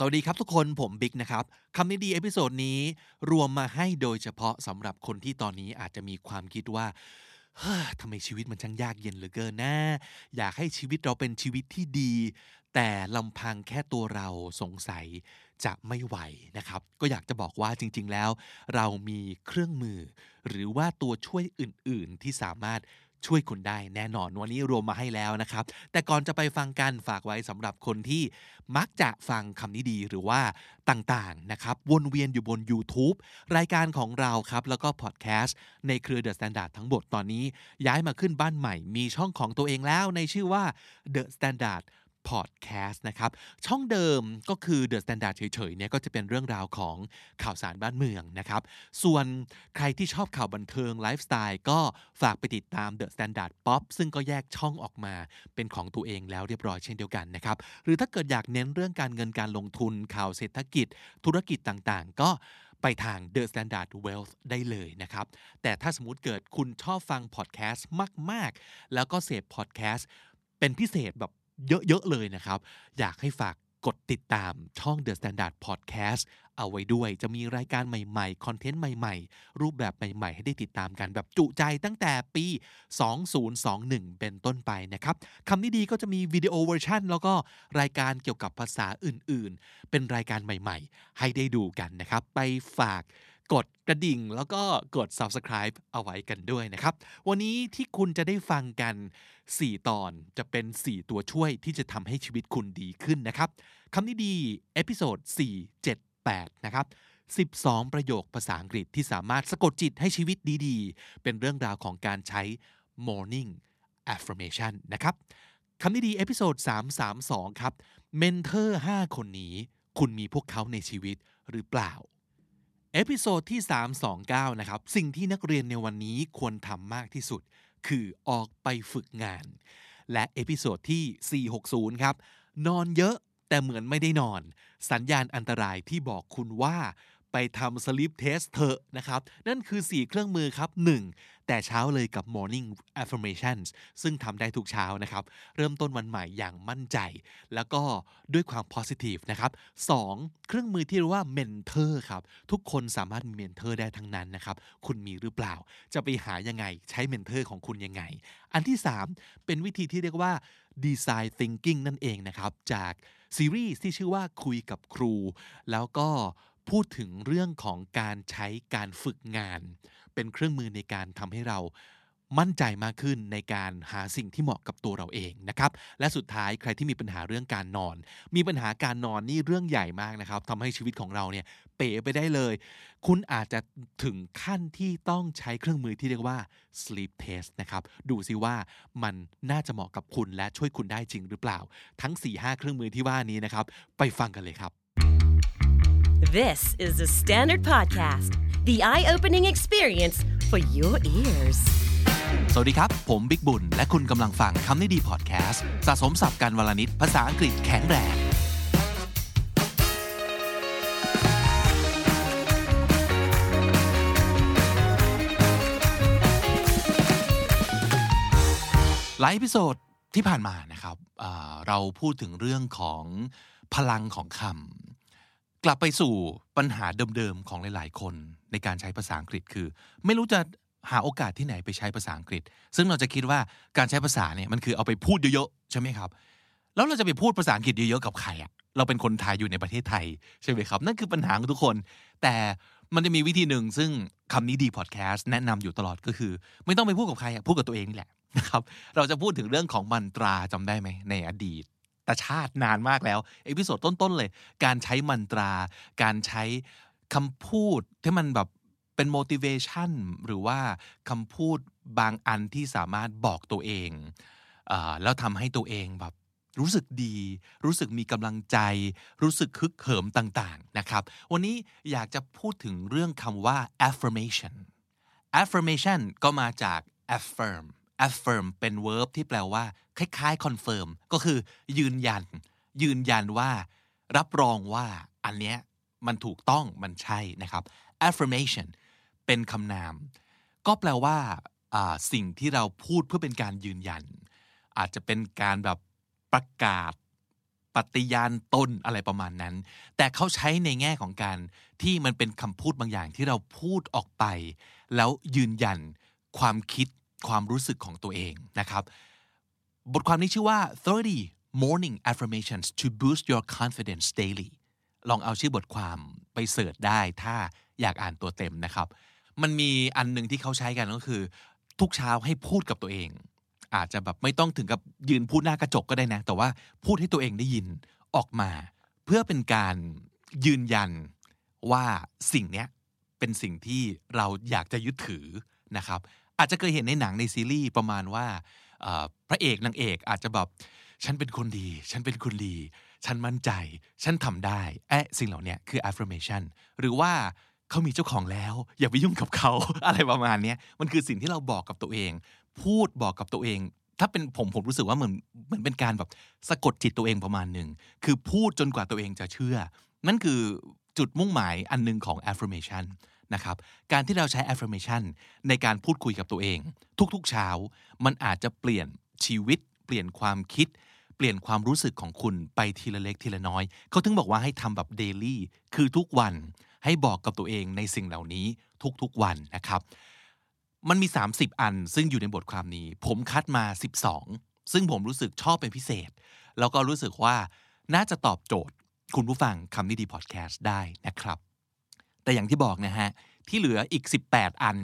สวัสดีครับทุกคนผมบิ๊กนะครับคำนี้ดี episode นี้รวมมาให้โดยเฉพาะสำหรับคนที่ตอนนี้อาจจะมีความคิดว่าเฮ้อทำไมชีวิตมันช่างยากเย็นเหลือเกินนะอยากให้ชีวิตเราเป็นชีวิตที่ดี แต่ลำพังแค่ตัวเราสงสัยจะไม่ไหวนะครับ ก็อยากจะบอกว่าจริง ๆ แล้ว เรามีเครื่องมือ หรือว่าตัวช่วยอื่น ๆ ที่สามารถ ช่วยคุณได้แน่นอนวันนี้รวมมาให้แล้วนะครับ แต่ก่อนจะไปฟังกันฝากไว้สำหรับคนที่มักจะฟังคำนี้ดีหรือว่าต่างๆนะครับ วนเวียนอยู่บน YouTube รายการของเราครับ แล้วก็พอดแคสต์ในเครือ The Standard ทั้งหมดตอนนี้ ย้ายมาขึ้นบ้านใหม่ มีช่องของตัวเองแล้วในชื่อว่า The Standard Podcast นะครับ ช่องเดิมก็คือ The Standard เฉยๆเนี่ยก็จะเป็นเรื่องราวของข่าวสารบ้านเมืองนะครับ ส่วนใครที่ชอบข่าวบันเทิงไลฟ์สไตล์ก็ฝากไปติดตาม The Standard Pop ซึ่งก็แยกช่องออกมาเป็นของตัวเองแล้วเรียบร้อยเช่นเดียวกันนะครับ หรือถ้าเกิดอยากเน้นเรื่องการเงินการลงทุนข่าวเศรษฐกิจ ธุรกิจต่างๆ ก็ไปทาง The Standard Wealth ได้เลยนะครับ แต่ถ้าสมมติเกิดคุณชอบฟังพอดแคสต์มาก ๆ แล้วก็เสพพอดแคสต์เป็นพิเศษแบบ เยอะ ๆ เลยนะครับ อยากให้ฝากกดติดตามช่อง The Standard Podcast เอาไว้ด้วย จะมีรายการใหม่ ๆ คอนเทนต์ใหม่ ๆ รูปแบบใหม่ ๆ ให้ได้ติดตามกันแบบจุใจตั้งแต่ปี 2021 เป็นต้นไปนะครับคำนี้ดีก็จะมีวิดีโอเวอร์ชันแล้วก็รายการเกี่ยวกับภาษาอื่น ๆ เป็นรายการใหม่ ๆ ให้ได้ดูกันนะครับ ไปฝาก กดกระดิ่ง แล้วก็กด subscribe เอาไว้กันด้วยนะครับ วันนี้ที่คุณจะได้ฟังกัน 4 ตอนจะเป็น 4 ตัวช่วยที่จะทำให้ชีวิตคุณดีขึ้นนะครับคำนี้ดี episode 4 7 8 นะครับ12 ประโยคภาษาอังกฤษที่สามารถสะกดจิตให้ชีวิตดีๆ เป็นเรื่องราวของการใช้ morning affirmation นะครับคำนี้ดี episode 332 ครับ mentor 5 คนนี้ คุณมีพวกเขาในชีวิตหรือเปล่า episode ที่ 329 นะครับ สิ่งที่นักเรียนในวันนี้ควรทำมากที่สุด คือออกไปฝึกงาน และ episode ที่ 460 ครับ นอนเยอะแต่เหมือนไม่ได้นอน สัญญาณอันตรายที่บอกคุณว่าไปทำสลิปเทสเถอะนะครับ นั่นคือ 4 เครื่องมือครับ 1. แต่เช้าเลยกับ morning affirmations ซึ่งทำได้ทุกเช้านะครับ เริ่มต้นวันใหม่อย่างมั่นใจ แล้วก็ด้วยความ positive นะครับ 2. เครื่องมือที่เรียกว่า mentor ครับ ทุกคนสามารถมี mentor ได้ทั้งนั้นนะครับ คุณมีหรือเปล่า จะไปหายังไงใช้ mentor ของคุณยังไง อันที่ 3 เป็นวิธีที่เรียกว่า design thinking นั่นเองนะครับ จากซีรีส์ที่ชื่อว่าคุยกับครู แล้วก็พูดถึงเรื่องของการใช้การฝึกงาน เป็นเครื่องมือในการทำให้เรามั่นใจมากขึ้นในการหาสิ่งที่เหมาะกับตัวเราเองนะครับ และสุดท้ายใครที่มีปัญหาเรื่องการนอน มีปัญหาการนอนนี่เรื่องใหญ่มากนะครับทำให้ชีวิตของเราเนี่ยเป๋ไปได้เลย คุณอาจจะถึงขั้นที่ต้องใช้เครื่องมือที่เรียกว่า sleep test นะครับ ดูซิว่ามันน่าจะเหมาะกับคุณและช่วยคุณได้จริงหรือเปล่า ทั้ง 4-5 เครื่องมือที่ว่านี้นะครับ ไปฟังกันเลยครับ This is the Standard Podcast, the eye opening experience for your ears. สวัสดีครับ ผมบิ๊กบุญ และคุณกำลังฟังคำนี้ดีพอดแคสต์สะสมสับการวลนิดภาษาอังกฤษแข็งแรงหลายพิโซดที่ผ่านมานะครับเราพูดถึงเรื่องของพลังของคำกลับไปสู่ปัญหาเดิมๆของหลายๆคน ในการใช้ภาษาอังกฤษคือ ไม่รู้จะหาโอกาสที่ไหนไปใช้ภาษาอังกฤษ ซึ่งเราจะคิดว่าการใช้ภาษาเนี่ยมันคือเอาไปพูดเยอะๆใช่ไหมครับ แล้วเราจะไปพูดภาษาอังกฤษเยอะๆกับใครอะเราเป็นคนไทยอยู่ในประเทศไทยใช่ไหมครับ นั่นคือปัญหาของทุกคน แต่มันจะมีวิธีหนึ่งซึ่งคำนี้ดีพอดแคสต์แนะนำอยู่ตลอดก็คือ ไม่ต้องไปพูดกับใครพูดกับตัวเองนี่แหละนะครับเราจะพูดถึงเรื่องของมันตราจำได้ไหมในอดีตแต่ชาตินานมากแล้ว episode ต้นๆเลย การใช้มันตรา การใช้ คำพูดที่มันแบบเป็น motivation หรือว่าคำพูดบางอันที่สามารถบอกตัวเองแล้วทำให้ตัวเองแบบรู้สึกดี รู้สึกมีกำลังใจ รู้สึกคึกเหิมต่างๆนะครับ วันนี้อยากจะพูดถึงเรื่องคำว่า affirmation affirmation ก็มาจาก affirm affirm เป็น verb ที่แปลว่า คล้ายๆ confirm ก็คือยืนยัน ยืนยันว่า รับรองว่าอันเนี้ย มันถูกต้องมันใช่นะครับ affirmation เป็นคำนาม ก็แปลว่าสิ่งที่เราพูดเพื่อเป็นการยืนยัน อาจจะเป็นการแบบประกาศปฏิญาณตนอะไรประมาณนั้น แต่เขาใช้ในแง่ของการที่มันเป็นคำพูดบางอย่างที่เราพูดออกไป แล้วยืนยันความคิดความรู้สึกของตัวเองนะครับ บทความนี้ชื่อว่า 30 morning affirmations to boost your confidence daily ลองเอาชื่อบทความไปเสิร์ชได้ถ้าอยากอ่านตัวเต็มนะครับ มันมีอันหนึ่งที่เขาใช้กันก็คือ ทุกเช้าให้พูดกับตัวเอง อาจจะแบบไม่ต้องถึงกับยืนพูดหน้ากระจกก็ได้นะ แต่ว่าพูดให้ตัวเองได้ยินออกมา เพื่อเป็นการยืนยันว่าสิ่งเนี้ยเป็นสิ่งที่เราอยากจะยึดถือนะครับ อาจจะเคยเห็นในหนังในซีรีส์ประมาณว่าพระเอกนางเอกอาจจะแบบฉันเป็นคนดี ฉันเป็นคนดี ฉันมั่นใจ ฉันทำได้แอะสิ่งเหล่านี้คือ affirmation หรือว่าเขามีเจ้าของแล้ว อย่าไปยุ่งกับเขา อะไรประมาณนี้มันคือสิ่งที่เราบอกกับตัวเอง พูดบอกกับตัวเอง ถ้าเป็นผมผมรู้สึกว่าเหมือนเหมือนเป็นการแบบสะกดจิตตัวเองประมาณหนึ่งคือพูดจนกว่าตัวเองจะเชื่อ นั่นคือจุดมุ่งหมายอันหนึงของ affirmation นะครับการที่เราใช้ affirmation ในการพูดคุยกับตัวเอง ทุกๆเช้า มันอาจจะเปลี่ยนชีวิต เปลี่ยนความคิด เปลี่ยนความรู้สึกของคุณไปทีละเล็กทีละน้อย เขาถึงบอกว่าให้ทำแบบ daily คือทุกวันให้บอกกับตัวเองในสิ่งเหล่านี้ทุกๆวันนะครับ มันมี 30 อันซึ่งอยู่ในบทความนี้ ผมคัดมา 12 ซึ่งผมรู้สึกชอบเป็นพิเศษ แล้วก็รู้สึกว่าน่าจะตอบโจทย์ คุณผู้ฟังคำนี้ดีพอดแคสต์ได้นะครับ แต่อย่างที่บอกนะฮะที่เหลืออีก 18 อัน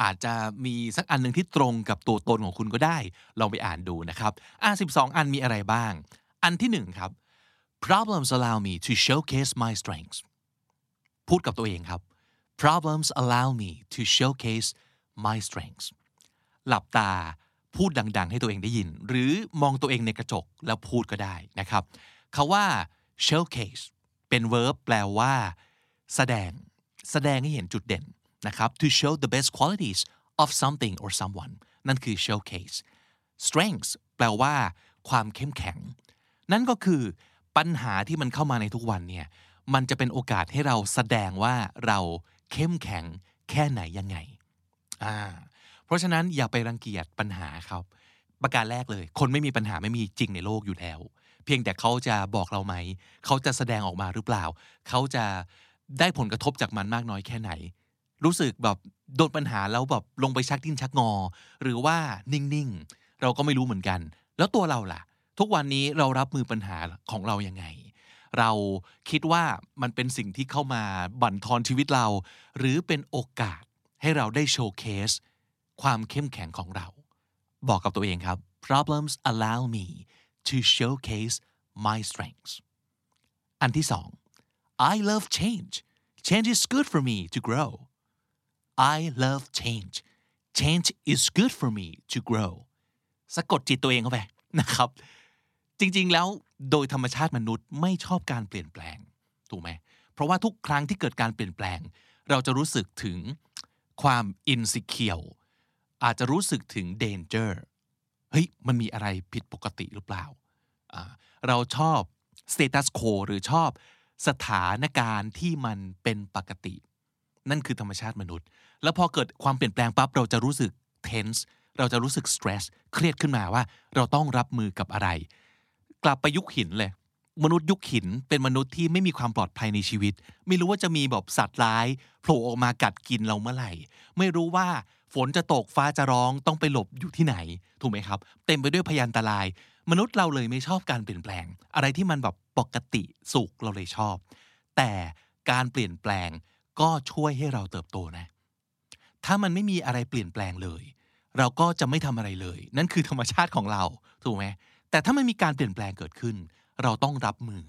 อาจจะมีสักอันหนึ่งที่ตรงกับตัวตนของคุณก็ได้ ลองไปอ่านดูนะครับอะ12 อันมีอะไรบ้าง อันที่หนึ่งครับ problems allow me to showcase my strengths พูดกับตัวเองครับ problems allow me to showcase my strengths หลับตาพูดดัง ๆ ให้ตัวเองได้ยิน หรือมองตัวเองในกระจกแล้วพูดก็ได้นะครับคาว่า showcase เป็น verb แปลว่า แสดง แสดงให้เห็นจุดเด่น นะครับ to show the best qualities of something or someone นั่นคือ showcase strengths แปลว่า ความเข้มแข็ง นั่นก็คือปัญหาที่มันเข้ามาในทุกวันเนี่ยมันจะเป็นโอกาสให้เราแสดงว่าเราเข้มแข็งแค่ไหนยังไงอ่าเพราะฉะนั้นอย่าไปรังเกียจปัญหาครับ ประการแรกเลย คนไม่มีปัญหาไม่มีจริงในโลกอยู่แล้ว เพียงแต่เขาจะบอกเราไหม เขาจะแสดงออกมาหรือเปล่า เขาจะได้ผลกระทบจากมันมากน้อยแค่ไหน รู้สึกแบบโดนปัญหาแล้วแบบลงไปชักดิ้นชักงอ หรือว่านิ่งๆ เราก็ไม่รู้เหมือนกัน แล้วตัวเราล่ะ ทุกวันนี้เรารับมือปัญหาของเรายังไง เราคิดว่ามันเป็นสิ่งที่เข้ามาบั่นทอนชีวิตเรา หรือเป็นโอกาสให้เราได้โชว์เคส ความเข้มแข็งของเรา บอกกับตัวเองครับ problems allow me to showcase my strengths อันที่สอง I love change change is good for me to grow I love change change is good for me to grow สะกดจิตตัวเองเข้าไปนะครับ จริงๆแล้วโดยธรรมชาติมนุษย์ไม่ชอบการเปลี่ยนแปลง ถูกไหม เพราะว่าทุกครั้งที่เกิดการเปลี่ยนแปลง เราจะรู้สึกถึงความ insecure อาจจะรู้สึกถึง danger เฮ้ยมันมีอะไรผิดปกติหรือเปล่า เราชอบ status quo หรือชอบสถานการณ์ที่มันเป็นปกติ นั่นคือธรรมชาติมนุษย์ แล้วพอเกิดความเปลี่ยนแปลงปั๊บเราจะรู้สึก tense เราจะรู้สึก stress เครียดขึ้นมาว่า เราต้องรับมือกับอะไร กลับไปยุคหินเลย มนุษย์ยุคหินเป็นมนุษย์ที่ไม่มีความปลอดภัยในชีวิต ไม่รู้ว่าจะมีแบบสัตว์ร้ายโผล่ออกมากัดกินเราเมื่อไหร่ ไม่รู้ว่าฝนจะตกฟ้าจะร้องต้องไปหลบอยู่ที่ไหน ถูกไหมครับ เต็มไปด้วยพยานตราย มนุษย์เราเลยไม่ชอบการเปลี่ยนแปลง อะไรที่มันแบบปกติสุขเราเลยชอบ แต่การเปลี่ยนแปลงก็ช่วยให้เราเติบโตนะ ถ้ามันไม่มีอะไรเปลี่ยนแปลงเลย เราก็จะไม่ทำอะไรเลย นั่นคือธรรมชาติของเราถูกไหมแต่ถ้ามันมีการเปลี่ยนแปลงเกิดขึ้น เราต้องรับมือ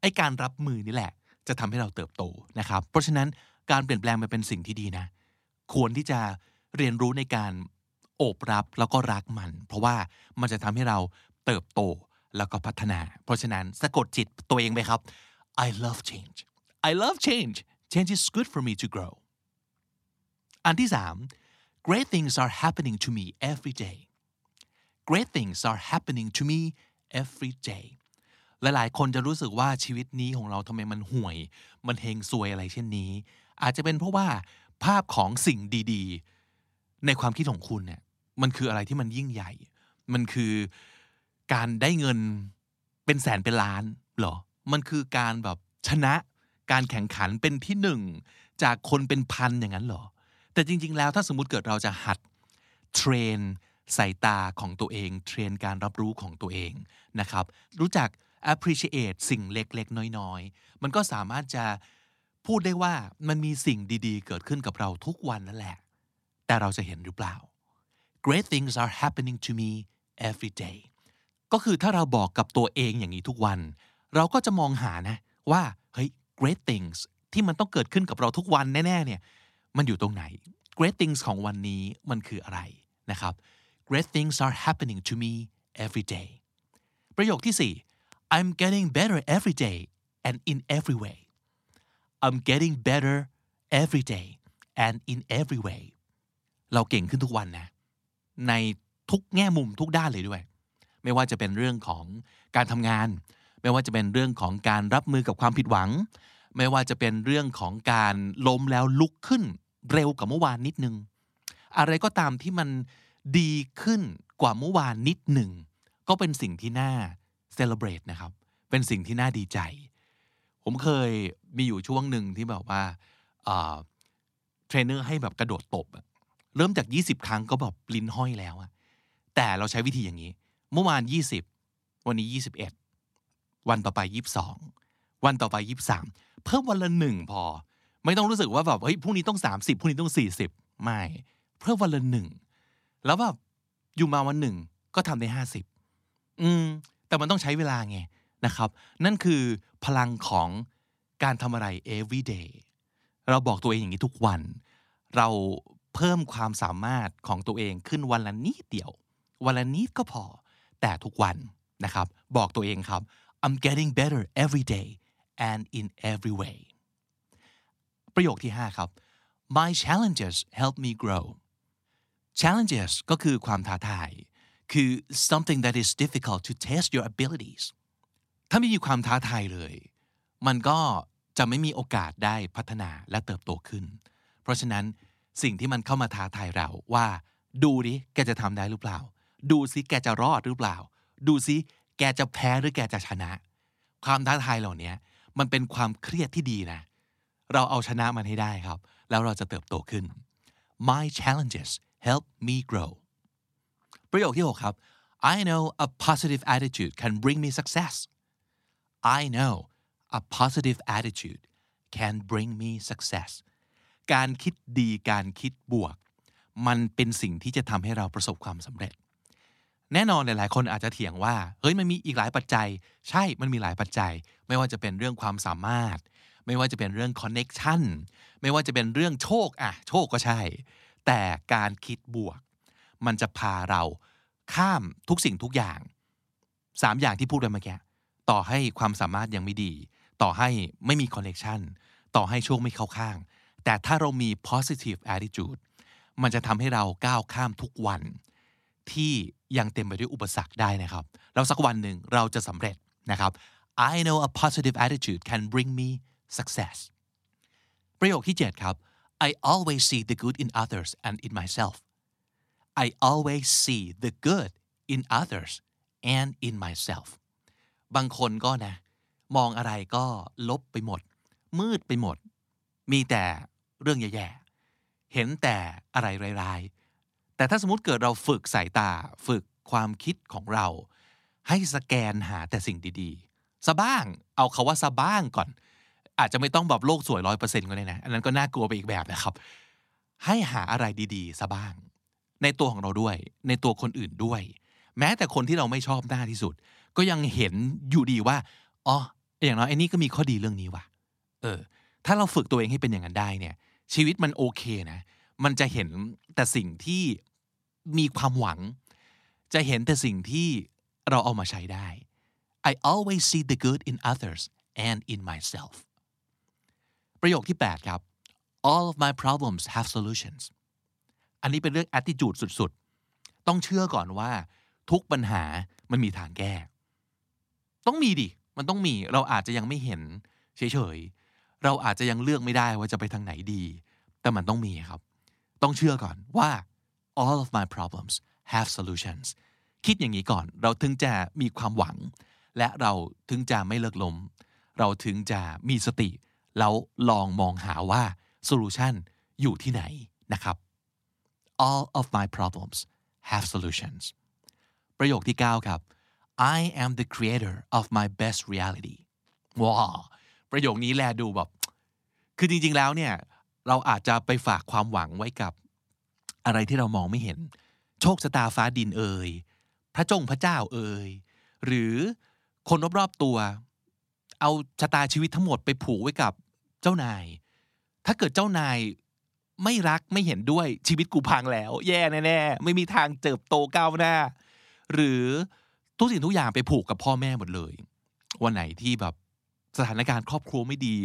ไอ้การรับมือนี่แหละ จะทำให้เราเติบโตนะครับ เพราะฉะนั้นการเปลี่ยนแปลงมันเป็นสิ่งที่ดีนะ ควรที่จะเรียนรู้ในการโอบรับแล้วก็รักมัน เพราะว่ามันจะทำให้เราเติบโตแล้วก็พัฒนา เพราะฉะนั้นสะกดจิตตัวเองไปครับ I love change I love change change is good for me to grow อันที่สาม great things are happening to me every day great things are happening to me every day หลายๆ คนจะรู้สึกว่าชีวิตนี้ของเราทำไมมันห่วย มันเฮงซวยอะไรเช่นนี้ อาจจะเป็นเพราะว่าภาพของสิ่งดีๆ ในความคิดของคุณเนี่ย มันคืออะไรที่มันยิ่งใหญ่ มันคือการได้เงินเป็นแสนเป็นล้านเหรอ มันคือการแบบชนะการแข่งขันเป็นที่หนึ่งจากคนเป็นพันอย่างนั้นเหรอ แต่จริง ๆ แล้วถ้าสมมติเกิดเราจะหัดเทรนสายตาของตัวเอง เทรนการรับรู้ของตัวเองนะครับ รู้จัก appreciate สิ่งเล็กๆ น้อยๆ มันก็สามารถจะพูดได้ว่ามันมีสิ่งดีๆ เกิดขึ้นกับเราทุกวันนั่นแหละ แต่เราจะเห็นหรือเปล่า great things are happening to me every day ก็คือถ้าเราบอกกับตัวเองอย่างนี้ทุกวัน เราก็จะมองหานะว่าเฮ้ย great things ที่มันต้องเกิดขึ้นกับเราทุกวันแน่ๆเนี่ย มันอยู่ตรงไหน great things ของวันนี้มันคืออะไรนะครับ great things are happening to me every day ประโยคที่ 4 I'm getting better every day and in every way I'm getting better every day and in every way เราเก่งขึ้นทุกวันนะ ในทุกแง่มุมทุกด้านเลยด้วย ไม่ว่าจะเป็นเรื่องของการทำงาน ไม่ว่าจะเป็นเรื่องของการรับมือกับความผิดหวัง ไม่ว่าจะเป็นเรื่องของการล้มแล้วลุกขึ้น เร็วกว่าเมื่อวานนิดนึง อะไรก็ตามที่มันดีขึ้นกว่าเมื่อวานนิดหนึ่ง ก็เป็นสิ่งที่น่า celebrate นะครับ เป็นสิ่งที่น่าดีใจ ผมเคยมีอยู่ช่วงหนึ่งที่แบบว่าเทรนเนอร์ให้แบบกระโดดตบอะเริ่มจาก 20 ครั้งก็แบบลิ้นห้อยแล้วอะแต่เราใช้วิธีอย่างนี้ เมื่อวาน 20 วันนี้ 21 วันต่อไป 22 วันต่อไป 23 เพิ่มวันละหนึ่งพอ ไม่ต้องรู้สึกว่าแบบเฮ้ยพรุ่งนี้ต้อง 30พรุ่งนี้ต้อง 40 ไม่ เพิ่มวันละหนึ่งแล้วแบบอยู่มาวันหนึ่งก็ทำได้ 50 อืม แต่มันต้องใช้เวลาไงนะครับ นั่นคือพลังของการทำอะไร every day เราบอกตัวเองอย่างนี้ทุกวัน เราเพิ่มความสามารถของตัวเองขึ้นวันละนิดเดียว วันละนิดก็พอ แต่ทุกวันนะครับ บอกตัวเองครับ I'm getting better every day and in every way ประโยคที่ 5 ครับ My challenges help me grow challenges ก็คือความท้าทาย คือ something that is difficult to test your abilities ถ้าไม่มีความท้าทายเลย มันก็จะไม่มีโอกาสได้พัฒนาและเติบโตขึ้น เพราะฉะนั้นสิ่งที่มันเข้ามาท้าทายเราว่า ดูดิแกจะทำได้หรือเปล่า ดูซิแกจะรอดหรือเปล่า ดูซิแกจะแพ้หรือแกจะชนะ ความท้าทายเหล่านี้มันเป็นความเครียดที่ดีนะ เราเอาชนะมันให้ได้ครับ แล้วเราจะเติบโตขึ้น My challenges help me grow ประโยคที่ 6 ครับ I know a positive attitude can bring me success I know a positive attitude can bring me success การคิดดีการคิดบวก มันเป็นสิ่งที่จะทำให้เราประสบความสำเร็จ แน่นอนหลายๆ คนอาจจะเถียงว่า เฮ้ยมันมีอีกหลายปัจจัย ใช่มันมีหลายปัจจัย ไม่ว่าจะเป็นเรื่องความสามารถ ไม่ว่าจะเป็นเรื่อง connection ไม่ว่าจะเป็นเรื่องโชคอะโชคก็ใช่ แต่การคิดบวก มันจะพาเราข้ามทุกสิ่งทุกอย่างสามอย่างที่พูดไปเมื่อกี้ต่อให้ความสามารถยังไม่ดี ต่อให้ไม่มีคอนเน็ชันต่อให้โชคไม่เข้าข้าง แต่ถ้าเรามี positive attitude มันจะทำให้เราก้าวข้ามทุกวัน ที่ยังเต็มไปด้วยอุปสรรคได้นะครับ แล้วสักวันหนึ่งเราจะสำเร็จนะครับ I know a positive attitude can bring me success ประโยคที่ 7 ครับ I always see the good in others and in myself I always see the good in others and in myself บางคนก็นะ มองอะไรก็ลบไปหมด มืดไปหมด มีแต่เรื่องแย่ๆ เห็นแต่อะไรร้ายๆ แต่ถ้าสมมติเกิดเราฝึกสายตาฝึกความคิดของเรา ให้สแกนหาแต่สิ่งดีๆซะบ้าง เอาคาว่าซะบ้างก่อน อาจจะไม่ต้องแบบโลกสวยร้อยเปอร์เซ็นต์ก็ได้นะ อันนั้นก็น่ากลัวไปอีกแบบนะครับ ให้หาอะไรดีๆซะบ้าง ในตัวของเราด้วย ในตัวคนอื่นด้วย แม้แต่คนที่เราไม่ชอบหน้าที่สุด ก็ยังเห็นอยู่ดีว่าอ๋ออย่างน้อยไอ้นี่ก็มีข้อดีเรื่องนี้ว่ะ เออ ถ้าเราฝึกตัวเองให้เป็นอย่างนั้นได้เนี่ย ชีวิตมันโอเคนะ มันจะเห็นแต่สิ่งที่มีความหวัง จะเห็นแต่สิ่งที่เราเอามาใช้ได้ I always see the good in others and in myself ประโยคที่ 8 ครับ all of my problems have solutions อันนี้เป็นเรื่อง attitude สุดๆ ต้องเชื่อก่อนว่าทุกปัญหามันมีทางแก้ ต้องมีดิ มันต้องมี เราอาจจะยังไม่เห็นเฉยๆ เราอาจจะยังเลือกไม่ได้ว่าจะไปทางไหนดี แต่มันต้องมีครับ ต้องเชื่อก่อนว่า all of my problems have solutions คิดอย่างนี้ก่อน เราถึงจะมีความหวัง และเราถึงจะไม่เลิกล้ม เราถึงจะมีสติ แล้วลองมองหาว่าโซลูชันอยู่ที่ไหนนะครับ all of my problems have solutions ประโยคที่ 9 ครับ I am the creator of my best reality ว้าวประโยคนี้แลดูแบบ คือจริงๆแล้วเนี่ย เราอาจจะไปฝากความหวังไว้กับ อะไรที่เรามองไม่เห็น โชคชะตาฟ้าดินเอ่ย พระจงพระเจ้าเอ่ย หรือคนรอบๆตัว เอาชะตาชีวิตทั้งหมดไปผูกไว้กับ เจ้านาย ถ้าเกิดเจ้านายไม่รักไม่เห็นด้วยชีวิตกูพังแล้ว แย่แน่ๆไม่มีทางเติบโตก้าวหน้า หรือทุกสิ่งทุกอย่างไปผูกกับพ่อแม่หมดเลย วันไหนที่แบบสถานการณ์ครอบครัวไม่ดี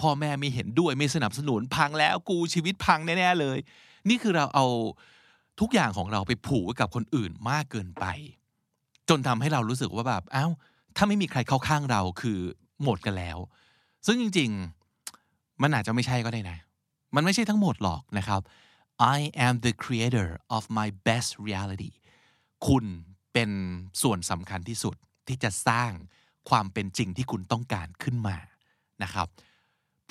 พ่อแม่ไม่เห็นด้วยไม่สนับสนุนพังแล้วกูชีวิตพังแน่ๆเลย นี่คือเราเอาทุกอย่างของเราไปผูกไว้กับคนอื่นมากเกินไป จนทำให้เรารู้สึกว่าแบบอ้าวถ้าไม่มีใครเข้าข้างเราคือหมดกันแล้ว ซึ่งจริง ๆ มันอาจจะไม่ใช่ก็ได้นะ มันไม่ใช่ทั้งหมดหรอกนะครับ I am the creator of my best reality คุณเป็นส่วนสำคัญที่สุดที่จะสร้างความเป็นจริงที่คุณต้องการขึ้นมานะครับ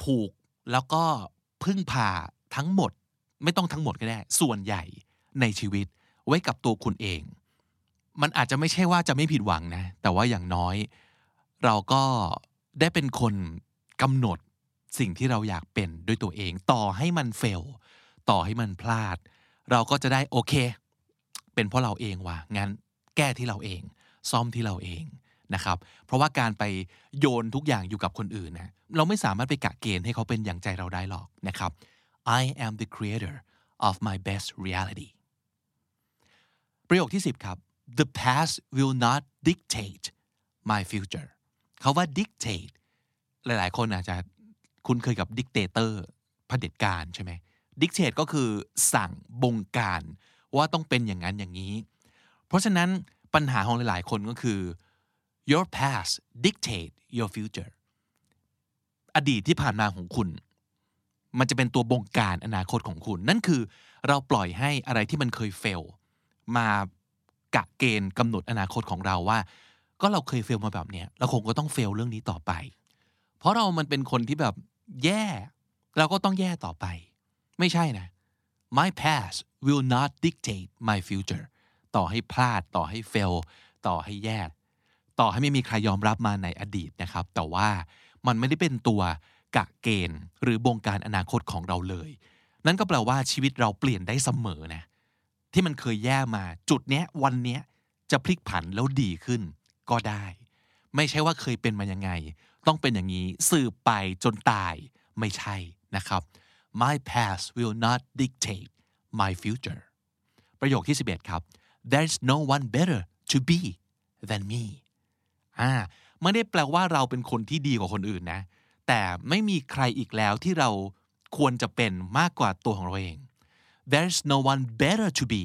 ผูกแล้วก็พึ่งพาทั้งหมด ไม่ต้องทั้งหมดก็ได้ ส่วนใหญ่ในชีวิตไว้กับตัวคุณเอง มันอาจจะไม่ใช่ว่าจะไม่ผิดหวังนะ แต่ว่าอย่างน้อย เราก็ได้เป็นคนกำหนด สิ่งที่เราอยากเป็นด้วยตัวเอง ต่อให้มันเฟล ต่อให้มันพลาด เราก็จะได้โอเค เป็นเพราะเราเองว่ะงั้นแก้ที่เราเอง ซ่อมที่เราเองนะครับ เพราะว่าการไปโยนทุกอย่างอยู่กับคนอื่นนะเราไม่สามารถไปกะเกณฑ์ให้เขาเป็นอย่างใจเราได้หรอกนะครับ I am the creator of my best reality ประโยคที่ 10 ครับ the past will not dictate my future เขาว่า dictate หลาย ๆ คนอาจจะ คุ้นเคยกับ dictator เผด็จการใช่ไหม dictate ก็คือสั่งบงการว่าต้องเป็นอย่างนั้นอย่างนี้ เพราะฉะนั้นปัญหาของหลาย ๆ คนก็คือ your past dictate your future อดีตที่ผ่านมาของคุณ มันจะเป็นตัวบงการอนาคตของคุณ นั่นคือเราปล่อยให้อะไรที่มันเคยเฟลมากะเกณฑ์กำหนดอนาคตของเราว่า ก็เราเคยเฟลมาแบบเนี้ยเราคงก็ต้องเฟลเรื่องนี้ต่อไป เพราะเรามันเป็นคนที่แบบแย่ เราก็ต้องแย่ต่อไป ไม่ใช่นะ my past will not dictate my future ต่อให้พลาดต่อให้เฟลต่อให้แย่ ต่อให้ไม่มีใครยอมรับมาในอดีตนะครับ แต่ว่ามันไม่ได้เป็นตัวกะเกณฑ์หรือบงการอนาคตของเราเลย นั่นก็แปลว่าชีวิตเราเปลี่ยนได้เสมอนะ ที่มันเคยแย่มาจุดเนี้ยวันเนี้ยจะพลิกผันแล้วดีขึ้นก็ได้ ไม่ใช่ว่าเคยเป็นมายังไง ต้องเป็นอย่างนี้สืบไปจนตายไม่ใช่นะครับ my past will not dictate my future ประโยคที่ 11 ครับ there's no one better to be than me อ่าไม่ได้แปลว่าเราเป็นคนที่ดีกว่าคนอื่นนะ แต่ไม่มีใครอีกแล้วที่เราควรจะเป็นมากกว่าตัวของเราเอง there's no one better to be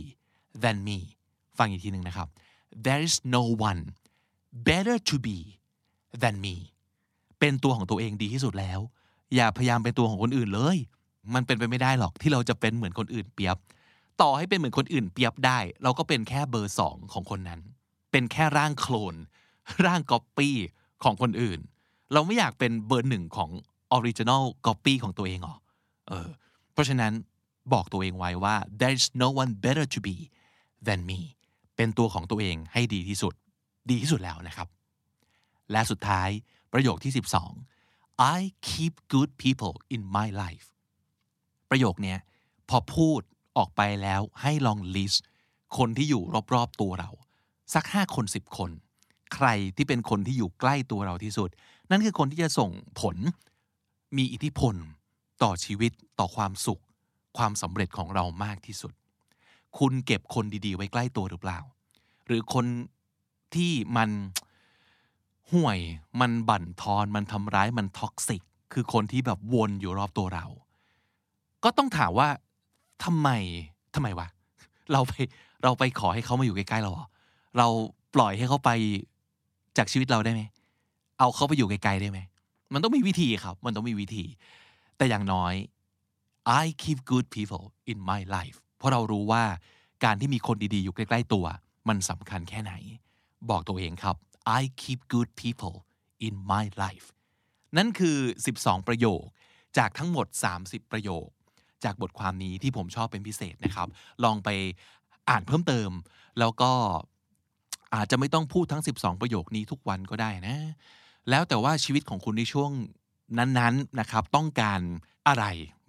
than me ฟังอีกทีหนึ่งนะครับ there's no one better to be than me เป็นตัวของตัวเองดีที่สุดแล้ว อย่าพยายามเป็นตัวของคนอื่นเลย มันเป็นไปไม่ได้หรอกที่เราจะเป็นเหมือนคนอื่นเปี๊ยบ ต่อให้เป็นเหมือนคนอื่นเปี๊ยบได้ เราก็เป็นแค่เบอร์สองของคนนั้น เป็นแค่ร่างโคลน ร่างก๊อปปี้ของคนอื่น เราไม่อยากเป็นเบอร์หนึ่งของ original copy ของตัวเองหรอเออเพราะฉะนั้นบอกตัวเองไว้ว่า there's no one better to be than me เป็นตัวของตัวเองให้ดีที่สุด ดีที่สุดแล้วนะครับ และสุดท้าย ประโยคที่ 12 I keep good people in my life ประโยคเนี้ยพอพูดออกไปแล้วให้ลอง list คนที่อยู่รอบๆตัวเรา สัก 5 คน 10 คน ใครที่เป็นคนที่อยู่ใกล้ตัวเราที่สุด นั่นคือคนที่จะส่งผล มีอิทธิพล ต่อชีวิตต่อความสุข ความสำเร็จของเรามากที่สุด คุณเก็บคนดีๆ ไว้ใกล้ตัวหรือเปล่า หรือคนที่มัน ห่วย มันบั่นทอน มันทำร้าย มันท็อกซิก คือคนที่แบบวนอยู่รอบตัวเรา ก็ต้องถามว่าทำไมทำไมวะ เราไป เราไปขอให้เขามาอยู่ใกล้ๆเราเหรอ เราปล่อยให้เขาไปจากชีวิตเราได้ไหม เอาเขาไปอยู่ไกลๆได้ไหม มันต้องมีวิธีครับ มันต้องมีวิธี แต่อย่างน้อย I keep good people in my life เพราะเรารู้ว่าการที่มีคนดีๆ อยู่ใกล้ ๆ ตัว มันสำคัญแค่ไหน บอกตัวเองครับ I keep good people in my life นั่นคือ 12 ประโยคจากทั้งหมด 30 ประโยค จากบทความนี้ที่ผมชอบเป็นพิเศษนะครับ ลองไปอ่านเพิ่มเติม แล้วก็อาจจะไม่ต้องพูดทั้ง 12 ประโยคนี้ทุกวันก็ได้นะ แล้วแต่ว่าชีวิตของคุณในช่วงนั้นๆนะครับ ต้องการอะไร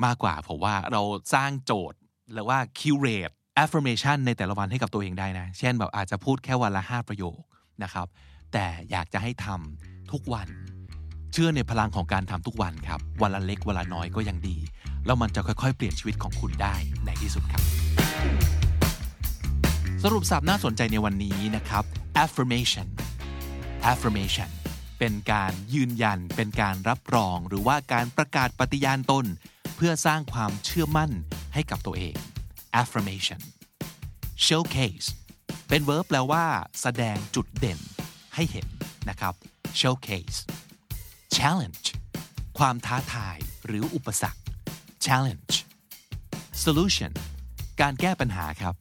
มากกว่าผมว่าเราสร้างโจทย์หรือว่า curate affirmation ในแต่ละวันให้กับตัวเองได้นะ เช่นแบบอาจจะพูดแค่วันละ 5 ประโยคนะครับ แต่อยากจะให้ทำทุกวัน เชื่อในพลังของการทำทุกวันครับ วันละเล็กวันละน้อยก็ยังดี แล้วมันจะค่อยๆ เปลี่ยนชีวิตของคุณได้ในที่สุดครับ สรุปสับน่าสนใจในวันนี้นะครับ affirmation affirmation เป็นการยืนยัน เป็นการรับรอง หรือว่าการประกาศปฏิญาณตน เพื่อสร้างความเชื่อมั่นให้กับตัวเอง affirmation showcase เป็น verb แปลว่า แสดงจุดเด่น ให้เห็นนะครับ showcase challenge ความท้าทายหรืออุปสรรค challenge solution การแก้ปัญหาครับ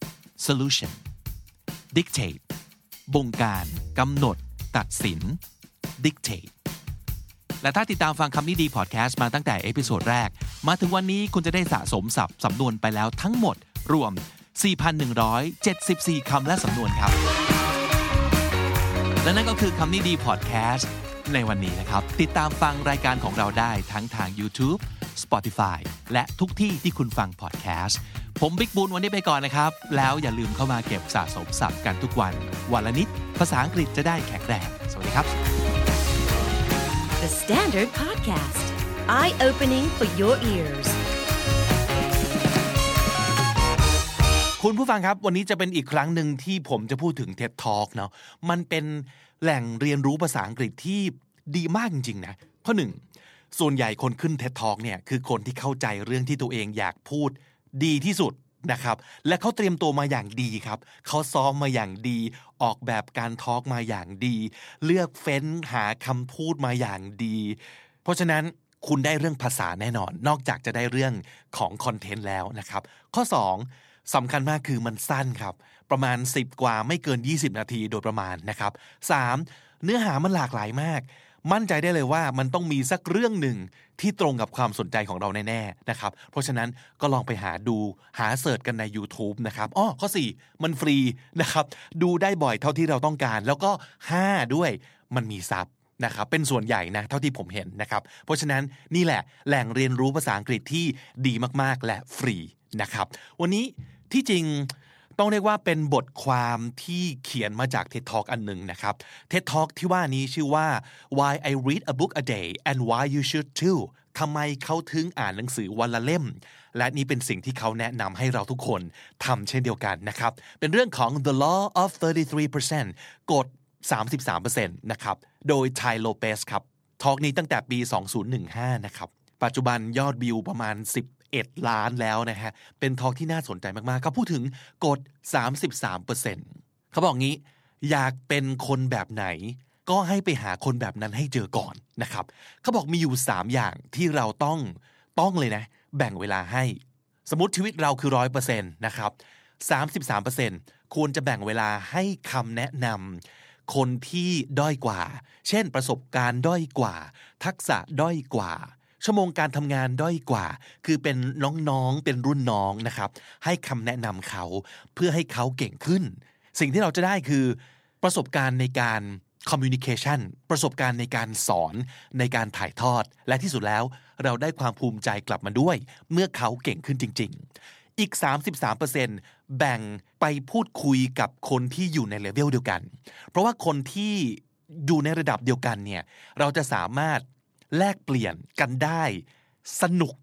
solution dictate บงการกำหนด ตัดสิน dictate และถ้าติดตามฟังคำนี้ดีพอดแคสต์มาตั้งแต่ episode แรก มาถึงวันนี้คุณจะได้สะสมศัพท์สำนวนไปแล้วทั้งหมดรวม 4,174 คำและสำนวนครับ และนั่นก็คือคำนี้ดีพอดแคสต์ในวันนี้นะครับ ติดตามฟังรายการของเราได้ทั้งทาง YouTube Spotify และทุกที่ที่คุณฟังพอดแคสต์ผมบิ๊กบุญวันนี้ไปก่อนนะครับ แล้วอย่าลืมเข้ามาเก็บสะสมศัพท์กันทุกวัน วันละนิด ภาษาอังกฤษจะได้แข็งแรงสวัสดีครับ The Standard Podcast. Eye opening for your ears. คุณผู้ฟังครับ วันนี้จะเป็นอีกครั้งหนึ่งที่ผมจะพูดถึง TED Talk เนาะมันเป็นแหล่งเรียนรู้ภาษาอังกฤษที่ดีมากจริงๆนะเพราะหนึ่งส่วนใหญ่คนขึ้น TED Talk เนี่ยคือคนที่เข้าใจเรื่องที่ตัวเองอยากพูดดีที่สุดนะครับและเขาเตรียมตัวมาอย่างดีครับเขาซ้อมมาอย่างดี ออกแบบการทอล์กมาอย่างดี เลือกเฟ้นหาคำพูดมาอย่างดี เพราะฉะนั้นคุณได้เรื่องภาษาแน่นอน นอกจากจะได้เรื่องของคอนเทนต์แล้วนะครับ ข้อ 2 สำคัญมากคือมันสั้นครับ ประมาณ 10 กว่าไม่เกิน 20 นาทีโดยประมาณนะครับ 3. เนื้อหามันหลากหลายมาก มั่นใจได้เลยว่ามันต้องมีสักเรื่องหนึ่งที่ตรงกับความสนใจของเราแน่ๆนะครับ เพราะฉะนั้นก็ลองไปหาดูหาเสิร์ชกันใน YouTube นะครับอ้อข้อ 4 มันฟรีนะครับ ดูได้บ่อยเท่าที่เราต้องการ แล้วก็ 5 ด้วยมันมีซับนะครับเป็นส่วนใหญ่นะเท่าที่ผมเห็นนะครับ เพราะฉะนั้นนี่แหละแหล่งเรียนรู้ภาษาอังกฤษที่ดีมากๆ และฟรีนะครับ วันนี้ ที่จริงต้องเรียกว่าเป็นบทความที่เขียนมาจาก TED Talk อันหนึ่งนะครับ TED Talk ที่ว่านี้ชื่อว่า Why I Read a Book a Day and Why You Should Too ทำไมเขาถึงอ่านหนังสือวันละเล่ม และนี่เป็นสิ่งที่เขาแนะนำให้เราทุกคนทำเช่นเดียวกันนะครับ เป็นเรื่องของ The Law of 33%กฎ 33%นะครับ โดย Ty Lopez ครับ ทอกนี้ตั้งแต่ปี 2015 นะครับ ปัจจุบันยอดวิวประมาณ 11 ล้านแล้วนะฮะ เป็นทอล์กที่น่าสนใจมากๆ เขาพูดถึงกฎ 33%เขาบอกงี้ อยากเป็นคนแบบไหน ก็ให้ไปหาคนแบบนั้นให้เจอก่อนนะครับ เขาบอกมีอยู่ 3 อย่างที่เราต้องต้องเลยนะ แบ่งเวลาให้ สมมติชีวิตเราคือร้อยเปอร์เซ็นต์นะครับ 33%ควรจะแบ่งเวลาให้คำแนะนำคนที่ด้อยกว่า เช่นประสบการณ์ด้อยกว่า ทักษะด้อยกว่า ชั่วโมงการทำงานด้อยกว่า คือเป็นน้องๆเป็นรุ่นน้องนะครับ ให้คำแนะนำเขาเพื่อให้เขาเก่งขึ้น สิ่งที่เราจะได้คือ ประสบการณ์ในการ communication ประสบการณ์ในการสอนในการถ่ายทอด และที่สุดแล้วเราได้ความภูมิใจกลับมาด้วย เมื่อเขาเก่งขึ้นจริง ๆ อีก 33%แบ่งไปพูดคุยกับคนที่อยู่ในเลเวลเดียวกัน เพราะว่าคนที่อยู่ในระดับเดียวกันเนี่ยเราจะสามารถ แลกเปลี่ยนกันได้ สนุก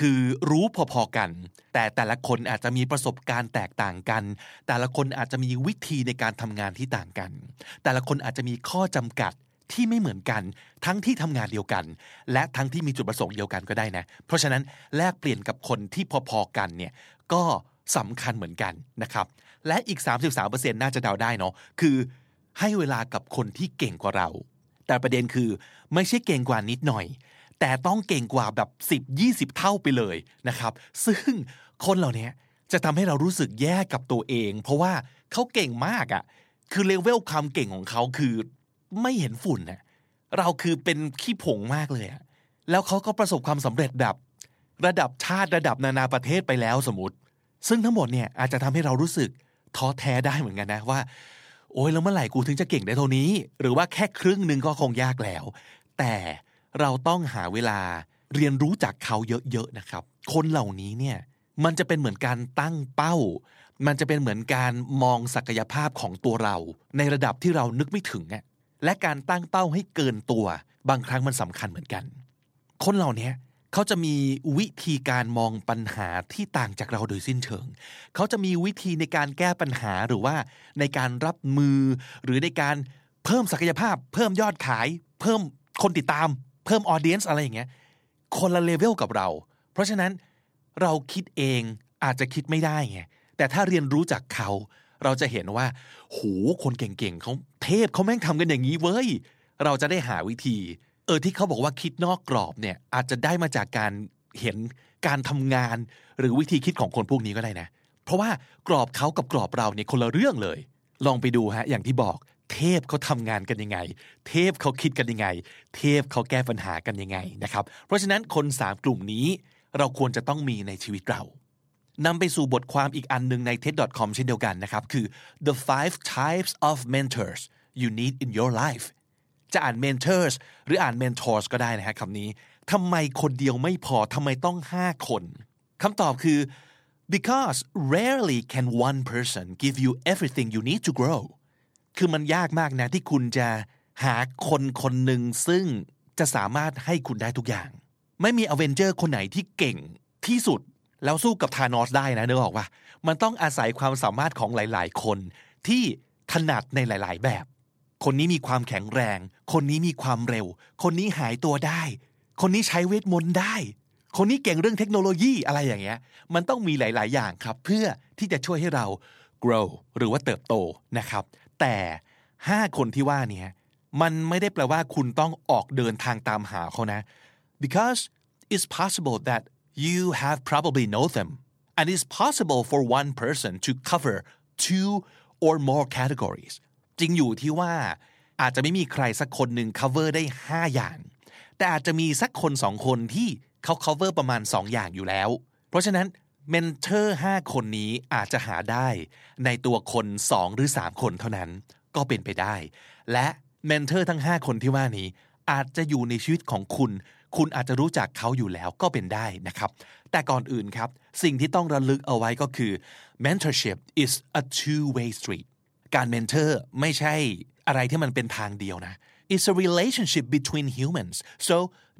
คือรู้พอๆกัน แต่แต่ละคนอาจจะมีประสบการณ์แตกต่างกัน แต่ละคนอาจจะมีวิธีในการทำงานที่ต่างกัน แต่ละคนอาจจะมีข้อจำกัดที่ไม่เหมือนกัน ทั้งที่ทำงานเดียวกัน และทั้งที่มีจุดประสงค์เดียวกันก็ได้นะ เพราะฉะนั้นแลกเปลี่ยนกับคนที่พอๆกันเนี่ยก็สำคัญเหมือนกันนะครับ และอีก 33%น่าจะเดาได้เนาะคือให้เวลากับคนที่เก่งกว่าเรา แต่ประเด็นคือไม่ใช่เก่งกว่านิดหน่อย แต่ต้องเก่งกว่าแบบ 10 20 เท่าไปเลยนะครับ ซึ่งคนเหล่านี้จะทำให้เรารู้สึกแย่กับตัวเอง เพราะว่าเขาเก่งมากอะ่ะ คือเลเวลความเก่งของเขาคือไม่เห็นฝุ่นน่ะเราคือเป็นขี้ผงมากเลยอะแล้วเขาก็ประสบความสำเร็จแบบ ระดับชาติระดับนานาประเทศไปแล้วสมมติ ซึ่งทั้งหมดเนี่ยอาจจะทำให้เรารู้สึกท้อแท้ได้เหมือนกันนะว่า โอ้ยแล้วเมื่อไหร่กูถึงจะเก่งได้เท่านี้ หรือว่าแค่ครึ่งหนึ่งก็คงยากแล้ว แต่เราต้องหาเวลาเรียนรู้จากเขาเยอะๆนะครับ คนเหล่านี้เนี่ยมันจะเป็นเหมือนการตั้งเป้า มันจะเป็นเหมือนการมองศักยภาพของตัวเรา ในระดับที่เรานึกไม่ถึงและการตั้งเป้าให้เกินตัว บางครั้งมันสำคัญเหมือนกัน คนเหล่านี้ เขาจะมีวิธีการมองปัญหาที่ต่างจากเราโดยสิ้นเชิง เขาจะมีวิธีในการแก้ปัญหาหรือว่าในการรับมือ หรือในการเพิ่มศักยภาพ เพิ่มยอดขาย เพิ่มคนติดตาม เพิ่มออเดียนส์อะไรอย่างเงี้ยคนละเลเวลกับเรา เพราะฉะนั้นเราคิดเองอาจจะคิดไม่ได้ไงแต่ถ้าเรียนรู้จากเขาเราจะเห็นว่าโหคนเก่งๆเขาเทพเขาแม่งทำกันอย่างนี้เว้ย เราจะได้หาวิธี เออที่เขาบอกว่าคิดนอกกรอบเนี่ยอาจจะได้มาจากการเห็นการทำงาน หรือวิธีคิดของคนพวกนี้ก็ได้นะ เพราะว่ากรอบเขากับกรอบเราเนี่ยคนละเรื่องเลย ลองไปดูฮะอย่างที่บอกเทพเขาทำงานกันยังไง เทพเขาคิดกันยังไง เทพเขาแก้ปัญหากันยังไงนะครับ เพราะฉะนั้นคนสามกลุ่มนี้เราควรจะต้องมีในชีวิตเรานำไปสู่บทความอีกอันหนึ่งใน TED.com เช่นเดียวกันนะครับ คือ the five types of mentors you need in your life จะอ่าน mentors หรืออ่าน mentors ก็ได้นะฮะคำนี้ทำไมคนเดียวไม่พอทำไมต้องห้าคนคำตอบคือ because rarely can one person give you everything you need to grow คือมันยากมากนะที่คุณจะหาคนคนหนึ่งซึ่งจะสามารถให้คุณได้ทุกอย่าง ไม่มีอเวนเจอร์คนไหนที่เก่งที่สุด แล้วสู้กับธานอสได้นะเนึกออกปะมันต้องอาศัยความสามารถของหลาย ๆ คนที่ถนัดในหลาย ๆ แบบ คนนี้มีความแข็งแรง คนนี้มีความเร็ว คนนี้หายตัวได้ คนนี้ใช้เวทมนต์ได้ คนนี้เก่งเรื่องเทคโนโลยีอะไรอย่างเงี้ย มันต้องมีหลาย ๆ อย่างครับ เพื่อที่จะช่วยให้เรา grow หรือว่าเติบโตนะครับ แต่ 5 คนที่ว่านี้มันไม่ได้แปลว่าคุณต้องออกเดินทางตามหาเขานะ because it's possible that you have probably know them and it's possible for one person to cover two or more categories จริงอยู่ที่ว่าอาจจะไม่มีใครสักคนหนึ่ง cover ได้ 5 อย่าง แต่อาจจะมีสักคนสองคนที่เขา cover ประมาณ 2 อย่างอยู่แล้ว เพราะฉะนั้น mentor 5คนนี้อาจจะหาได้ในตัวคน 2 หรือ 3 คนเท่านั้นก็เป็นไปได้ และ mentor ทั้ง 5 คนที่ว่านี้ อาจจะอยู่ในชีวิตของคุณ คุณอาจจะรู้จักเขาอยู่แล้วก็เป็นได้นะครับ แต่ก่อนอื่นครับ สิ่งที่ต้องระลึกเอาไว้ก็คือ mentorship is a two way street การ mentor ไม่ใช่อะไรที่มันเป็นทางเดียวนะ It's a relationship between humans so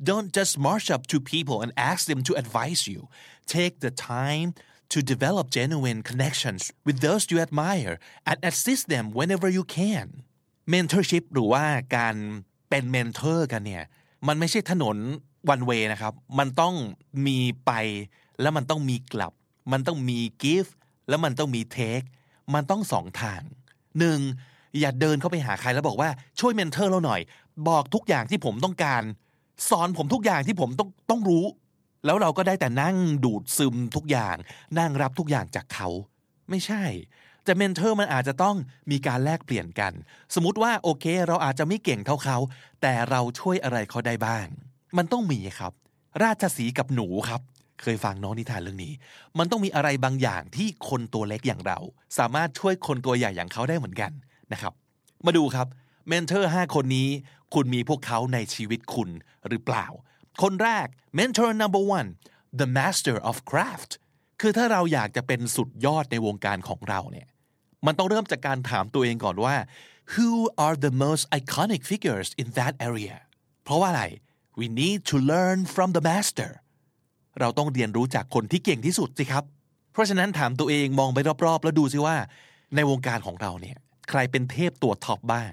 don't just march up to people and ask them to advise you take the time to develop genuine connections with those you admire and assist them whenever you can mentorship หรือว่าการเป็นเมนเทอร์กันเนี่ยมันไม่ใช่ถนน one way นะครับ มันต้องมีไปแล้วมันต้องมีกลับ มันต้องมี give แล้วมันต้องมี take มันต้องสองทาง หนึ่งอย่าเดินเข้าไปหาใครแล้วบอกว่าช่วย mentor เราหน่อย บอกทุกอย่างที่ผมต้องการ สอนผมทุกอย่างที่ผมต้องต้องรู้ แล้วเราก็ได้แต่นั่งดูดซึมทุกอย่าง นั่งรับทุกอย่างจากเขา ไม่ใช่ แต่ mentor มันอาจจะต้องมีการแลกเปลี่ยนกัน สมมติว่าโอเค เราอาจจะไม่เก่งเท่าเขา แต่เราช่วยอะไรเขาได้บ้าง มันต้องมีครับ ราชสีกับหนูครับ เคยฟังน้องนิทานเรื่องนี้ มันต้องมีอะไรบางอย่างที่คนตัวเล็กอย่างเรา สามารถช่วยคนตัวใหญ่อย่างเขาได้เหมือนกันนะครับ มาดูครับเมนเทอร์5คนนี้ คุณมีพวกเขาในชีวิตคุณหรือเปล่า คนแรก mentor number one the master of craft คือถ้าเราอยากจะเป็นสุดยอดในวงการของเราเนี่ยมันต้องเริ่มจากการถามตัวเองก่อนว่า who are the most iconic figures in that area เพราะว่าอะไร we need to learn from the master เราต้องเรียนรู้จากคนที่เก่งที่สุดสิครับ เพราะฉะนั้นถามตัวเองมองไปรอบๆ แล้วดูซิว่า ในวงการของเราเนี่ยใครเป็นเทพตัวท็อปบ้าง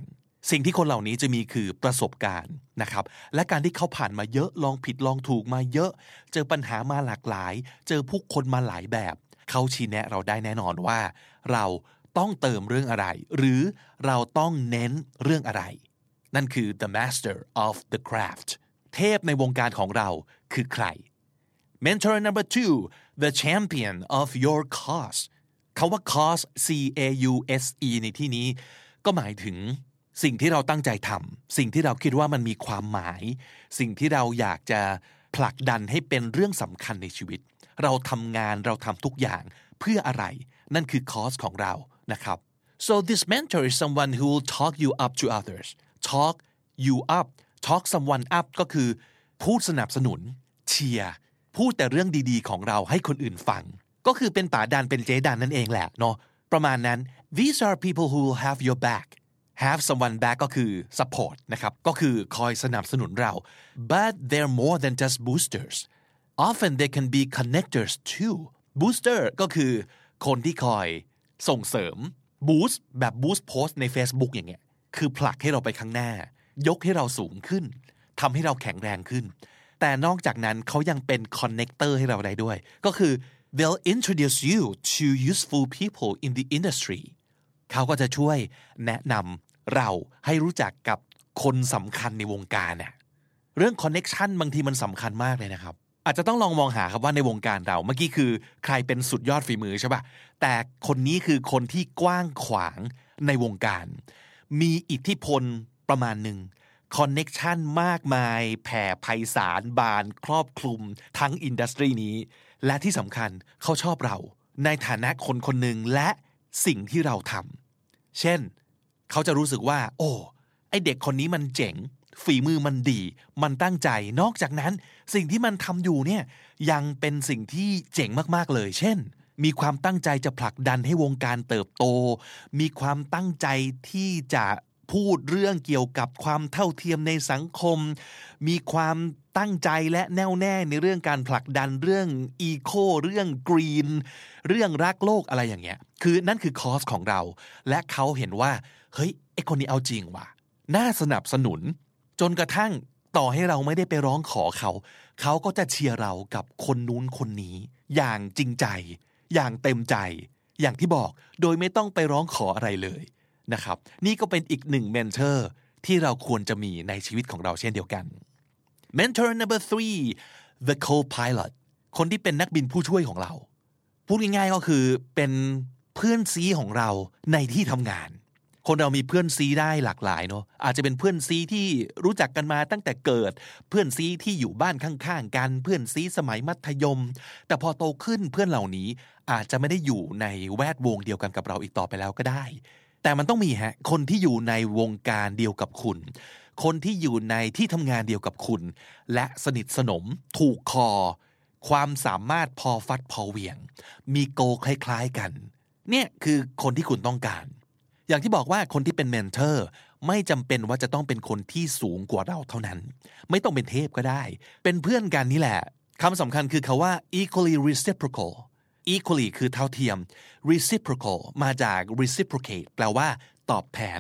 สิ่งที่คนเหล่านี้จะมีคือประสบการณ์นะครับ และการที่เขาผ่านมาเยอะลองผิดลองถูกมาเยอะ เจอปัญหามาหลากหลาย เจอผู้คนมาหลายแบบ เขาชี้แนะเราได้แน่นอนว่า เราต้องเติมเรื่องอะไร หรือเราต้องเน้นเรื่องอะไร นั่นคือ the master of the craft เทพในวงการของเราคือใคร mentor number two the champion of your cause คาว่า cause C A U S E ในที่นี้ ก็หมายถึงสิ่งที่เราตั้งใจทำสิ่งที่เราคิดว่ามันมีความหมาย สิ่งที่เราอยากจะผลักดันให้เป็นเรื่องสำคัญในชีวิต เราทำงานเราทำทุกอย่างเพื่ออะไร นั่นคือคอสของเรานะครับ so this mentor is someone who will talk you up to others talk you up talk someone up ก็คือ พูดสนับสนุน เชียร์ พูดแต่เรื่องดีๆ ของเราให้คนอื่นฟัง ก็คือเป็นป๋าดันเป็นเจ๊ดันนั่นเองแหละเนาะประมาณนั้น these are people who have your back have someone back ก็คือ support นะครับก็คือคอยสนับสนุนเรา but they're more than just boosters often they can be connectors too booster ก็คือคนที่คอยส่งเสริม boost แบบ boost post ใน Facebook อย่างเงี้ยคือผลักให้เราไปข้างหน้า ยกให้เราสูงขึ้นทำให้เราแข็งแรงขึ้น แต่นอกจากนั้นเขายังเป็น connector ให้เราได้ด้วย ก็คือ they'll introduce you to useful people in the industry เขาก็จะช่วยแนะนำเราให้รู้จักกับคนสำคัญในวงการเน่ะเรื่อง connection บางทีมันสำคัญมากเลยนะครับ อาจจะต้องลองมองหาครับว่าในวงการเรา เมื่อกี้คือใครเป็นสุดยอดฝีมือใช่ป่ะ แต่คนนี้คือคนที่กว้างขวางในวงการ มีอิทธิพลประมาณหนึ่ง connection มากมายแผ่ไพศาลบานครอบคลุมทั้ง industry นี้ และที่สำคัญเขาชอบเรา ในฐานะคนคนหนึ่งและสิ่งที่เราทำเช่น เขาจะรู้สึกว่า โอ้ไอเด็กคนนี้มันเจ๋ง ฝีมือมันดี มันตั้งใจ นอกจากนั้น สิ่งที่มันทำอยู่เนี่ยยังเป็นสิ่งที่เจ๋งมากๆเลย เช่นมีความตั้งใจจะผลักดันให้วงการเติบโต มีความตั้งใจที่จะ พูดเรื่องเกี่ยวกับความเท่าเทียมในสังคม มีความตั้งใจและแน่วแน่ในเรื่องการผลักดันเรื่องอีโคเรื่องกรีน เรื่องรักโลกอะไรอย่างเงี้ย คือนั่นคือคอสของเรา และเขาเห็นว่า เฮ้ยไอคนนี้เอาจริงว่ะ น่าสนับสนุน จนกระทั่งต่อให้เราไม่ได้ไปร้องขอเขา เขาก็จะเชียร์เรากับคนนู้นคนนี้ อย่างจริงใจ อย่างเต็มใจ อย่างที่บอกโดยไม่ต้องไปร้องขออะไรเลย นะครับ นี่ก็เป็นอีกหนึ่งเมนเทอร์ที่เราควรจะมีในชีวิตของเราเช่นเดียวกัน mentor number three the co-pilot คนที่เป็นนักบินผู้ช่วยของเรา พูดง่ายๆก็คือเป็นเพื่อนซีของเราในที่ทำงาน คนเรามีเพื่อนซีได้หลากหลายเนาะอาจจะเป็นเพื่อนซีที่รู้จักกันมาตั้งแต่เกิด เพื่อนซีที่อยู่บ้านข้างๆกัน เพื่อนซีสมัยมัธยม แต่พอโตขึ้นเพื่อนเหล่านี้อาจจะไม่ได้อยู่ในแวดวงเดียวกันกับเราอีกต่อไปแล้วก็ได้ แต่มันต้องมีฮะคนที่อยู่ในวงการเดียวกับคุณ คนที่อยู่ในที่ทำงานเดียวกับคุณ และสนิทสนมถูกคอ ความสามารถพอฟัดพอเหวี่ยง มีโกคล้ายๆกัน เนี่ยคือคนที่คุณต้องการ อย่างที่บอกว่าคนที่เป็นเมนเทอร์ไม่จำเป็นว่าจะต้องเป็นคนที่สูงกว่าเราเท่านั้น ไม่ต้องเป็นเทพก็ได้ เป็นเพื่อนกันนี่แหละคำสำคัญคือคาว่า equally reciprocal equally คือเท่าเทียม reciprocal มาจาก reciprocate แปลว่า ตอบแทน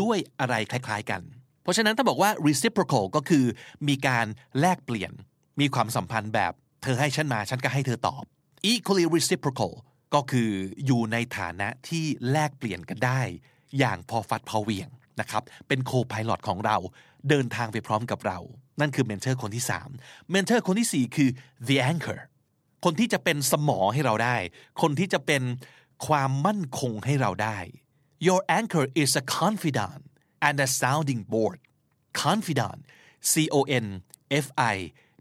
ด้วยอะไรคล้าย ๆ กัน เพราะฉะนั้นถ้าบอกว่า reciprocal ก็คือ มีการแลกเปลี่ยน มีความสัมพันธ์แบบ เธอให้ฉันมา ฉันก็ให้เธอตอบ equally reciprocal ก็คืออยู่ในฐานะที่แลกเปลี่ยนกันได้ อย่างพอฟัดพอเวียงนะครับ เป็น co-pilot ของเรา เดินทางไปพร้อมกับเรา นั่นคือ mentor คนที่3 mentor คนที่ 4 คือ the anchor คนที่จะเป็นสมอให้เราได้ คนที่จะเป็นความมั่นคงให้เราได้ your anchor is a confidant and a sounding board confidant C O N F I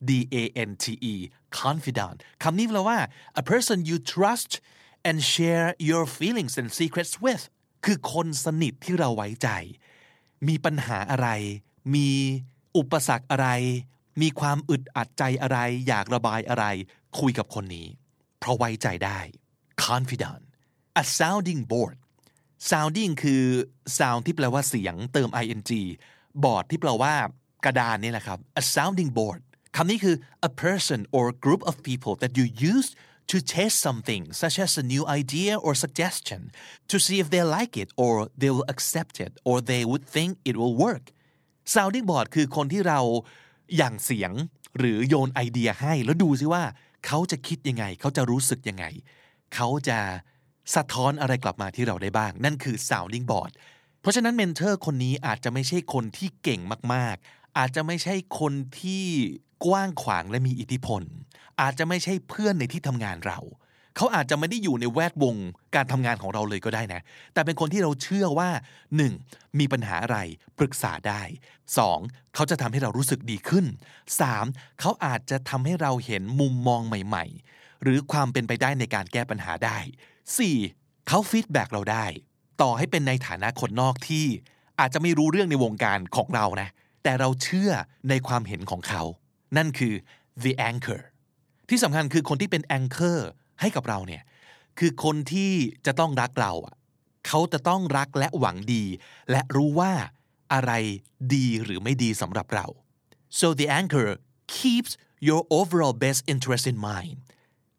D A N T E confidant คำนี้แปลว่า a person you trust and share your feelings and secrets with คือคนสนิทที่เราไว้ใจ มีปัญหาอะไร มีอุปสรรคอะไร มีความอึดอัดใจอะไร อยากระบายอะไร คุยกับคนนี้ เพราะไว้ใจได้ confidant a sounding board sounding คือ sound ที่แปลว่าเสียงเติม ing board ที่แปลว่ากระดานนี่แหละครับ a sounding board คำนี้คือ a person or group of people that you use to test something such as a new idea or suggestion to see if they like it or they will accept it or they would think it will work sounding board คือคนที่เราอย่างเสียงหรือโยนไอเดียให้แล้วดูซิว่า เขาจะคิดยังไง เขาจะรู้สึกยังไง เขาจะสะท้อนอะไรกลับมาที่เราได้บ้าง นั่นคือ sounding board เพราะฉะนั้นเมนเทอร์คนนี้อาจจะไม่ใช่คนที่เก่งมากๆ อาจจะไม่ใช่คนที่กว้างขวางและมีอิทธิพล อาจจะไม่ใช่เพื่อนในที่ทำงานเรา เขาอาจจะไม่ได้อยู่ในแวดวงการทำงานของเราเลยก็ได้นะ แต่เป็นคนที่เราเชื่อว่า 1. มีปัญหาอะไรปรึกษาได้ 2. เขาจะทำให้เรารู้สึกดีขึ้น 3. เขาอาจจะทำให้เราเห็นมุมมองใหม่ ๆ หรือความเป็นไปได้ในการแก้ปัญหาได้ 4. เขาฟีดแบ็กเราได้ ต่อให้เป็นในฐานะคนนอกที่อาจจะไม่รู้เรื่องในวงการของเรานะ แต่เราเชื่อในความเห็นของเขา นั่นคือ the anchor ที่สำคัญคือคนที่เป็น anchor ให้กับเราเนี่ยคือคนที่จะต้องรักเราอะเขาจะต้องรักและหวังดี และรู้ว่าอะไรดีหรือไม่ดีสำหรับเรา so the anchor keeps your overall best interest in mind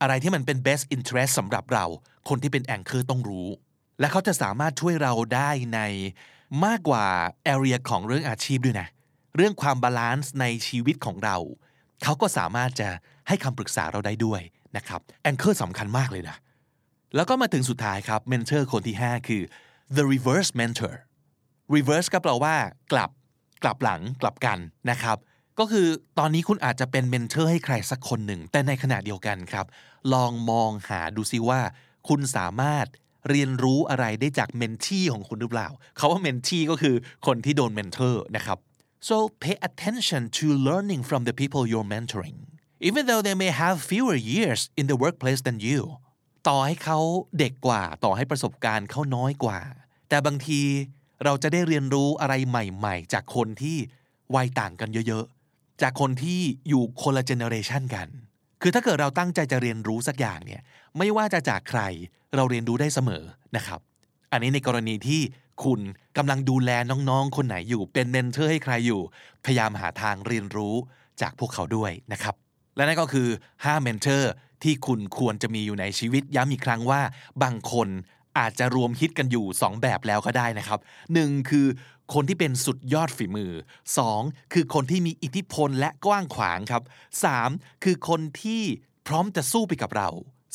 อะไรที่มันเป็น best interest สำหรับเรา คนที่เป็น anchor ต้องรู้ และเขาจะสามารถช่วยเราได้ในมากกว่า area ของเรื่องอาชีพด้วยนะ เรื่องความ balance ในชีวิตของเรา เขาก็สามารถจะให้คำปรึกษาเราได้ด้วย นะครับ anchor สำคัญมากเลยนะ แล้วก็มาถึงสุดท้ายครับ mentor คนที่ 5 คือ the reverse mentor reverse ก็แปลว่ากลับกลับหลังกลับกันนะครับ ก็คือตอนนี้คุณอาจจะเป็นเมนเทอร์ให้ใครสักคนหนึ่ง แต่ในขณะเดียวกันครับ ลองมองหาดูซิว่า คุณสามารถเรียนรู้อะไรได้จากเมนทีของคุณหรือเปล่าเขาว่าเมนทีก็คือคนที่โดน mentor นะครับ so pay attention to learning from the people you're mentoring even though they may have fewer years in the workplace than you ต่อให้เขาเด็กกว่า ต่อให้ประสบการณ์เขาน้อยกว่า แต่บางทีเราจะได้เรียนรู้อะไรใหม่ๆ จากคนที่วัยต่างกันเยอะๆ จากคนที่อยู่คนละเจเนอเรชันกัน คือถ้าเกิดเราตั้งใจจะเรียนรู้สักอย่างเนี่ย ไม่ว่าจะจากใครเราเรียนรู้ได้เสมอนะครับ อันนี้ในกรณีที่คุณกำลังดูแลน้องๆ คนไหนอยู่ เป็น mentor ให้ใครอยู่ พยายามหาทางเรียนรู้จากพวกเขาด้วยนะครับ และนั่นก็คือ 5 mentor ที่คุณควรจะมีอยู่ในชีวิตย้ำอีกครั้งว่า บางคนอาจจะรวมฮิตกันอยู่ 2 แบบแล้วก็ได้นะครับ 1 คือคนที่เป็นสุดยอดฝีมือ 2 คือคนที่มีอิทธิพลและกว้างขวางครับ 3 คือคนที่พร้อมจะสู้ไปกับเรา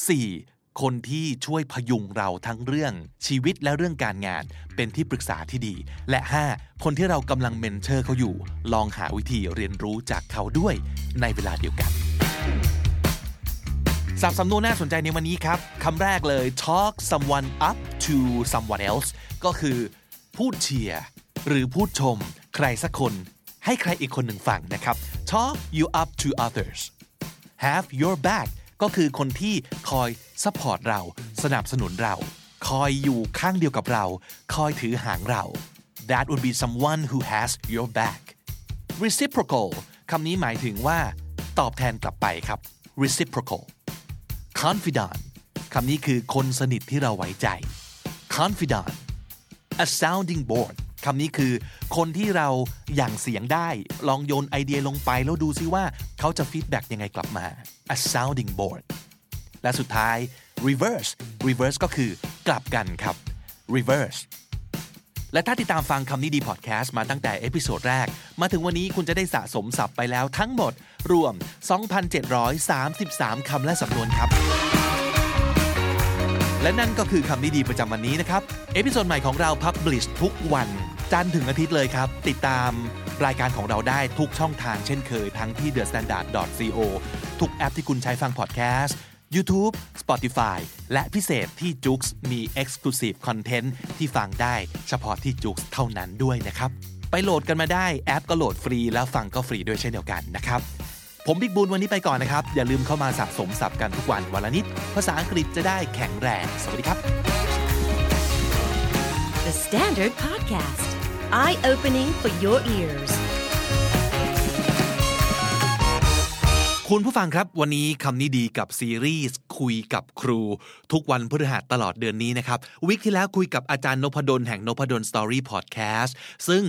4. คนที่ช่วยพยุงเราทั้งเรื่องชีวิตและเรื่องการงานเป็นที่ปรึกษาที่ดี และ 5. คนที่เรากำลังเมนเทอร์เขาอยู่ ลองหาวิธีเรียนรู้จากเขาด้วยในเวลาเดียวกันสับสำนวนน่าสนใจในวันนี้ครับคำแรกเลย talk someone up to someone else ก็คือพูดเชียร์หรือพูดชม ใครสักคน ให้ใครอีกคนหนึ่งฟังนะครับ talk you up to others have your back ก็คือคนที่คอย support เรา สนับสนุนเรา คอยอยู่ข้างเดียวกับเรา คอยถือหางเรา that would be someone who has your back reciprocal คำนี้หมายถึงว่า ตอบแทนกลับไปครับ reciprocal confidant คำนี้คือคนสนิทที่เราไว้ใจ confidant a sounding board คำนี้คือคนที่เราหยั่งเสียงได้ ลองโยนไอเดียลงไปแล้วดูซิว่าเขาจะ feedback ยังไงกลับมา a sounding board และสุดท้าย reverse reverse ก็คือกลับกันครับ reverse และถ้าติดตามฟังคำนี้ดีพอดแคสต์มาตั้งแต่ episode แรก มาถึงวันนี้คุณจะได้สะสมศัพท์ไปแล้วทั้งหมด รวม 2,733 คำและสำนวนครับ และนั่นก็คือคำนี้ดีประจำวันนี้นะครับ episode ใหม่ของเรา publish ทุกวัน จันทร์ถึงอาทิตย์เลยครับ ติดตามรายการของเราได้ทุกช่องทางเช่นเคย ทั้งที่ thestandard.co ทุกแอปที่คุณใช้ฟังพอดแคสต์ YouTube Spotify และพิเศษที่ JOOX มี Exclusive Content ที่ฟังได้เฉพาะที่ j u x เท่านั้นด้วยนะครับ ไปโหลดกันมาได้แอปก็โหลดฟรีแล้วฟังก็ฟรีด้วยเช่นเดียวกันนะครับผมบิ๊กบุญวันนี้ไปก่อนนะครับ อย่าลืมเข้ามาสะสมศัพท์กันทุกวันวันละนิด ภาษาอังกฤษจะได้แข็งแรง สวัสดีครับ The Standard Podcast, eye opening for your ears. คุณผู้ฟังครับ วันนี้คำนี้ดีกับซีรีส์คุยกับครู ทุกวันพฤหัสตลอดเดือนนี้นะครับ วิกที่แล้วคุยกับอาจารย์นพดลแห่งนพดลสตอรี่พอดแคสต์ซึ่ง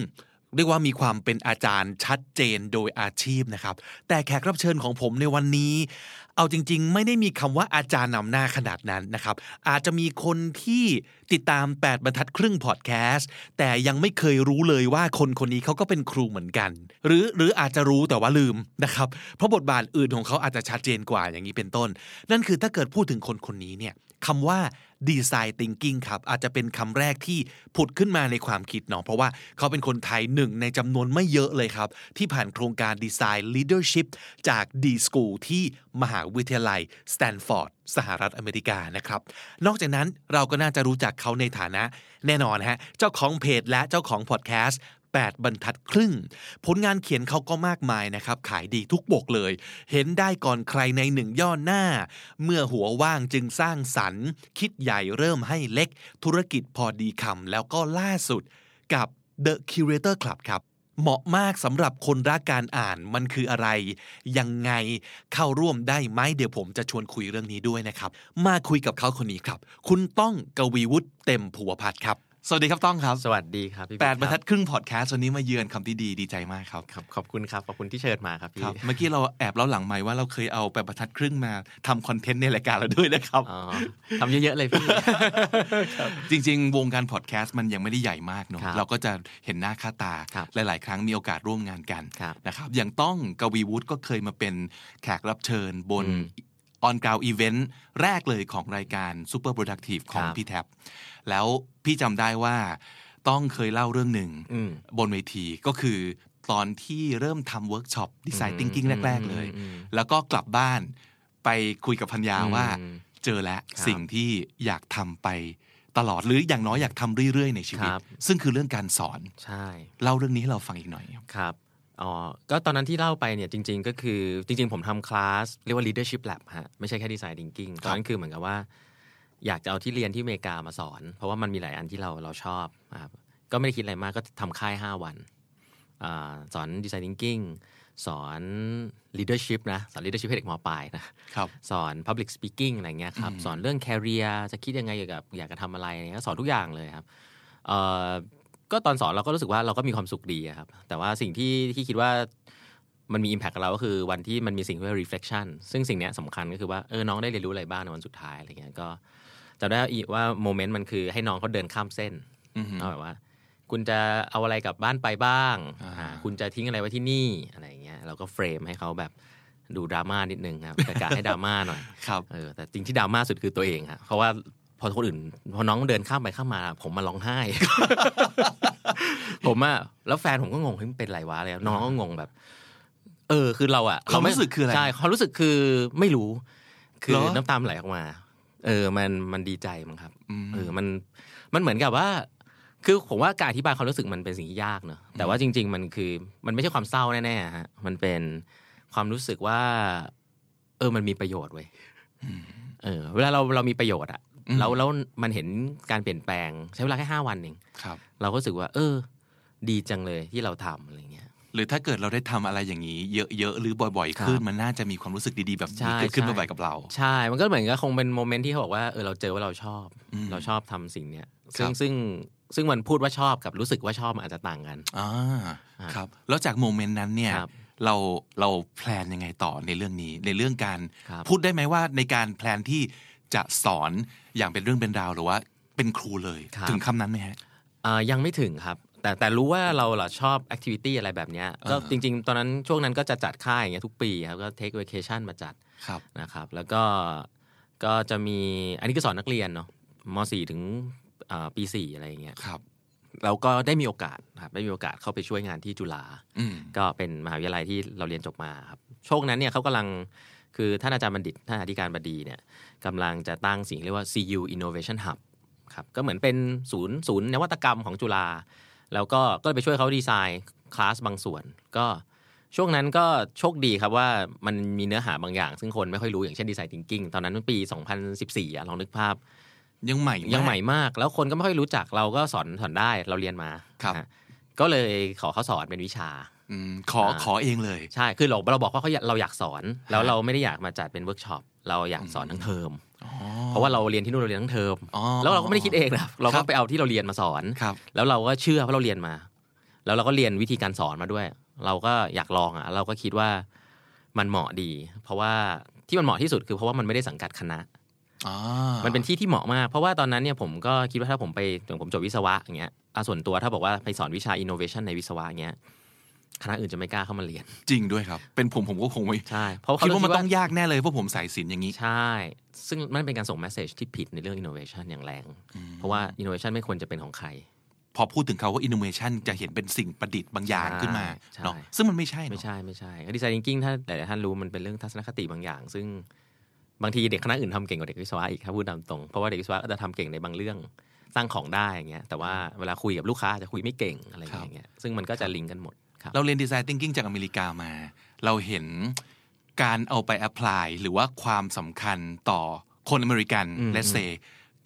เรียกว่ามีความเป็นอาจารย์ชัดเจนโดยอาชีพนะครับ แต่แขกรับเชิญของผมในวันนี้ เอาจริง ๆ ไม่ได้มีคำว่าอาจารย์นำหน้าขนาดนั้นนะครับ อาจจะมีคนที่ติดตาม 8 บรรทัดครึ่งพอดแคสต์แต่ยังไม่เคยรู้เลยว่าคนคนนี้เขาก็เป็นครูเหมือนกัน หรือหรืออาจจะรู้แต่ว่าลืมนะครับ เพราะบทบาทอื่นของเขาอาจจะชัดเจนกว่าอย่างนี้เป็นต้น นั่นคือถ้าเกิดพูดถึงคนคนนี้เนี่ยคำว่า Design Thinking ครับ อาจจะเป็นคำแรกที่ผุดขึ้นมาในความคิดเนาะเพราะว่าเขาเป็นคนไทยหนึ่งในจำนวนไม่เยอะเลยครับ ที่ผ่านโครงการ Design Leadership จาก D School ที่มหาวิทยาลัยสแตนฟอร์ดสหรัฐอเมริกานะครับ นอกจากนั้นเราก็น่าจะรู้จักเขาในฐานะแน่นอนฮะเจ้าของเพจและเจ้าของพอดแคสต์ 8 บรรทัดครึ่ง ผลงานเขียนเขาก็มากมายนะครับ ขายดีทุกบกเลย เห็นได้ก่อนใครในหนึ่งย่อหน้า เมื่อหัวว่างจึงสร้างสรรค์ คิดใหญ่เริ่มให้เล็ก ธุรกิจพอดีคำแล้วก็ล่าสุดกับ The Curator Club ครับเหมาะมากสำหรับคนรักการอ่านมันคืออะไร ยังไงเข้าร่วมได้ไหมเดี๋ยวผมจะชวนคุยเรื่องนี้ด้วยนะครับ มาคุยกับเขาคนนี้ครับ คุณต้องกวีวุฒิเต็มผัวพัฒน์ครับ สวัสดีครับต้องครับสวัสดีครับพี่แปดบรรทัดคครึ่งพอดแคสต์วันนี้มาเยือนคำที่ดีดีใจมากครับครับ ขอบคุณครับขอบคุณที่เชิญมาครับพี่ครับเมื่อกี้เราแอบเล่าหลังไมค์ว่าเราเคยเอาแปดบรรทัดครึ่งมาทำคอนเทนต์ในรายการเราด้วยนะครับอ๋อทำเยอะๆเลยพี่จริง ๆ วงการพอดแคสต์มันยังไม่ได้ใหญ่มากเนอะครับเราก็จะเห็นหน้าค่าตาครับหลาย ๆ ครั้งมีโอกาสร่วมงานกันครับนะครับอย่างต้องกวีวุฒิก็เคยมาเป็นแขกรับเชิญบนอืม on-ground event แรกเลยของรายการ Super Productive ของครับพี่แท็บ แล้วพี่จำได้ว่าต้องเคยเล่าเรื่องหนึ่งอืมบนเวทีก็คือตอนที่เริ่มทำเวิร์กช็อปดีไซน์อืม thinking แรก ๆ เลยอืมแล้วก็กลับบ้านไปคุยกับพัญญาอืมว่า เจอแล้วครับสิ่งที่อยากทำไปตลอดหรืออย่างน้อยอยากทำเรื่อย ๆ ในชีวิตครับซึ่งคือเรื่องการสอนใช่เล่าเรื่องนี้ให้เราฟังอีกหน่อยครับครับอ๋อก็ตอนนั้นที่เล่าไปเนี่ยจริง ๆ ก็คือจริง ๆ ผมทำคลาสเรียกว่า leadership lab ฮะไม่ใช่แค่ design thinking ตอนนั้นคือเหมือนกับว่า อยากจะเอาที่เรียนที่อเมริกามาสอน เพราะว่ามันมีหลายอันที่เราเราชอบนะครับก็ไม่ได้คิดอะไรมากก็ทำค่าย 5 วันอาสอน design thinking สอน leadership นะ สอน leadership ให้เด็กมปลายนะครับสอน public speaking อะไรเงี้ยครับ สอนเรื่อง career จะคิดยังไงเกี่ยวกับอยากจะทำอะไรอะไรเงี้ยสอนทุกอย่างเลยครับเอ่อก็ตอนสอนเราก็รู้สึกว่าเราก็มีความสุขดีอะครับ แต่ว่าสิ่งที่ที่คิดว่ามันมี impact กับเราก็คือวันที่มันมีสิ่งที่เรียกว่า reflection ซึ่งสิ่งเนี้ยสำคัญก็คือว่าเออน้องได้เรียนรู้อะไรบ้างในวันสุดท้ายอะไรเงี้ยก็ จำได้ว่าโมเมนต์มันคือให้น้องเขาเดินข้ามเส้นอือฮึเอาแบบว่า คุณจะเอาอะไรกลับบ้านไปบ้างอ่าอ่าคุณจะทิ้งอะไรไว้ที่นี่อะไรเงี้ยเราก็เฟรมให้เขาแบบดูดราม่านิดนึงครับประกาศให้ดราม่าหน่อยครับเออแต่จริงที่ดราม่าสุดคือตัวเองครับเพราะว่าพอคนอื่น พอน้องเดินข้ามไปข้ามมา ผมมาร้องไห้ ผมอะแล้วแฟนผมก็งงเฮ้ยมันเป็นไรวะอะไรน้องก็งงแบบ เออคือเราอะความรู้สึกคืออะไรใช่ความรู้สึกคือไม่รู้ คือเหรอน้ำตามันไหลออกมา เออมันมันดีใจมั้งครับอืมเออมันมันเหมือนกับว่า คือผมว่าการอธิบายความรู้สึกมันเป็นสิ่งที่ยากเนอะแต่ว่าจริง ๆ มันคือ มันไม่ใช่ความเศร้าแน่ๆฮะมันเป็นความรู้สึกว่า เออมันมีประโยชน์เว้ยเออ เวลาเราเรามีประโยชน์อะอืมแล้วแล้วมันเห็นการเปลี่ยนแปลงใช้เวลาแค่ห้าวันเองครับ เราก็รู้สึกว่า เออ ดีจังเลยที่เราทำอะไรเงี้ย หรือถ้าเกิดเราได้ทำอะไรอย่างนี้ เยอะๆหรือบ่อยๆครับขึ้นมันน่าจะมีความรู้สึกดีๆแบบใช่นี้เกิดขึ้นใช่บ่อยๆกับเรา ใช่ มันก็เหมือนกับคงเป็น moment ที่เขาบอกว่าเออเราเจอว่าเราชอบอืมเราชอบทำสิ่งเนี้ยครัซึ่งซึ่งซึ่งมันพูดว่าชอบกับรู้สึกว่าชอบมันอาจจะต่างกันอ่าอ่าครับ แล้วจาก moment นั้นเนี่ยครับเราเรา plan ยังไงต่อในเรื่องนี้ในเรื่องการครับพูดได้ไหมว่าในการ plan ที่จะสอนอย่างเป็นเรื่องเป็นราวหรือว่าเป็นครูเลยครับถึงคำนั้นไหมฮะอ่ายังไม่ถึงครับ แต่แต่รู้ว่าเราล่ะชอบ activity อะไรแบบเนี้ยก็อ่าจริง ๆ ตอนนั้นช่วงนั้นก็จะจัดค่ายอย่างเงี้ยทุกปีครับก็ take vacation มาจัดครับนะครับแล้วก็ก็จะมีอันนี้ก็สอนนักเรียนเนาะม .4 ถึงอ่าปี 4 อะไรอย่างเงี้ยครับเราก็ได้มีโอกาสครับได้มีโอกาสเข้าไปช่วยงานที่จุฬาอืมก็เป็นมหาวิทยาลัยที่เราเรียนจบมาครับโชคนั้นเนี่ยเขากำลังคือท่านอาจารย์บัณฑิตท่านอธิการบดีเนี่ยกำลังจะตั้งสิ่งเรียกว่า CU Innovation Hub ครับก็เหมือนเป็นศูนย์ศูนย์นวัตกรรมของจุฬา แล้วก็ก็เลยไปช่วยเขาดีไซน์คลาสบางส่วน ก็ช่วงนั้นก็โชคดีครับว่ามันมีเนื้อหาบางอย่าง ซึ่งคนไม่ค่อยรู้อย่างเช่นดีไซน์ thinking ตอนนั้นมันปี 2014อะลองนึกภาพ ยังใหม่ยังใหม่มากมาก แล้วคนก็ไม่ค่อยรู้จักเราก็สอนสอนได้เราเรียนมาครับนะฮะก็เลยขอเขาสอนเป็นวิชาอืมขออ่าขอเองเลย ใช่คือเราเราบอกว่าเขาอยากเราอยากสอน แล้วเราไม่ได้อยากมาจัดเป็นเวิร์กช็อปเราอยากสอนทั้งเทอม เพราะว่าเราเรียนที่นู่นเราเรียนทั้งเทอมอ๋อแล้วเราก็ไม่ได้คิดเองนะครับเราครัก็บไปเอาที่เราเรียนมาสอนครับแล้วเราก็เชื่อเพราะเราเรียนมา แล้วเราก็เรียนวิธีการสอนมาด้วย เราก็อยากลองอะ เราก็คิดว่ามันเหมาะดี เพราะว่าที่มันเหมาะที่สุดคือเพราะว่ามันไม่ได้สังกัดคณะอ๋อมันเป็นที่ที่เหมาะมาก เพราะว่าตอนนั้นเนี่ยผมก็คิดว่าถ้าผมไปอย่างผมจบวิศวะอย่างเงี้ยอะส่วนตัวถ้าบอกว่าไปสอนวิชา innovation ในวิศวะอย่างเงี้ย คณะอื่นจะไม่กล้าเข้ามาเรียน จริงด้วยครับ เป็นผมผมก็คงไม่ใช่เพราะเขาคิดว่ามันคิดต้องยากแน่เลยเพราะผมสายศิลป์อย่างนี้ ใช่ ซึ่งมันเป็นการส่ง message ที่ผิดในเรื่อง innovation อย่างแรง เพราะว่า innovation ไม่ควรจะเป็นของใคร พอพูดถึงเขาว่า innovation จะเห็นเป็นสิ่งประดิษฐ์บางอย่างขึ้นมาใช่เนาะซึ่งมันไม่ใช่เนอะไม่ใช่ไม่ใช่ดีไซน์ thinking ถ้าหลายๆท่านรู้มันเป็นเรื่องทัศนคติบางอย่าง ซึ่งบางทีเด็กคณะอื่นทำเก่งกว่าเด็กวิศวะอีกถ้าพูดตามตรงเพราะว่าเด็กวิศวะก็จะทำเก่งในบางเรื่องสร้างของได้อย่างเงี้ยแต่ว่าเวลาคุยกับลูกค้าจะคุยไม่เก่งอะไรอย่างเงี้ยซึ่งมันก็จะลิงก์กันหมดครับ เราเรียน design thinking จากอเมริกามา เราเห็นการเอาไป apply หรือว่าความสำคัญต่อคนอเมริกันอืม let's say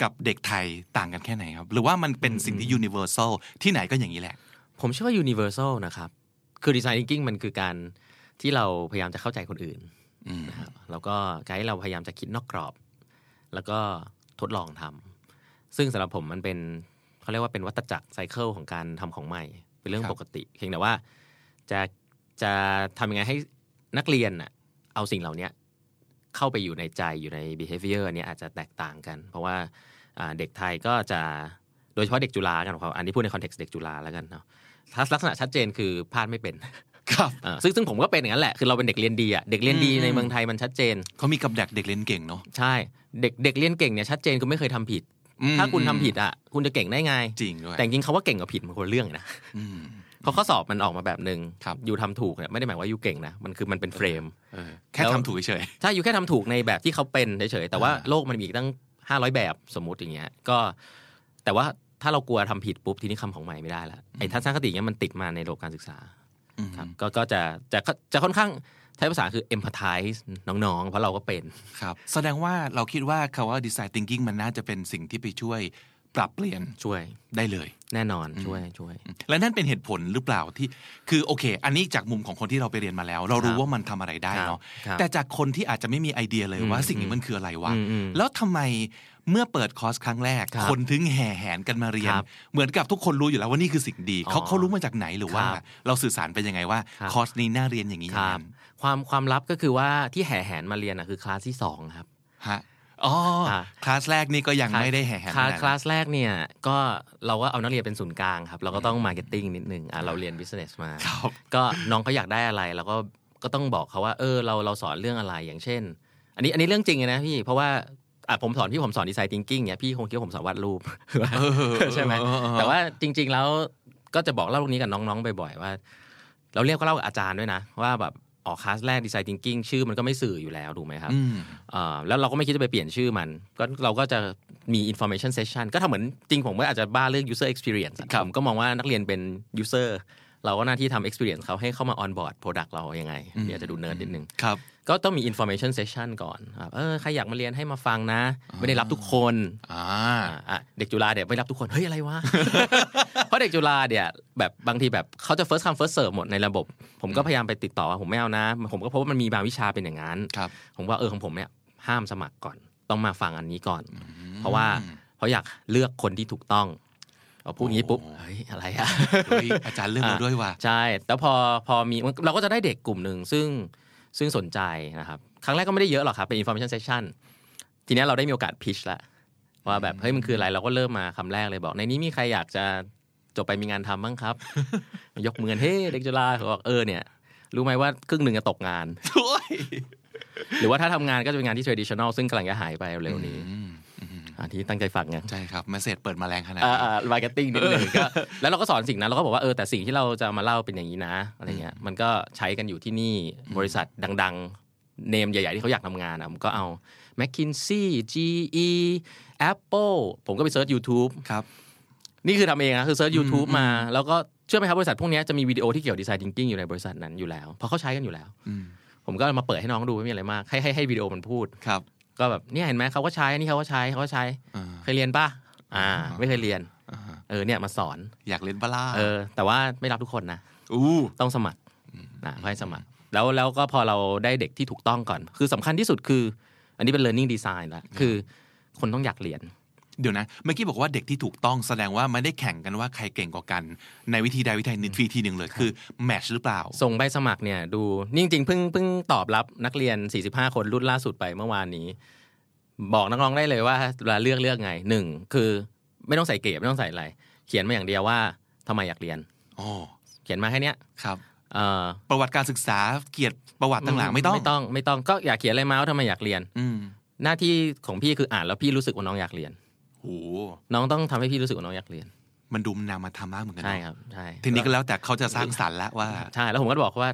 กับเด็กไทยต่างกันแค่ไหนครับ หรือว่ามันเป็นสิ่งที่ universal ที่ไหนก็อย่างนี้แหละ ผมเชื่อว่า universal นะครับ คือ design thinking มันคือการที่เราพยายามจะเข้าใจคนอื่นอืมนะครับแล้วก็การที่เราพยายามจะคิดนอกกรอบ แล้วก็ทดลองทำซึ่งสำหรับผมมันเป็นเขาเรียกว่าเป็นวัฏจักรไซเคิลของการทำของใหม่ เป็นเรื่องครับปกติ เพียงแต่ว่า จะจะทำยังไงให้นักเรียนน่ะเอาสิ่งเหล่านี้เข้าไปอยู่ในใจอยู่ใน behavior อันนี้อาจจะแตกต่างกัน เพราะว่าอ่าเด็กไทยก็จะโดยเฉพาะเด็กจุฬากันของเขาอันนี้พูดในคอนเท็กซ์เด็กจุฬาแล้วกันเนาะถ้าลักษณะชัดเจนคือพลาดไม่เป็นครับอ่าซึ่งซึ่งผมก็เป็นอย่างนั้นแหละคือเราเป็นเด็กเรียนดีอะเด็กเรียนดีอืมในเมืองไทยมันชัดเจนเขามีกับดักเด็กเรียนเก่งเนาะใช่เด็กเด็กเรียนเก่งเนี่ยชัดเจนคือไม่เคยทำผิดอืมถ้าคุณทำผิดอะคุณจะเก่งได้ไงจริงด้วยแต่จริงๆเขาว่าเก่งกับผิดมันคนละเรื่องนะ อืมเพราะข้อสอบมันออกมาแบบหนึ่งครับอยู่ทำถูกเนี่ยไม่ได้หมายว่าอยู่เก่งนะมันคือมันเป็นเฟรมเออแค่แล้วทำถูกเฉยถ้าอยู่แค่ทำถูกในแบบที่เขาเป็นเฉยๆแต่ว่าอ่าโลกมันมีอีกตั้งห้าร้อยแบบสมมติอย่างเงี้ยก็แต่ว่าถ้าเรากลัวทำผิดปุ๊บทีนี้คำของใหม่ไม่ได้ละไอ้ทัศนคติเนี้ยมันติดมาในระบบการศึกษาๆอืมครับก็ก็จะจะจะค่อนข้างใช้ภาษาคือ empathize น้องๆ เพราะเราก็เป็น ครับ แสดงว่าเราคิดว่าคำว่า design thinking มันน่าจะเป็นสิ่งที่ไปช่วย ปรับเปลี่ยนช่วยได้เลย แน่นอนช่วยช่วย และนั่นเป็นเหตุผลหรือเปล่าที่ คือโอเค อันนี้จากมุมของคนที่เราไปเรียนมาแล้ว เรารู้ว่ามันทำอะไรได้เนาะครับแต่จากคนที่อาจจะไม่มีไอเดียเลยว่าอืมสิ่งนี้มันคืออะไรวะอืมอืมแล้วทำไมเมื่อเปิดคอร์สครั้งแรกครับคนถึงแห่แหนกันมาเรียนครับเหมือนกับทุกคนรู้อยู่แล้วว่านี่คือสิ่งดีเขาอ๋อเขารู้มาจากไหนหรือว่าครับเราสื่อสารไปยังไงว่าครับคอร์สนี้น่าเรียนอย่างนี้ครับอย่างนั้นความความลับก็คือว่าที่แห่แหนมาเรียนอะคือคลาสที่สองครับฮะ อ๋ออาคลาสแรกนี่ก็ยังไม่ได้แห่แหนคลาสขนาดคลาสแรกเนี่ยก็เราก็เอานักเรียนเป็นศูนย์กลางครับ เราก็ต้อง marketing นิดนึงอะเราเรียน business มาครับก็น้องเขาอยากได้อะไรเราก็ก็ต้องบอกเขาว่าเออเราเราสอนเรื่องอะไรอย่างเช่น อันนี้อันนี้เรื่องจริงเลยนะพี่เพราะว่าอะผมสอนพี่ผมสอนดีไซน์ thinking เนี่ยพี่คงคิดว่าผมสอนวาดรูปใช่ไหมเออเออเออแต่ว่าจริง ๆ แล้วก็จะบอกเล่าเรื่องนี้กับน้องๆบ่อยๆว่า เราเรียกก็เล่ากับอาจารย์ด้วยนะว่าแบบ ออกคลาสแรกดีไซน์ thinking ชื่อมันก็ไม่สื่ออยู่แล้วถูกไหมครับอืมอ่าแล้วเราก็ไม่คิดจะไปเปลี่ยนชื่อมันก็เราก็จะมี information session ก็ทำเหมือนจริงผมก็อาจจะบ้าเรื่อง user experience อะครับผมก็มองว่านักเรียนเป็น user เราก็หน้าที่ทำ experience เขาให้เข้ามา on board product เรายังไงเนี่ยอาจจะดูเนิร์ดนิดนึงครับก็ต้องมี information session ก่อนครับเออใครอยากมาเรียนให้มาฟังนะ ไม่ได้รับทุกคนอ่าอะอะเด็กจุฬาเนี่ยไม่รับทุกคนเฮ้ยอะไรวะเพราะเด็กจุฬาเนี่ยแบบบางทีแบบเขาจะ first come first serve หมดในระบบ ผมก็พยายามไปติดต่อว่าผมไม่เอานะ ผมก็พบว่ามันมีบางวิชาเป็นอย่างนั้นครับผมว่าเออของผมเนี่ยห้ามสมัครก่อน ต้องมาฟังอันนี้ก่อน เพราะว่าเพราะอยากเลือกคนที่ถูกต้อง เอาพูดงี้ปุ๊บเฮ้ยอะไรอะเฮ้ยอาจารย์เรื่องเราด้วยว่ะใช่แล้วพอพอมีเราก็จะได้เด็กกลุ่มหนึ่งซึ่งซึ่งสนใจนะครับครั้งแรกก็ไม่ได้เยอะหรอกครับเป็น information session ทีเนี้ยเราได้มีโอกาสพิชละว่าแบบเฮ้ยมันคืออะไรเราก็เริ่มมาคำแรกเลยบอก ในนี้มีใครอยากจะจบไปมีงานทำบ้างครับ ยกมือกันเฮ้ยเด็กจุฬาเขาบอกเออเนี่ย รู้ไหมว่าครึ่งหนึ่งจะตกงานโอ้ยหรือว่าถ้าทำงานก็จะเป็นงานที่ traditional ซึ่งกำลังจะหายไปเร็วๆนี้อืมอืมอัน ที่ตั้งใจฟังไงใช่ครับ message เปิดมาแรงขนาดอ่านี้อ่า marketing นิดนึงก็แล้วเราก็สอนสิ่งนั้นเราก็บอกว่าเออแต่สิ่งที่เราจะมาเล่าเป็นอย่างนี้นะอะไรเงี้ยมันก็ใช้กันอยู่ที่นี่บริษัทดังๆ name ใหญ่ ๆ ที่เขาอยากทำงานอะผมก็เอา McKinsey GE Apple ผมก็ไปเซิร์ช YouTube ครับนี่คือทำเองนะคือเซิร์ช YouTube มา แล้วก็เชื่อไหมครับบริษัทพวกเนี้ยจะมีวิดีโอที่เกี่ยวกับดีไซน์ thinking อยู่ในบริษัทนั้นอยู่แล้วเพราะเขาใช้กันอยู่แล้วอืมผมก็มาเปิดให้น้องดูไม่มีอะไรมากให้ให้ให้วิดีโอมันพูดครับ ก็แบบเนี่ยเห็นไหมเขาก็ใช้อันนี่เขาก็ใช้เขาก็ใช้อ่าเคยเรียนป่ะอ่า ไม่เคยเรียนอ่าเออเนี่ยมาสอนอยากเรียนปะล่ะเออ แต่ว่าไม่รับทุกคนนะอู้ต้องสมัครนะให้สมัคร แล้วแล้วก็พอเราได้เด็กที่ถูกต้องก่อน คือสำคัญที่สุดคือ อันนี้เป็น learning design ละคือ คนต้องอยากเรียน เดี๋ยวนะเมื่อกี้บอกว่าเด็กที่ถูกต้องแสดงว่าไม่ได้แข่งกันว่าใครเก่งกว่ากัน ในวิธีใดวิธีหนึ่งวิธีหนึ่งเลยคือแมทช์หรือเปล่า ส่งใบสมัครเนี่ยดูนี่จริงๆเพิ่งเพิ่งตอบรับนักเรียน 45 คนรุ่นล่าสุดไปเมื่อวานนี้ บอกนักร้องได้เลยว่าเวลาเลือกเลือกไงหนึ่งคือไม่ต้องใส่เกรดไม่ต้องใส่อะไร เขียนมาอย่างเดียวว่าทำไมอยากเรียนอ๋อเขียนมาแค่เนี้ยครับเอ่อประวัติการศึกษาเกียรติประวัติต่างๆไม่ต้องไม่ต้องไม่ต้องก็อยากเขียนอะไรมาว่าทำไมอยากเรียนอืมหน้าที่ของพี่คืออ่านแล้วพี่รู้สึกว่าน้องอยากเรียน โหน้องต้องทำให้พี่รู้สึกว่าน้องอยากเรียน มันดูมันนามาทำมากเหมือนกันใช่เนอะครับใช่ทีนี้ก็แล้วแต่เขาจะสร้างสรรค์แล้วว่าใช่แล้วผมก็บอกว่า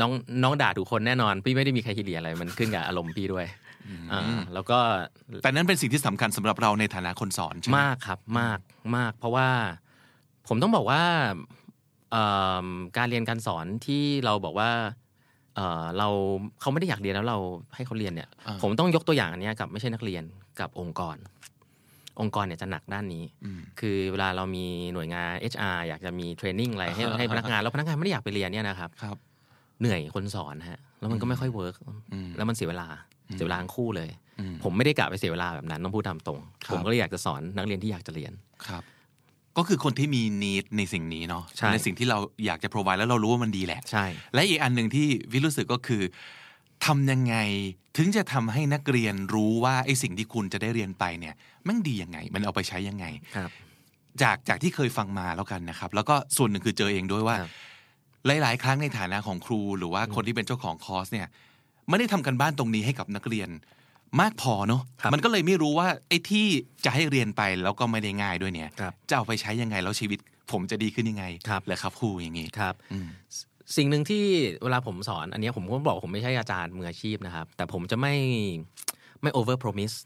น้องน้องด่าทุกคนแน่นอน พี่ไม่ได้มีใครคิดเรียนอะไรมันขึ้นกับอารมณ์พี่ด้วยอ่าแล้วก็แต่นั่นเป็นสิ่งที่สำคัญสำหรับเราในฐานะคนสอนใช่ไหมมากครับมากมาก เพราะว่าผมต้องบอกว่าเอิ่มการเรียนการสอนที่เราบอกว่าเอ่อเราเขาไม่ได้อยากเรียนแล้วเราให้เขาเรียนเนี่ยอ่าผมต้องยกตัวอย่างอันเนี้ยกับไม่ใช่นักเรียนกับองค์กร องค์กรเนี่ยจะหนักด้านนี้อืมคือเวลาเรามีหน่วยงาน HR อยากจะมีเทรนนิ่งอะไรให้อ่าให้พนักงาน แล้วพนักงานไม่ได้อยากไปเรียนเนี่ยนะครับครับเหนื่อยคนสอนฮะ แล้วมันก็ไม่ค่อยเวิร์กอืมแล้วมันเสียเวลา เสียเวลาทั้งคู่เลยอืมผมไม่ได้กะไปเสียเวลาแบบนั้นต้องพูดตามตรงครับผมก็เลยอยากจะสอนนักเรียนที่อยากจะเรียน ครับ ก็คือคนที่มีนีดในสิ่งนี้เนาะใช่สิ่งที่เราอยากจะ provide แล้วเรารู้ว่ามันดีแหละ ใช่ และอีกอันหนึ่งที่วิรู้สึกก็คือทำยังไง ถึงจะทำให้นักเรียนรู้ว่าไอ้สิ่งที่คุณจะได้เรียนไปเนี่ยมันดียังไง มันเอาไปใช้ยังไงครับจากจากที่เคยฟังมาแล้วกันนะครับ แล้วก็ส่วนหนึ่งคือเจอเองด้วยว่าครับหลาย ๆ ครั้งในฐานะของครู หรือว่าคนที่เป็นเจ้าของคอร์สเนี่ยไม่ได้ทำกันบ้านตรงนี้ให้กับนักเรียนมากพอเนาะครับมันก็เลยไม่รู้ว่าไอ้ที่จะให้เรียนไปแล้วก็ไม่ได้ง่ายด้วยเนี่ยครับจะเอาไปใช้ยังไงแล้วชีวิตผมจะดีขึ้นยังไงครับเหรอครับครูอย่างนี้ครับอืม สิ่งหนึ่งที่เวลาผมสอน อันเนี้ยผมก็บอกผมไม่ใช่อาจารย์มืออาชีพนะครับ แต่ผมจะไม่ไม่ over promise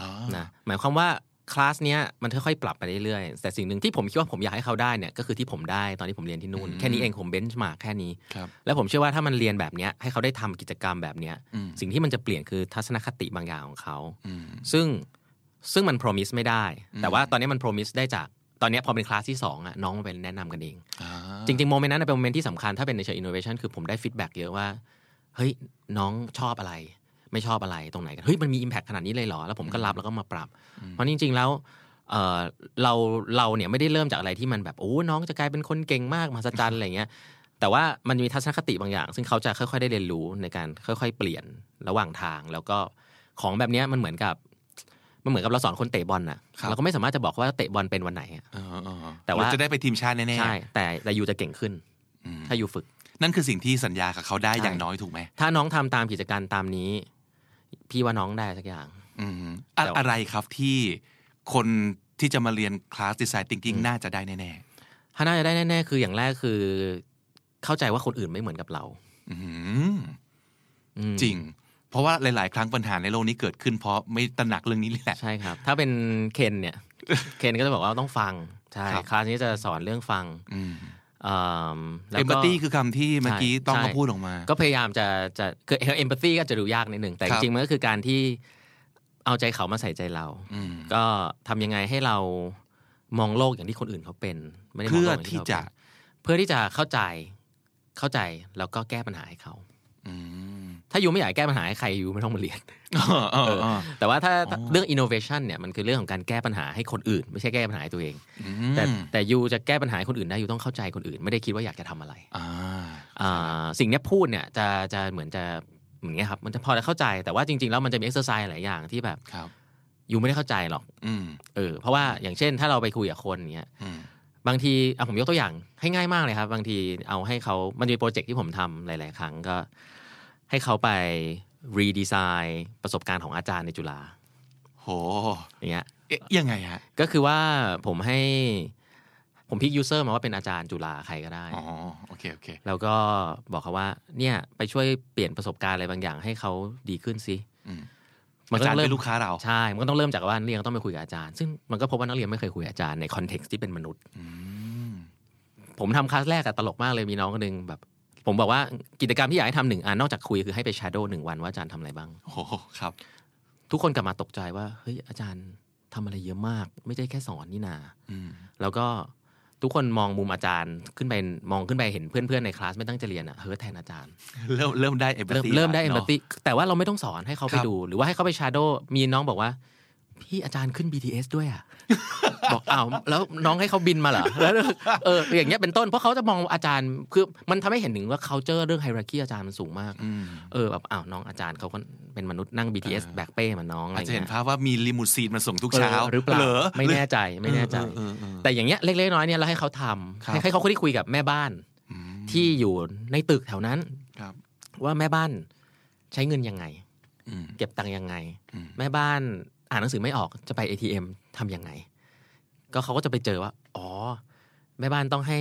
อ๋อนะหมายความว่าคลาสเนี้ยมันค่อยๆปรับไปเรื่อยๆแต่สิ่งหนึ่งที่ผมคิดว่าผมอยากให้เขาได้เนี่ยก็คือที่ผมได้ตอนที่ผมเรียนที่นู่นอืมแค่นี้เองผมเบนช์มาแค่นี้ครับแล้วผมเชื่อว่าถ้ามันเรียนแบบเนี้ยให้เขาได้ทำกิจกรรมแบบเนี้ยอืมสิ่งที่มันจะเปลี่ยนคือทัศนคติบางอย่างของเขาอืมซึ่งซึ่งมัน promise ไม่ได้อืมแต่ว่าตอนนี้มัน promise ได้จาก ตอนนี้พอเป็นคลาสที่2อะน้องมาเป็นแนะนำกันเองอ่าจริงๆ moment นั้นนะเป็น moment ที่สำคัญถ้าเป็นในเชิง innovation คือผมได้ feedback เยอะว่าเฮ้ยน้องชอบอะไร ไม่ชอบอะไรตรงไหนกันเฮ้ยมันมี impact ขนาดนี้เลยเหรอ แล้วผมก็รับแล้วก็มาปรับ เพราะจริง ๆ แล้วเออเราเราเนี่ยไม่ได้เริ่มจากอะไรที่มันแบบโอ้น้องจะกลายเป็นคนเก่งมากมหัศจรรย์อะไรเงี้ยแต่ว่ามันมีทัศนคติบางอย่าง ซึ่งเขาจะค่อยๆได้เรียนรู้ในการค่อย ๆ เปลี่ยนระหว่างทาง แล้วก็ของแบบเนี้ยมันเหมือนกับ มันเหมือนกับเราสอนคนเตะบอลน่ะครับเราก็ไม่สามารถจะบอกว่าเตะบอลเป็นวันไหนอะเออเออแต่ว่าเรจะได้ไปทีมชาติแน่ๆใช่แต่แต่ยูจะเก่งขึ้นอืมถ้ายูฝึก นั่นคือสิ่งที่สัญญากับเขาได้ใช่อย่างน้อยถูกไหมถ้าน้องทำตามกิจการตามนี้ พี่ว่าน้องได้สักอย่างอืมอะแต่ว่าอะไรครับที่คนที่จะมาเรียนคลาสดีไซน์ thinking น่าจะได้แน่ถ้าน่าจะได้แน่ๆคืออย่างแรกคือ เข้าใจว่าคนอื่นไม่เหมือนกับเราๆอืมอืมจริง เพราะว่าหลาย ๆ ครั้งปัญหาในโลกนี้เกิดขึ้น เพราะไม่ตระหนักเรื่องนี้แหละ ใช่ครับ ถ้าเป็นเคนเนี่ย เคนก็จะบอกว่าต้องฟัง ใช่ครับคลาสนี้จะสอนเรื่องฟังอืมอืมแล้วเอมก็พัตตีคือคำที่เมื่อกี้ใช่ต้องใช่มาพูดออกมา ก็พยายามจะจะคือเอมพัตตีก็จะดูยากนิดหนึ่งแต่คจรับริงๆมันก็คือการที่เอาใจเขามาใส่ใจเราอืมก็ทำยังไงให้เรามองโลกอย่างที่คนอื่นเขาเป็นไม่ได้มองเพื่อโลกย่างที่เราจะเป็นเพื่อที่จะเข้าใจเข้าใจแล้วก็แก้ปัญหาให้เขาอืม ถ้ายูไม่อยากแก้ปัญหาให้ใครยูไม่ต้องมาเรียนเออเออเออแต่ว่าถ้าถ้าอ๋อเรื่อง innovation เนี่ยมันคือเรื่องของการแก้ปัญหาให้คนอื่น ไม่ใช่แก้ปัญหาให้ตัวเองอืมแต่แต่ยูจะแก้ปัญหาให้คนอื่นได้ยูต้องเข้าใจคนอื่น ไม่ได้คิดว่าอยากจะทำอะไรอ่าอ่าสิ่งเนี้ยพูดเนี่ยจะจะเหมือนจะเหมือนเงี้ยครับมันจะพอจะเข้าใจแต่ว่าจริง ๆ แล้วมันจะมี exercise หลายอย่างที่แบบครับyou ไม่ได้เข้าใจหรอกอืมเออ เพราะว่าอย่างเช่น ถ้าเราไปคุยกับคนเนี้ยอืมบางทีเอาผมยกตัวอย่างให้ง่ายมากเลยครับ บางทีเอาให้เขามันจะมีโปรเจกต์ที่ผมทำหลาย ๆ ครั้งก็ ให้เขาไป redesign ประสบการณ์ของอาจารย์ในจุฬาโหอย่างเงี้ยเอ๊ะยังไงฮะ ก็คือว่าผมให้ผม pick user มาว่าเป็นอาจารย์จุฬาใครก็ได้ อ๋อ โอเค โอเค แล้วก็บอกเขาว่า เนี่ย ไปช่วยเปลี่ยนประสบการณ์อะไรบางอย่างให้เขาดีขึ้นสิอืมมันอาก็จารต้ย์องเริ่เป็มนลูกค้าเรา ใช่ มันก็ต้องเริ่มจากว่านักเรียนก็ต้องไปคุยกับอาจารย์ ซึ่งมันก็พบว่านักเรียนไม่เคยคุยกับอาจารย์ในคอนเท็กซ์ที่เป็นมนุษย์อืมผมทำคลาสแรกอะตลกมากเลยมีน้องคนหนึ่งแบบ ผมบอกว่ากิจกรรมที่อยากให้ทำหนึ่งอันนอกจากคุยคือให้ไปชาร์โดหนึ่งวันว่าอาจารย์ทำอะไรบ้าง โอ้โหครับ ทุกคนกลับมาตกใจว่าเฮ้ยอาจารย์ทำอะไรเยอะมาก ไม่ใช่แค่สอนนี่นา อืม แล้วก็ทุกคนมองมุมอาจารย์ขึ้นไปมองขึ้นไปเห็นเพื่อนๆในคลาสไม่ตั้งใจเรียนอะเฮ้ยแทนอาจารย์ เริ่มเริ่มได้เอมพัตเริ่มตี เริ่มได้เอมพัตเนาะตีแต่ว่าเราไม่ต้องสอนให้เขาไปครับ ดู หรือว่าให้เขาไปชาร์โดมีน้องบอกว่า พี่อาจารย์ขึ้น BTS ด้วยอะบอกอ้าวแล้วน้องให้เขาบินมาเหรอแล้วเอออย่างเงี้ยเป็นต้นเพราะเขาจะมองอาจารย์คือมันทำให้เห็นถึงว่า culture เรื่องไฮรักีอาจารย์มันสูงมากอืมเออแบบอ้าวน้องอาจารย์เขาก็เป็นมนุษย์นั่ง BTS แบกเป้เหมือนน้องอะไรอาจจะเห็นเงี้ยภาพว่ามีลิมูซีนมาส่งทุกเช้าออหรือเปล่าเหรอไม่แน่ใจไม่แน่ใจเออเออเออแต่อย่างเงี้ยเล็กๆน้อยๆเนี่ยเราให้เขาทำครับให้ให้เขาคุยคุยกับแม่บ้านอืมที่อยู่ในตึกแถวนั้นครับว่าแม่บ้านใช้เงินยังไงอืมเก็บตังค์ยังไงอืมแม่บ้าน อ่านหนังสือไม่ออกจะไป ATM ทำยังไง ก็เขาก็จะไปเจอว่า อ๋อ แม่บ้านต้องให้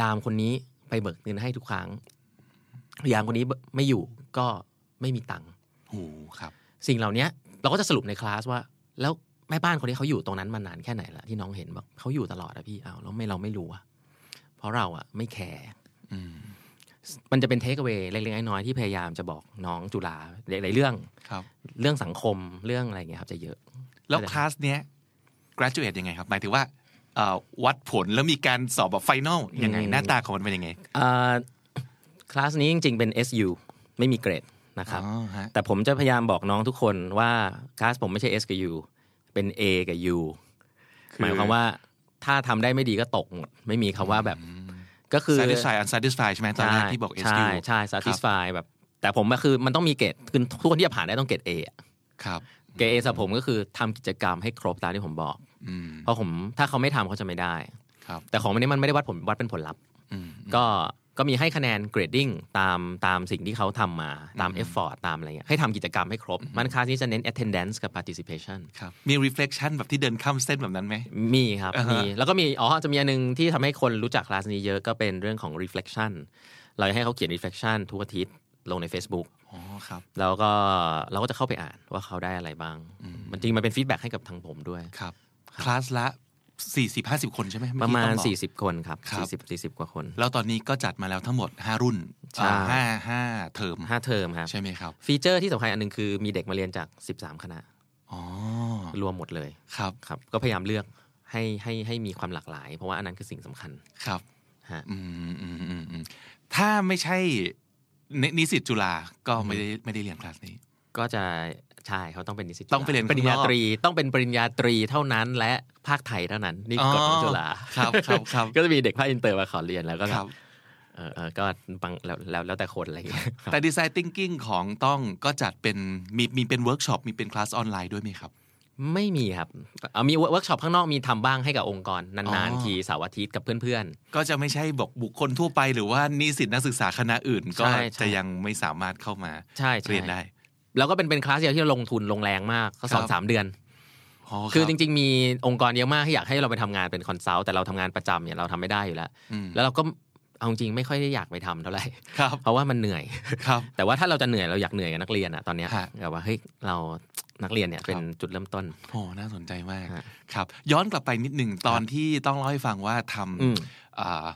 ยามคนนี้ไปเบิกเงินให้ทุกครั้ง ยามคนนี้ไม่อยู่ก็ไม่มีตังค์โอ้ครับ สิ่งเหล่านี้เราก็จะสรุปในคลาสว่า แล้วแม่บ้านคนนี้เขาอยู่ตรงนั้นมานานแค่ไหนละที่น้องเห็นบอกเขาอยู่ตลอดอะพี่อ้าวแล้วไม่เราไม่รู้อะเพราะเราอะไม่แคร์อืมมันจะเป็น takeaway เล็กๆน้อยๆที่พยายามจะบอกน้องจุฬาหลายๆเรื่องครับเรื่องสังคมเรื่องอะไรเงี้ยครับจะเยอะ แล้วคลาสเนี้ย graduate ยังไงครับ หมายถึงว่าเอ่อวัดผลแล้วมีการสอบแบบ final ยังไงอืมหน้าตาของมันเป็นยังไงอ่าคลาสนี้จริง ๆ เป็น S U ไม่มีเกรดนะครับอ๋อฮะแต่ผมจะพยายามบอกน้องทุกคนว่าคลาสผมไม่ใช่ S กับ U เป็น A กับ U คือหมายความว่าถ้าทำได้ไม่ดีก็ตกหมด ไม่มีคำว่าแบบ ก็คือ satisfy unsatisfy ใช่ไหมตอนแรกที่บอกใช่ SU ใช่ satisfy แบบ แต่ผมก็คือมันต้องมีเกรดคือทุกคนที่จะผ่านได้ต้องเกรด A อะครับ เกรด A สำหรับผมก็คือทำกิจกรรมให้ครบตามที่ผมบอกอืมเพราะผมถ้าเขาไม่ทำเขาจะไม่ได้ครับแต่ของวันนี้มันไม่ได้วัดผลวัดเป็นผลลัพธ์อืมก็ก็มีให้คะแนนเกรดดิ้งตามตามสิ่งที่เขาทำมาตาม effort ตามอะไรเงี้ยให้ทำกิจกรรมให้ครบ มันคลาสนี้จะเน้น attendance กับ participation ครับมี reflection แบบที่เดินข้ามเส้นแบบนั้นไหมมีครับอ่าฮะมีแล้วก็มีอ๋อจะมีอันหนึ่งที่ทำให้คนรู้จักคลาสนี้เยอะก็เป็นเรื่องของ reflection เราให้เขาเขียน reflection ทุกอาทิตย์ลงใน Facebook อ๋อ ครับแล้วก็เราก็จะเข้าไปอ่านว่าเขาได้อะไรบ้าง มันจริงมันเป็น feedback ให้กับทางผมด้วยครับคลาสละ40 50คนใช่ไหมเอ๊ะเมื่อกี้ต้องบอกประมาณ40คนครับครับ40 40กว่าคน แล้วตอนนี้ก็จัดมาแล้วทั้งหมด5รุ่นใช่อ่าห้าห้าเทอม5เทอมครับใช่ไหมครับ feature ที่สำคัญอันหนึ่งคือมีเด็กมาเรียนจาก13คณะอ๋อรวมหมดเลยครับครับ ก็พยายามเลือกให้ให้ให้มีความหลากหลาย เพราะว่าอันนั้นคือสิ่งสำคัญครับฮะอืมอืมอืมอืมถ้าไม่ใช่ นินิสิตจุฬาก็ไม่ได้ไม่ได้เรียนคลาสนี้ ก็จะใช่เขาต้องเป็นนิสิตต้องไปเรียนข้างนอกปริญญาตรีต้องเป็นปริญญาตรีเท่านั้น และภาคไทยเท่านั้นนี่กฎของจุฬาครับครับครับก็จะมีเด็กภาคอินเตอร์มาขอเรียนแล้วก็ครับเออเออก็บังแล้วแล้วแล้วแต่คนอะไรอย่างเงี้ยแต่ design thinking ของต้องก็จัดเป็นมีมีเป็นเวิร์กช็อปมีเป็นคลาสออนไลน์ด้วยไหมครับ ไม่มีครับเอามีเวิร์กช็อปข้างนอกมีทำบ้างให้กับองค์กรอ๋อนานๆทีเสาร์อาทิตย์กับเพื่อนก็จะไม่ใช่บอกบุคคลทั่วไปหรือว่านิสิตนักศึกษาคณะอื่น ก็ใช่ใช่จะยังไม่สามารถเข้ามาๆใช่ใช่เรียนได้ แล้วก็เป็นเป็นคลาสเดียวที่เราลงทุนลงแรงมากก็สอนครับสามเดือนอ๋อคือจริง ๆ มีองค์กรเยอะมากที่อยากให้เราไปทำงานเป็น consult แต่เราทำงานประจำเนี่ยเราทำไม่ได้อยู่แล้วอืมแล้วเราก็เอาจริงๆไม่ค่อยได้อยากไปทำเท่าไหร่ครับเพราะว่ามันเหนื่อยครับแต่ว่าถ้าเราจะเหนื่อยเราอยากเหนื่อยกับนักเรียนอะตอนเนี้ยฮะแบบว่าเฮ้ยเรา นักเรียนเนี่ยเป็นครับจุดเริ่มต้นโอ้น่าสนใจมากฮะครับ ย้อนกลับไปนิดหนึ่งตอนที่ต้องเล่าให้ฟังว่าทอืมำอ่า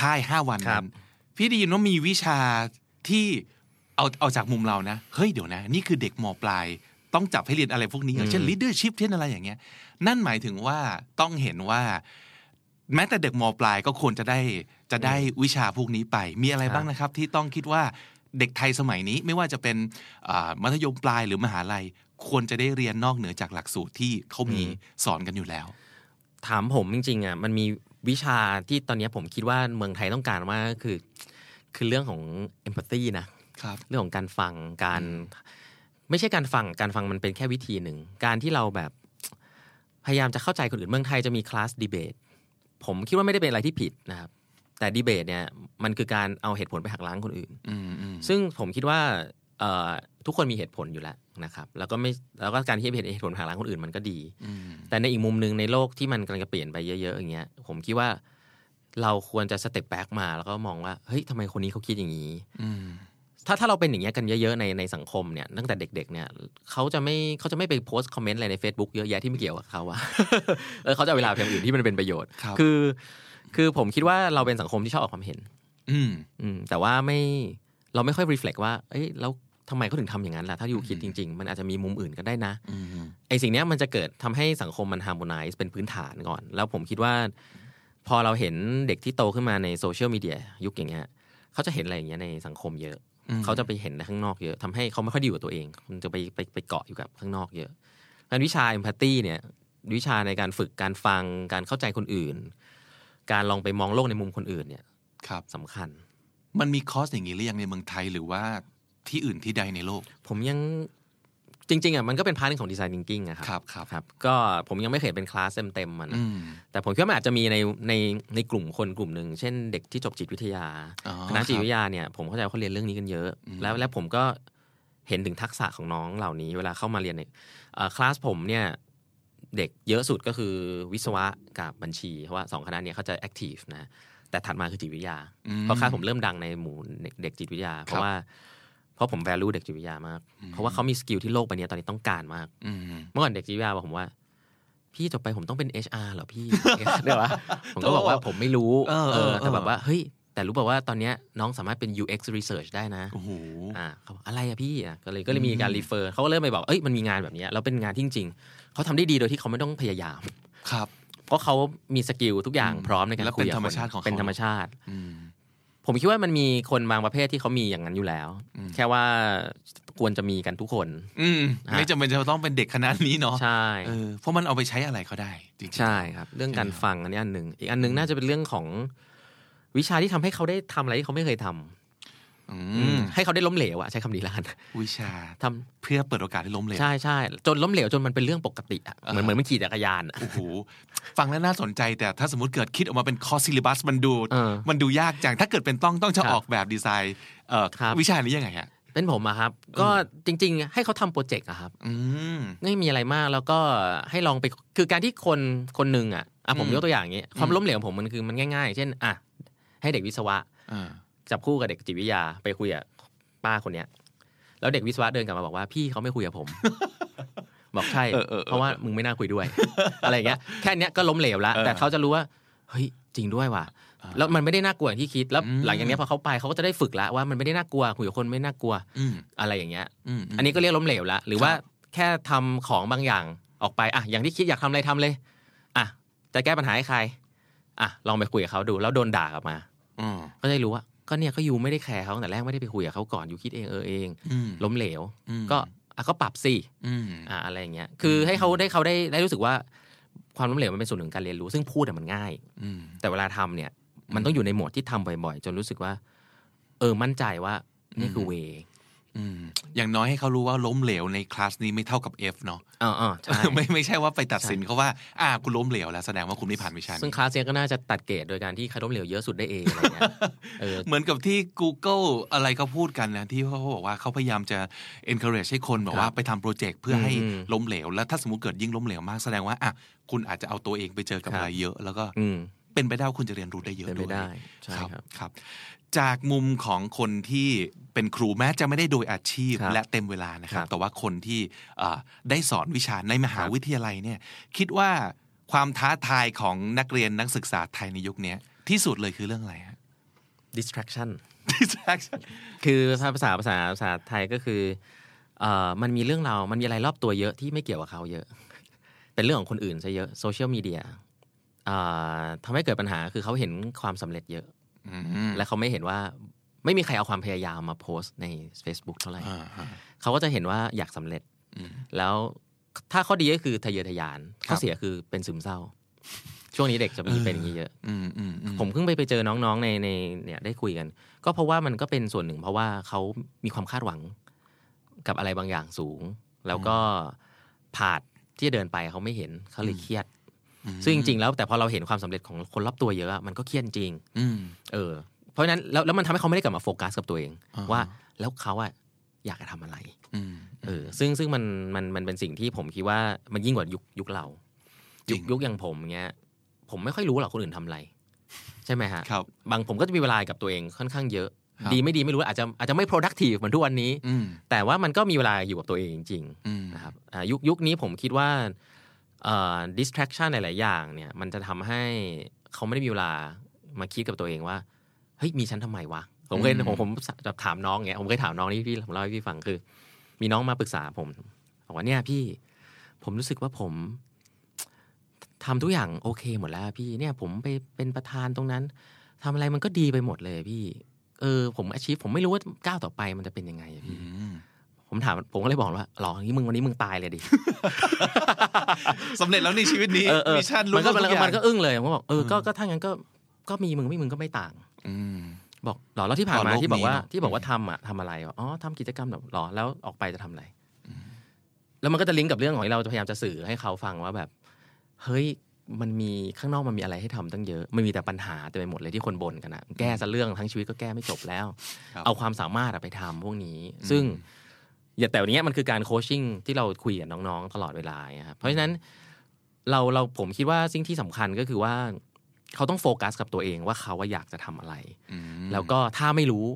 ค่ายห้าวันครันั้บนพี่ได้ยินว่ามีวิชาที่เอาเอาจากมุมเรานะ เฮ้ยเดี๋ยวนะ นี่คือเด็กมปลาย ต้องจับให้เรียนอะไรพวกนี้อย่างเช่น leadership เช่นอะไรอย่างเงี้ย นั่นหมายถึงว่าต้องเห็นว่า แม้แต่เด็กมปลายก็ควรจะได้จะได้วิชาพวกนี้ไป มีอะไรบ้างนะครับ ที่ต้องคิดว่าเด็กไทยสมัยนี้ไม่ว่าจะเป็นอ่ามัธยมปลายหรือมหาลัย ควรจะได้เรียนนอกเหนือจากหลักสูตรที่เขามีสอนกันอยู่แล้ว ถามผมจริงๆอะมันมีวิชาที่ตอนเนี้ยผมคิดว่าเมืองไทยต้องการมากก็คือ คือเรื่องของ empathy นะครับเรื่องของการฟังการไม่ใช่การฟังการฟังมันเป็นแค่วิธีหนึ่ง การที่เราแบบพยายามจะเข้าใจคนอื่นเมืองไทยจะมีคลาสดีเบตผมคิดว่าไม่ได้เป็นอะไรที่ผิดนะครับ แต่ดีเบตเนี่ยมันคือการเอาเหตุผลไปหักล้างคนอื่นอืมอืมซึ่งผมคิดว่าเอ่อ ทุกคนมีเหตุผลอยู่แล้วนะครับ แล้วก็ไม่แล้วก็การที่เหตุผลหักล้างคนอื่นมันก็ดีอืมแต่ในอีกมุมหนึ่งในโลกที่มันกำลังจะเปลี่ยนไปเยอะ ๆ อย่างเงี้ย ผมคิดว่าเราควรจะสเต็ปแบ็กมา แล้วก็มองว่าเฮ้ยทำไมคนนี้เขาคิดอย่างนี้อืมถ้าถ้าเราเป็นอย่างเงี้ยกันเยอะๆในในสังคมเนี่ยตั้งแต่เด็ก ๆ เนี่ยเขาจะไม่เขาจะไม่ไปโพสต์คอมเมนต์อะไรใน Facebook เยอะแยะที่ไม่เกี่ยวกับเขาอะเออเขาจะเอาเวลาไปทำอย่างอื่นที่มันเป็นประโยชน์ครับคือ คือผมคิดว่าเราเป็นสังคมที่ชอบออกความเห็น อืมอืมแต่ว่าไม่เราไม่ค่อย reflect ว่า เอ้ยแล้ว ทำไมเขาถึงทำอย่างนั้นล่ะ ถ้าอยู่คิดจริง ๆ มันอาจจะมีมุมอื่นก็ได้นะอืมไอสิ่งเนี้ยมันจะเกิดทำให้สังคมมัน harmonize เป็นพื้นฐานก่อน แล้วผมคิดว่า พอเราเห็นเด็กที่โตขึ้นมาในโซเชียลมีเดียยุคอย่างเงี้ยเขาจะเห็นอะไรอย่างเงี้ยในสังคมเยอะอืมเขาจะไปเห็นในข้างนอกเยอะทำให้เขาไม่ค่อยไดีอยู่กับตัวเองมันจะไปไปไปเกาะอยู่กับข้างนอกเยอะงานวิชา empathy เนี่ย วิชาในการฝึกการฟังการเข้าใจคนอื่น การลองไปมองโลกในมุมคนอื่นเนี่ยครับสำคัญมันมีคอร์สอย่างนี้หรือยังในเมืองไทยหรือว่า ที่อื่นที่ใดในโลก ผมยังจริงๆอะมันก็เป็นพาร์ทหนึงของดีไซน์ thinking อะครับ ครับ ครับครับก็ผมยังไม่เคยเห็นเป็นคลาสเต็มๆมันนะอืมแต่ผมคิดว่ามันอาจจะมีในในในกลุ่มคนกลุ่มหนึ่งเช่นเด็กที่จบจิตวิทยาอ๋อคณะจิตครับวิทยาเนี่ยผมเข้าใจว่าเขาเรียนเรื่องนี้กันเยอะอืมแล้วแล้วผมก็เห็นถึงทักษะของน้องเหล่านี้ เวลาเข้ามาเรียนในเอ่อคลาสผมเนี่ยเด็กเยอะสุดก็คือวิศวะกับบัญชีเพราะว่าสองคณะเนี้เขาจะแอคทีฟนะแต่ถัดมาคือจิตวิทยาอืมเพราะคลาสผมเริ่มดังในหมู่เด็กจิตวิทยา เพครัราะบว่าเพ ราะผม value เด็กจิตวิทยามาก เพราะว่าเขามี skill ที่โลกใบนี้ตอนนี้ต้องการมากอืมเมื่อก่อนเด็กจิตวิทยาบอกผมว่า พี่จบไปผมต้องเป็น HR เหรอพี่เดี๋ยววะผมก็บอกว่าผมไม่รู้เออเออแต่แบบว่าเฮ้ย แต่รู้แบบว่าตอนเนี้ยน้องสามารถเป็น UX research ได้นะโอ้โหอ่าเขาบอกอะไรอะพี่อะก็เลยก็เลยมีการ refer เขาก็เริ่มไปบอกเอ้ยมันมีงานแบบเนี้ยแล้วเป็นงานที่จริงๆเขาทำได้ดีโดยที่เขาไม่ต้องพยายามครับ เพราะเขามี skill ทุกอย่างอืมพร้อมในการคุยกับคนแล้วเป็นธรรมชาติของเขาเป็นธรรมชาติอืม ผมคิดว่ามันมีคนบางประเภทที่เขามีอย่างนั้นอยู่แล้วอืมแค่ว่าควรจะมีกันทุกคน อืมฮะไม่จำเป็นจะต้องเป็นเด็กคณะนี้เนาะใช่เออเพราะมันเอาไปใช้อะไรก็ได้จริงๆใช่ครับ เรื่องการฟังอันนี้อันหนึ่งอีกอันหนึ่งน่าจะเป็นเรื่องของวิชาที่ทำให้เขาได้ทำอะไรที่เขาไม่เคยทำอืม ให้เขาได้ล้มเหลวอะใช้คำนี้ละกันวิชาทำเพื่อเปิดโอกาสให้ล้มเหลวใช่ใช่จนล้มเหลวจนมันเป็นเรื่องปกติอะเหมือนอ่าเหมือนมันขี่จักรยานอะโอ้โหฟังแล้วน่าสนใจแต่ถ้าสมมติเกิดคิดออกมาเป็นคอร์สซิลิบัสมันดูเออมันดูยากจังถ้าเกิดเป็นต้องต้องจะครับออกแบบดีไซน์เอ่อครับวิชานี้ยังไงฮะเป็นผมอะครับ ก็จริง ๆ ให้เขาทำโปรเจกต์อะครับอืมไม่มีอะไรมากแล้วก็ให้ลองไปคือการที่คนคนหนึ่งอะอะผมอืมยกตัวอย่างอย่างนี้ ความล้มเหลวของผมมันคือมันง่าย ๆ เช่นอะให้เด็กวิศวะอ่า จับคู่กับเด็กจิตวิทยาไปคุยกับป้าคนเนี้ย แล้วเด็กวิศวะเดินกลับมาบอกว่าพี่เขาไม่คุยกับผม บอกใช่เออเออเออเพราะว่ามึงไม่น่าคุยด้วย อะไรอย่างเงี้ยแค่เนี้ยก็ล้มเหลวแล้วเออแต่เขาจะรู้ว่าเฮ้ยจริงด้วยว่ะแล้วมันไม่ได้น่ากลัวอย่างที่คิดแล้วอืมหลังจากเนี้ยพอเขาไปเขาก็จะได้ฝึกแล้วว่ามันไม่ได้น่ากลัวคุยกับคนไม่น่ากลัวอืมอะไรอย่างเงี้ยอืมอันนี้ก็เรียกล้มเหลวแล้วหรือว่าแค่ทำของบางอย่างออกไปอะอย่างที่คิดอยากทำอะไรทำเลยอะจะแก้ปัญหาให้ใครอะลองไปคุยกับเขาดูแล้วโดนด่ากลับมาอืมก็จะรู้ว่า ก็เนี่ยก็ยูไม่ได้แคร์เขาตั้งแต่แรกไม่ได้ไปคุยกับเขาก่อนยูคิดเองเออเองอืมล้มเหลวอืมก็อะก็ปรับสิอืมอะอะไรอย่างเงี้ยคือให้เขาได้เขาได้ได้รู้สึกว่า ความล้มเหลวมันเป็นส่วนหนึ่งของการเรียนรู้ ซึ่งพูดอะมันง่ายอืมแต่เวลาทำเนี่ย มันต้องอยู่ในโหมดที่ทำบ่อย ๆ จนรู้สึกว่า เออมั่นใจว่านี่คือเว อืมอย่างน้อยให้เขารู้ว่าล้มเหลวในคลาสนี้ไม่เท่ากับ F เนาะอ๋ออ๋อใช่ไม่ไม่ใช่ว่าไปตัดสินเขาว่า อ่าคุณล้มเหลวแล้วแสดงว่าคุณไม่ผ่านวิชาซึ่งนี้คลาสเนี้ยก็น่าจะตัดเกรดโดยการที่ใครล้มเหลวเยอะสุดได้เองอะไรเงี้ยเออเหมือนกับที่ Google อะไรเขาพูดกันนะที่เขาบอกว่าเขาพยายามจะ encourage ให้คนแบบว่าไปทำโปรเจกต์เพื่อให้อืมล้มเหลว แล้วถ้าสมมติเกิดยิ่งล้มเหลวมากแสดงว่าอะคุณอาจจะเอาตัวเองไปเจอกับครับอะไรเยอะ แล้วก็อืมเป็นไปได้ว่าคุณจะเรียนรู้ได้เยอะเป็นด้ไปวยได้ใช่ครับครับครับ จากมุมของคนที่เป็นครูแม้จะไม่ได้โดยอาชีพครับและเต็มเวลานะครับครับแต่ว่าคนที่เอ่อได้สอนวิชาในมหาวิทยาลัยเนี่ยคิดว่าความท้าทายของนักเรียนนักศึกษาไทยในยุคเนี้ยที่สุดเลยคือเรื่องอะไรฮะ distraction distraction คือภาษาภาษาภาษาไทยก็คือเอ่อมันมีเรื่องราวมันมีอะไรรอบตัวเยอะที่ไม่เกี่ยวกับเขาเยอะ เป็นเรื่องของคนอื่นซะเยอะโซเชียลมีเดียทำให้เกิดปัญหาคือเขาเห็นความสำเร็จเยอะอืม และเขาไม่เห็นว่าไม่มีใครเอาความพยายามมาโพสต์ใน Facebook เท่าไหร่อ่าฮะเขาก็จะเห็นว่าอยากสำเร็จอืมแล้วถ้าข้อดีก็คือทะเยอทะยานครับข้อเสียคือเป็นซึมเศร้า ช่วงนี้เด็กจะมีเป็นอย่างนี้เยอะอืมอืมอืมผมเพิ่งไปไปเจอน้องๆในในเนี่ยได้คุยกัน ก็เพราะว่ามันก็เป็นส่วนหนึ่ง เพราะว่าเขามีความคาดหวังกับอะไรบางอย่างสูง แล้วก็ผาดที่จะเดินไปเขาไม่เห็นเขาเลยเครียด ซึ่งจริงๆแล้วแต่พอเราเห็นความสำเร็จของคนรอบตัวเยอะอะมันก็เครียดจริงอืมเออ เพราะฉะนั้นแล้วแล้วมันทำให้เขาไม่ได้กลับมาโฟกัสกับตัวเองอ่าฮะว่าแล้วเขาอะอยากจะทำอะไรอืมเออ ซึ่งซึ่งมันมันมันเป็นสิ่งที่ผมคิดว่ามันยิ่งกว่ายุคยุคเราจริยุงคยุคอย่างผมเงี้ย ผมไม่ค่อยรู้หรอกคนอื่นทำอะไร ใช่ไหมฮะครับบางผมก็จะมีเวลากับตัวเองค่อนข้างเยอะครับดีไม่ดีไม่รู้อาจจะอาจจะไม่ productive เหมือนทุกวันนี้อืมแต่ว่ามันก็มีเวลาอยู่กับตัวเองจริงอืมๆนะครับอ่ายุคยุคนี้ผมคิดว่าเอ่อ distraction หลาย ๆ อย่างเนี่ยมันจะทำให้เขาไม่ได้มีเวลามาคิดกับตัวเองว่า เฮ้ย มีฉันทำไมวะ ผมเคยอืมผมผมจะถามน้องเงี้ยผมเคยถามน้องที่พี่ผมเล่าให้พี่ฟังคือ มีน้องมาปรึกษาผมบอกว่าเนี่ยพี่ ผมรู้สึกว่าผมทำทุกอย่างโอเคหมดแล้วพี่เนี่ยผมไปเป็นประธานตรงนั้นทำอะไรมันก็ดีไปหมดเลยพี่ เออ ผมอาชีพผมไม่รู้ว่าก้าวต่อไปมันจะเป็นยังไงอะอืพี่ม ผมถามผมก็เลยบอกว่าหรอนี่มึงวันนี้มึงตายเลยดิสำเร็จแล้วในชีวิตนี้เออเออมิชชั่นรู้มันก็ทุมันกก็อย่างมันก็อึ้งเลยผมก็บอกเออก็ก็ถ้างั้นก็ก็มีมึงไม่มึงก็ไม่ต่าง อืมบอกหรอแล้วที่ผ่านมาต่อโลกที่บอกว่านี้เนอะที่บอกว่าทำอะทำอะไรวะอ๋อทำกิจกรรมแบบหรอแล้วออกไปจะทำอะไรแล้วมันก็จะลิงก์กับเรื่องของที่เราจะพยายามจะสื่อให้เขาฟังว่าแบบ เฮ้ยมันมีข้างนอกมันมีอะไรให้ทำตั้งเยอะไม่มีแต่ปัญหาเต็มไปหมดเลยที่คนบ่นกันอะแก้ซะเรื่องทั้งชีวิตก็แก้ไม่จบแล้วครับเอาความสามารถอะไปทำพวกนี้ ซึ่ง อย่าแต่วันนี้มันคือการโคชชิ่งที่เราคุยกับน้องๆ ตลอดเวลาไงครับเพราะฉะนั้นเราเราผมคิดว่าสิ่งที่สำคัญก็คือว่าเขาต้องโฟกัสกับตัวเองว่าเขาว่าอยากจะทำอะไรอืมแล้วก็ถ้าไม่รู้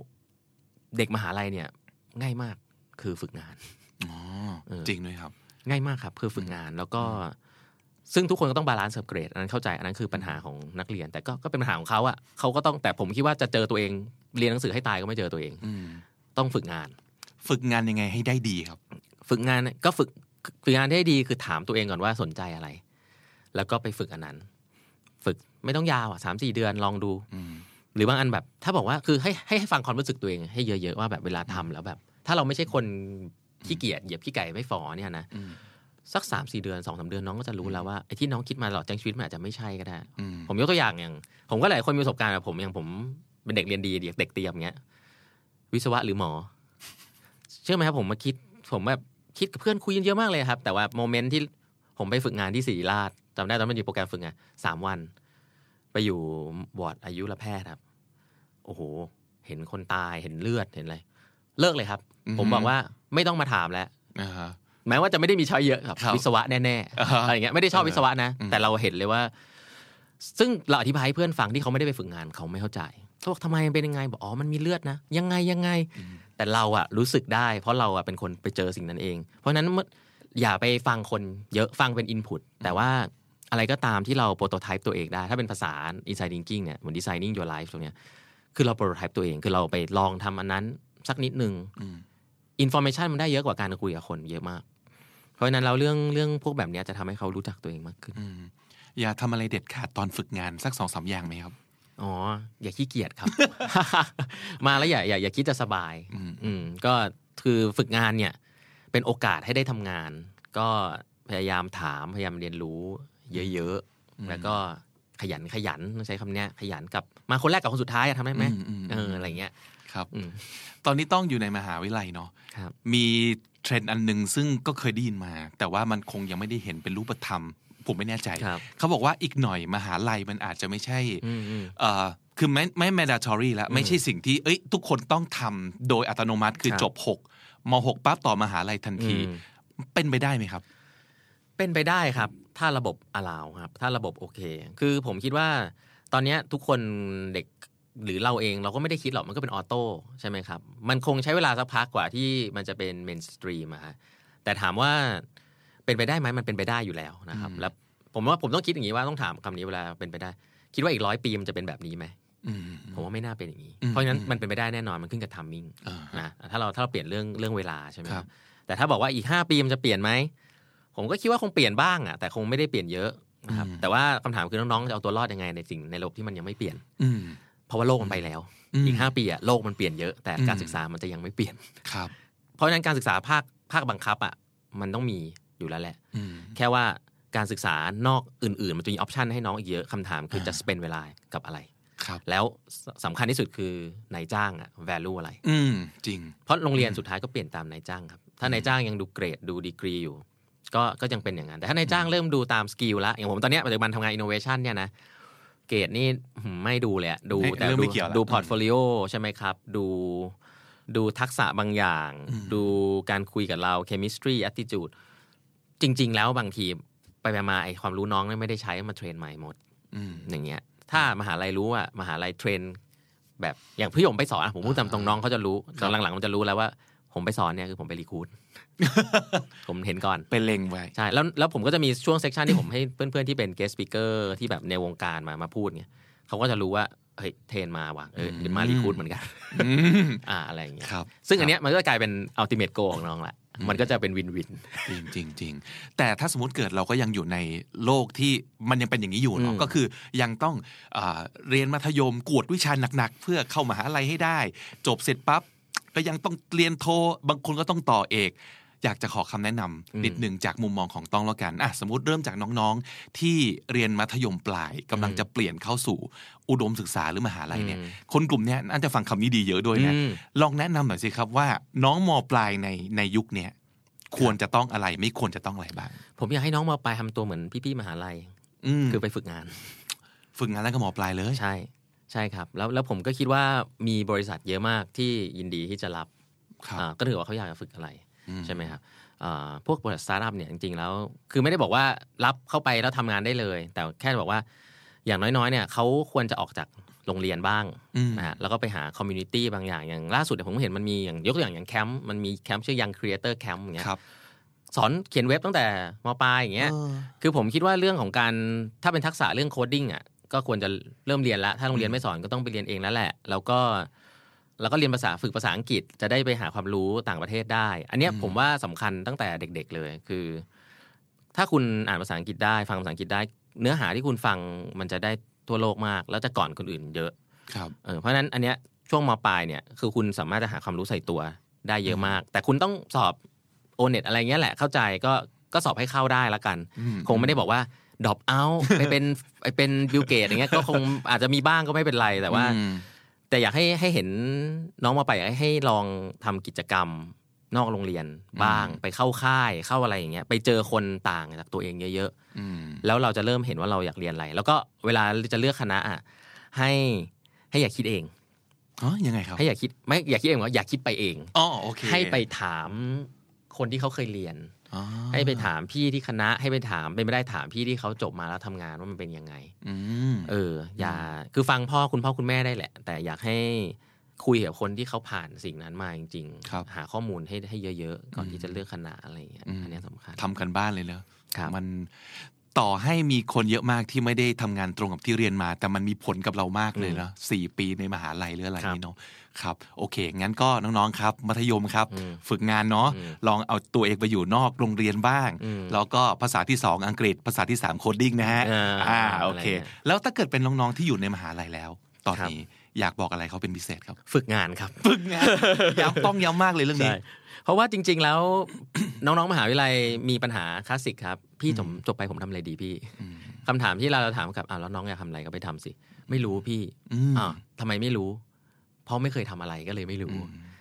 เด็กมหาลัยเนี่ย ง่ายมากคือฝึกงานอ๋อเออจริงด้วยครับ ง่ายมากครับ คือฝึกงานแล้วก็ ซึ่งทุกคนก็ต้อง balance กับเกรดอันนั้นเข้าใจอันนั้นคือปัญหาของนักเรียน แต่ก็ก็เป็นปัญหาของเขาอะเขาก็ต้องแต่ผมคิดว่าจะเจอตัวเอง เรียนหนังสือให้ตายก็ไม่เจอตัวเองอืมต้องฝึกงาน ฝึกงานยังไงให้ได้ดีครับ ฝึกงานเนี่ยก็ฝึกฝึกงานให้ดีคือถามตัวเองก่อนว่าสนใจอะไร แล้วก็ไปฝึกอันนั้น ฝึกไม่ต้องยาวอะสามสี่เดือนลองดูอืมหรือบางอันแบบ ถ้าบอกว่าคือให้ให้ให้ฟังความรู้สึกตัวเองให้เยอะๆว่าแบบเวลาทำแล้วแบบ ถ้าเราไม่ใช่คนขี้เกียจเหยียบขี้ไก่ไม่ฝอเนี่ยนะอืมสักสามสี่เดือนสองสาเดือนน้องก็จะรู้แล้วว่าไอ้ที่น้องคิดมาตลอดจังชีวิตมันอาจจะไม่ใช่ก็ได้อืมผมยกตัวอย่างอย่าง ผมก็หลายคนมีประสบการณ์แบบผมอย่างผมเป็นเด็กเรียนดีเด็กเด็กเตรียมเงี้ย วิศวะหรือหมอ เชื่อไหมครับผมมาคิดผมแบบคิดกับเพื่อนคุยกันเยอะมากเลยครับ แต่ว่าโมเมนต์ที่ผมไปฝึกงานที่ศรีราชจำได้ตอนนั้นมันมีโปรแกรมฝึกงานสามวัน ไปอยู่วอร์ดอายุรแพทย์ครับ โอ้โห เห็นคนตายเห็นเลือดเห็นอะไรเลิกเลยครับ ผมบอกว่าไม่ต้องมาถามแล้วอ่าฮะแม้ว่าจะไม่ได้มีช้อยเยอะครับครับวิศวะแน่อ่าๆฮะอะไรอย่างเงี้ยไม่ได้ชอบวิศวะนะอืมแต่เราเห็นเลยว่า ซึ่งเราอธิบายให้เพื่อนฟังที่เขาไม่ได้ไปฝึกงานเขาไม่เข้าใจเขาบอกทำไมมันเป็นยังไงบอกอ๋อมันมีเลือดนะยังไงยังไง แต่เราอะรู้สึกได้ เพราะเราอะเป็นคนไปเจอสิ่งนั้นเอง เพราะฉะนั้นเมื่อย่าไปฟังคนเยอะฟังเป็น input แต่ว่าอะไรก็ตามที่เรา prototype ตัวเองได้ ถ้าเป็นภาษา Design Thinking เนี่ยเหมือน Designing Your Life ตรงเนี้ยคือเรา prototype ตัวเอง คือเราไปลองทำอันนั้น สักนิดหนึ่ง information มันได้เยอะกว่าการคุยกับคนเยอะมาก เพราะฉะนั้นเราเรื่องเรื่องพวกแบบนี้จะทำให้เขารู้จักตัวเองมากขึ้นอืมอย่าทำอะไรเด็ดขาดตอนฝึกงานสักสองสามอย่างไหมครับ อ๋อ อย่าขี้เกียจครับ มาแล้วอย่าอย่าอย่าคิดจะสบาย อืมอืมก็คือฝึกงานเนี่ย เป็นโอกาสให้ได้ทำงาน ก็พยายามถามพยายามเรียนรู้ เยอะๆแล้วก็ขยันขยันต้องใช้คำเนี้ย ขยันกับมาคนแรกกับคนสุดท้ายอะทำได้ไหมอืมอืมเอออะไรเงี้ยครับอืมตอนนี้ต้องอยู่ในมหาวิทยาลัยเนาะครับมีเทรนด์อันหนึ่งซึ่งก็เคยได้ยินมา แต่ว่ามันคงยังไม่ได้เห็นเป็นรูปธรรม ผมไม่แน่ใจครับเขาบอกว่าอีกหน่อยมหาลัยมันอาจจะไม่ใช่อืมอืมเอ่อคือไม่ไม่ mandatory แล้วไม่ใช่สิ่งที่เอ้ยทุกคนต้องทำโดยอัตโนมัติคือครับจบหกมหกปั๊บต่อมหาลัยทันทีอืมเป็นไปได้ไหมครับ เป็นไปได้ครับ ถ้าระบบอลาวครับ ถ้าระบบโอเค คือผมคิดว่าตอนเนี้ยทุกคนเด็กหรือเราเองเราก็ไม่ได้คิดหรอกมันก็เป็นออโต้ใช่ไหมครับ มันคงใช้เวลาสักพักกว่าที่มันจะเป็น mainstream อะฮะแต่ถามว่า เป็นไปได้ไหมมันเป็นไปได้อยู่แล้วนะครับอืมแล้วผมว่าผมต้องคิดอย่างนี้ว่าต้องถามคำนี้เวลาเป็นไปได้ คิดว่าอีกร้อยปีมันจะเป็นแบบนี้ไหมอืมผมว่าไม่น่าเป็นอย่างนี้อืมเพราะฉะนั้นอืมมันเป็นไปได้แน่นอนมันขึ้นกับ timing อ่านะถ้าเราถ้าเราเปลี่ยนเรื่องเรื่องเวลาใช่ไหมครับแต่ถ้าบอกว่าอีกห้าปีมันจะเปลี่ยนไหมผมก็คิดว่าคงเปลี่ยนบ้างอะแต่คงไม่ได้เปลี่ยนเยอะนะครับอืมแต่ว่าคำถามคือน้องๆจะเอาตัวรอดยังไงในสิ่งในระบบที่มันยังไม่เปลี่ยนอืมเพราะว่าโลกมันไปแล้วอืมอีกห้าปีอะโลกมันเปลี่ยนเยอะแต่อืมการศึกษามันจะยังไม่เปลี่ยนครับ เพราะฉะนั้นการศึกษาภาคภาคบังคับอะมันต้องมี อยู่แล้วแหละอืมแค่ว่าการศึกษานอกอื่น ๆ มันจะมี option ให้น้องอีกเยอะคำถามคืออ่าจะ spend เวลากับอะไรครับแล้วสำคัญที่สุดคือนายจ้างอะ value อะไร อืมจริง เพราะโรงเรียนสุดท้ายก็เปลี่ยนตามนายจ้างครับ ถ้านายจ้างยังดูเกรดดูดีกรีอยู่ ก็ก็ยังเป็นอย่างนั้น แต่ถ้านายจ้างเริ่มดูตาม skill ละอย่างผมตอนเนี้ยปัจจุบันทำงานอินโนเวชันเนี่ยนะ เกรดนี่หืมไม่ดูเลยอะดูไม่แต่เริ่มดูไม่เกี่ยวละดู portfolio ใช่ไหมครับ ดูดูทักษะบางอย่าง ดูการคุยกับเรา chemistry attitude จ ริง ๆ แล้วบางทีไปไปมาไอความรู้น้องเนี่ยไม่ได้ใช้มา train ใหม่หมดอืมอย่างเงี้ย ถ้ามหาลัยรู้ว่ามหาลัย train แบบอย่างพี่ผมไปสอนอะผมพูดตามตรงน้องเขาจะรู้ตอนหลังๆมันจะรู้แล้วว่า ผมไปสอนเนี่ยคือผมไป recruit ผมเห็นก่อนเป็นเล็งไว้ใช่แล้วแล้วผมก็จะมีช่วงเซ c ชันที่ผมให้เพื่อนๆที่เป็น guest speaker ที่แบบในวงการมามาพูดเนี่ยเขาก็จะรู้ว่าเฮ้ยเทรนมาว่ะเออเดี๋ยวมารีคูดเหมือนกันอืมอ่าอะไรอย่างเงี้ยครับซึ่งอันเนี้ยมันก็กลายเป็น ultimate goal ของน้องแหละ มันก็จะเป็นวินวินจริงจริงจริงแต่ถ้าสมมติเกิดเราก็ยังอยู่ในโลกที่มันยังเป็นอย่างนี้อยู่เนาะอืมก็คือยังต้องอาเรียนมัธยมกวดวิชาหนักๆ เพื่อเข้ามหาลัยให้ได้ จบเสร็จปั๊บก็ยังต้องเรียนโทบางคนก็ต้องต่อเอก อยากจะขอคำแนะนำนิดหนึ่งจากมุมมองของต้องแล้วกันอะสมมติเริ่มจากน้องๆ ที่เรียนมัธยมปลายกำลังจะเปลี่ยนเข้าสู่อุดมศึกษาหรือมหาลัยเนี่ยอืมคนกลุ่มเนี้ยน่าจะฟังคำนี้ดีเยอะด้วยนะอืมลองแนะนำหน่อยสิครับว่าน้องมปลายในในยุคเนี้ยควรจะต้องอะไรไม่ควรจะต้องอะไรบ้าง ผมอยากให้น้องมาปลายทำตัวเหมือนพี่ๆมหาลัยอืมคือไปฝึกงาน ฝึกงานแล้วก็หมอปลายเลยใช่ ใช่ครับ แล้วแล้วผมก็คิดว่ามีบริษัทเยอะมากที่ยินดีที่จะรับครับอ่าก็ถือว่าเขาอยากจะฝึกอะไรอืม ใช่ไหมครับอ่าพวกบริษัทสตาร์ทอัพเนี่ยจริงๆแล้ว คือไม่ได้บอกว่ารับเข้าไปแล้วทำงานได้เลย แต่แค่บอกว่าอย่างน้อยๆเนี่ยเขาควรจะออกจากโรงเรียนบ้างอืมนะฮะแล้วก็ไปหา community บางอย่างอย่างล่าสุดเนี่ยผมเห็นมันมีอย่างยกตัวอย่างอย่างแคมป์มันมีแคมป์ชื่อ Young Creator Camp อย่างเงี้ยครับสอนเขียนเว็บตั้งแต่มปลายอย่างเงี้ยเออคือผมคิดว่าเรื่องของการถ้าเป็นทักษะเรื่อง coding อะก็ควรจะเริ่มเรียนแล้วถ้าโรงเรียนไม่สอนก็ต้องไปเรียนเองแล้วแหละ แล้วก็ แล้วก็เรียนภาษาฝึกภาษาอังกฤษจะได้ไปหาความรู้ต่างประเทศได้ อันเนี้ยผมว่าสำคัญตั้งแต่เด็ก ๆ เลยคือ ถ้าคุณอ่านภาษาอังกฤษได้ ฟังภาษาอังกฤษได้ เนื้อหาที่คุณฟังมันจะได้ทั่วโลกมาก แล้วจะก่อนคนอื่นเยอะครับเออเพราะฉะนั้นอันเนี้ยช่วงมปลายเนี่ยคือคุณสามารถจะหาความรู้ใส่ตัวได้เยอะมาก แต่คุณต้องสอบโอเน็ตอะไรเงี้ยแหละเข้าใจก็ก็สอบให้เข้าได้ละกันอืมคงไม่ได้บอกว่า drop เอาไปเป็นไปเป็น Bill Gates อย่างเงี้ยก็คงอาจจะมีบ้างก็ไม่เป็นไรแต่ว่าอืม แต่อยากให้ให้เห็นน้องมาไปอยากให้ลองทำกิจกรรมนอกโรงเรียนบ้าง ไปเข้าค่ายเข้าอะไรอย่างเงี้ย ไปเจอคนต่างจากตัวเองเยอะอืมๆแล้วเราจะเริ่มเห็นว่าเราอยากเรียนอะไร แล้วก็เวลาจะเลือกคณะอะให้ให้อย่าคิดเองอ๋อยังไงครับให้อย่าคิดไม่อย่าคิดเองว่าอย่าคิดไปเองอ๋อโอเคให้ไปถามคนที่เขาเคยเรียนอ๋อ ให้ไปถามพี่ที่คณะให้ไปถามเป็นไม่ได้ถามพี่ที่เขาจบมาแล้วทำงานว่ามันเป็นยังไงอืมเออ อย่าคือฟังพ่อคุณพ่อคุณแม่ได้แหละ แต่อยากให้คุยกับคนที่เขาผ่านสิ่งนั้นมาจริงครับหาข้อมูลให้ให้เยอะๆ ก่อนที่จะเลือกคณะอะไรอย่างเงี้ยอืมอันเนี้ยสำคัญทำการบ้านเลยเนอะครับมัน ต่อให้มีคนเยอะมากที่ไม่ได้ทำงานตรงกับที่เรียนมา แต่มันมีผลกับเรามากเลยเนาะสี่ปีในมหาลัยหรืออะไรครับนี่เนาะครับโอเค งั้นก็น้องๆครับ มัธยมครับอืมฝึกงานเนาะอืมลองเอาตัวเองไปอยู่นอกโรงเรียนบ้างอืมแล้วก็ภาษาที่สองอังกฤษ ภาษาที่สาม coding นะฮะอ่าอ่าอะไรโอเคเนี่ยแล้วถ้าเกิดเป็นน้องๆที่อยู่ในมหาลัยแล้ว ตอนครับนี้อยากบอกอะไรเขาเป็นพิเศษครับ ฝึกงานครับ ฝึกงานย้ำต้องย้ำมากเลยเรื่องนี้ใช่เพราะว่าจริง ๆ แล้วน้องๆมหาวิทยาลัยมีปัญหาคลาสสิกครับ พี่จบจบไปผมทำอะไรดีพี่คำถามที่เราถามกับอ่าแล้วน้องอยากทำอะไรก็ไปทำสิ ไม่รู้พี่อืมอ่าทำไมไม่รู้ เพราะไม่เคยทำอะไรก็เลยไม่รู้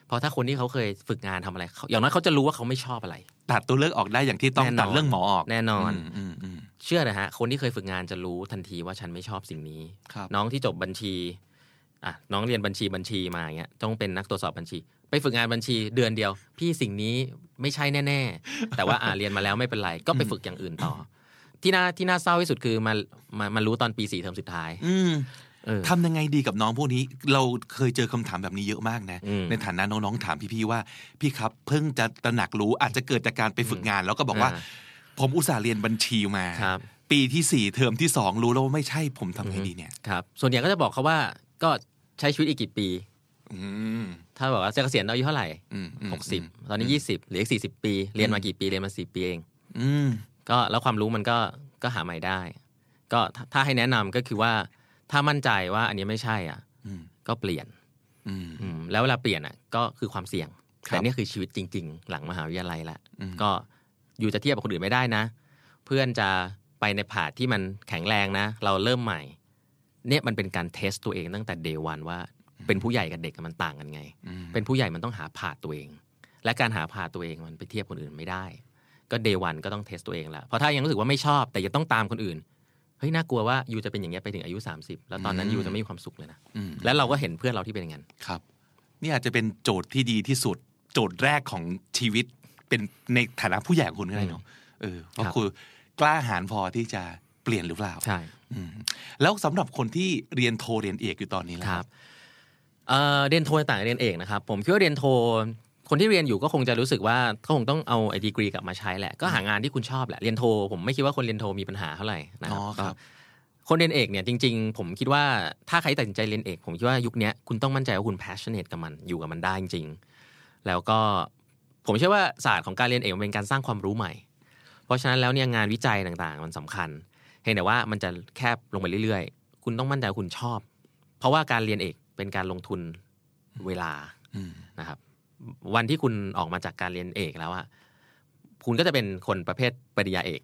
เพราะถ้าคนที่เขาเคยฝึกงานทำอะไรเขาอย่างน้อยเขาจะรู้ว่าเขาไม่ชอบอะไร ตัดตัวเลือกออกได้อย่างที่ต้องแน่นอนตัดเรื่องหมอออกแน่นอนมอืมอืมเชื่อนะฮะ คนที่เคยฝึกงานจะรู้ทันทีว่าฉันไม่ชอบสิ่งนี้ครับน้องที่จบบัญชีอะน้องเรียนบัญชีบัญชีมาอย่างเงี้ยต้องเป็นนักตรวจสอบบัญชี ไปฝึกงานบัญชีเดือนเดียว พี่สิ่งนี้ ไม่ใช่แน่ๆ แต่ว่าอ่าเรียนมาแล้วไม่เป็นไร ก็ไปฝึกอย่างอื่นต่อ ที่น่าที่น่าเศร้าที่สุดคือมามามารู้ตอนปีสี่เทอมสุดท้ายอืมเออทำยังไงดีกับน้องพวกนี้ เราเคยเจอคำถามแบบนี้เยอะมากนะอืมในฐานะน้องๆถามพี่ๆว่า พี่ครับเพิ่งจะตระหนักรู้อาจจะเกิดจากการไปฝึกงาน แล้วก็บอกว่าอ่าผมอุตส่าห์เรียนบัญชีมาครับปีที่สี่เทอมที่สองรู้แล้วว่าไม่ใช่ผมทำไงดีเนี่ยครับส่วนใหญ่ก็จะบอกเขาว่าก็ใช้ชีวิตอีกกี่ปีอืม ถ้าบอกว่าจะเกษียณอายุเท่าไหร่อืมอืมหกสิบตอนนี้ยี่สิบเหลืออีกสี่สิบปี เรียนมากี่ปีเรียนมาสี่ปีเองอืมก็แล้วความรู้มันก็ก็หาใหม่ได้ ก็ถ้าถ้าให้แนะนำก็คือว่า ถ้ามั่นใจว่าอันนี้ไม่ใช่ อะอืมก็เปลี่ยนอืมอืมแล้วเวลาเปลี่ยนอะ ก็คือความเสี่ยงครับแต่นี่คือชีวิตจริง ๆ หลังมหาวิทยาลัยละอืมก็อยู่จะเทียบกับคนอื่นไม่ได้นะ เพื่อนจะไปในผาดที่มันแข็งแรงนะ เราเริ่มใหม่ เนี่ยมันเป็นการเทสตัวเองตั้งแต่เดวันว่า เป็นผู้ใหญ่กับเด็กมันต่างกันไงอืมเป็นผู้ใหญ่มันต้องหาผาดตัวเอง และการหาผาดตัวเองมันไปเทียบคนอื่นไม่ได้ ก็เดวันก็ต้องเทสตัวเองละเพราะถ้ายังรู้สึกว่าไม่ชอบ แต่ยังต้องตามคนอื่นเฮ้ยน่ากลัวว่ายูจะเป็นอย่างเงี้ยไปถึงอายุ 30 แล้วตอนนั้นอืมยูจะไม่มีความสุขเลยนะอืมแล้วเราก็เห็นเพื่อนเราที่เป็นอย่างนั้นครับ นี่อาจจะเป็นโจทย์ที่ดีที่สุด โจทย์แรกของชีวิตเป็นในฐานะผู้ใหญ่ของคุณก็ได้เนาะเออเพราะครับคือกล้าหาญพอที่จะเปลี่ยนหรือเปล่าใช่อืมแล้วสำหรับคนที่เรียนโทเรียนเอกอยู่ตอนนี้แล้วครับ เอ่อเรียนโทต่างกับเรียนเอกนะครับ ผมคิดว่าเรียนโทคนที่เรียนอยู่ก็คงจะรู้สึกว่าก็คงต้องเอาไอ้ดีกรีกลับมาใช้แหละก็หางานที่คุณชอบแหละเรียนโท ผมไม่คิดว่าคนเรียนโทมีปัญหาเท่าไหร่นะคอ๋รัอบครับคนเรียนเอกเนี่ยจริง ๆ ผมคิดว่าถ้าใครตัดสินใจเรียนเอก ผมคิดว่ายุคเนี้ยคุณต้องมั่นใจว่าคุณ passionate กับมันอยู่กับมันได้จริง ๆ แล้วก็ผมเชื่อว่าศาสตร์ของการเรียนเอกมันเป็นการสร้างความรู้ใหม่ เพราะฉะนั้นแล้วเนี่ยงานวิจัยต่างๆ มันสำคัญเห็นแต่ว่ามันจะแคบลงไปเรื่อยๆ คุณต้องมั่นใจว่าคุณชอบ เพราะว่าการเรียนเอก เป็นการลงทุนเวลาอืมนะครับ วันที่คุณออกมาจากการเรียนเอกแล้วอะคุณก็จะเป็นคนประเภทปริญญาเอก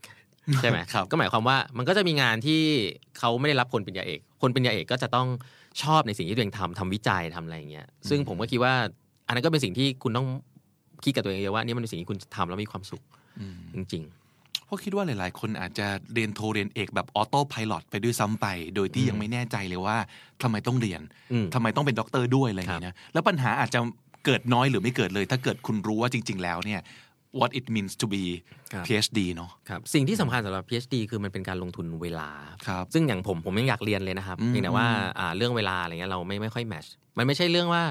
ใช่ไหมครับก็หมายความว่ามันก็จะมีงานที่เขาไม่ได้รับคนปริญญาเอก คนปริญญาเอกก็จะต้องชอบในสิ่งที่ตัวเองทำทำวิจัยทำอะไรอย่างเงี้ยซึ่งผมก็คิดว่า อันนั้นก็เป็นสิ่งที่คุณต้องคิดกับตัวเองเยอะว่านี่มันเป็นสิ่งที่คุณทำแล้วมีความสุขจริงเพ ราะคิดว่าหลาย ๆ คนอาจจะเรียนโทเรียนเอกแบบ autopilot ไปด้วยซ้ำไป โดยที่ยังไม่แน่ใจเลยว่าทำไมต้องเรียนอืมทำไมต้องเป็นด็อกเตอร์ด้วยอะไรอย่างนี้นะแล้วปัญหาอาจจะเกิดน้อยหรือไม่เกิดเลย ถ้าเกิดคุณรู้ว่าจริง ๆ แล้วเนี่ย what it means to be ครับ PhD เนาะๆครับสิ่งที่สำคัญสำหรับ PhD คือมันเป็นการลงทุนเวลาครับซึ่งอย่างผมผมยังอยากเรียนเลยนะครับอืมเพียงแต่ว่าอ่าเรื่องเวลาอะไรเงี้ยเราไม่ไม่ค่อยแมชมันไม่ใช่เรื่องว่า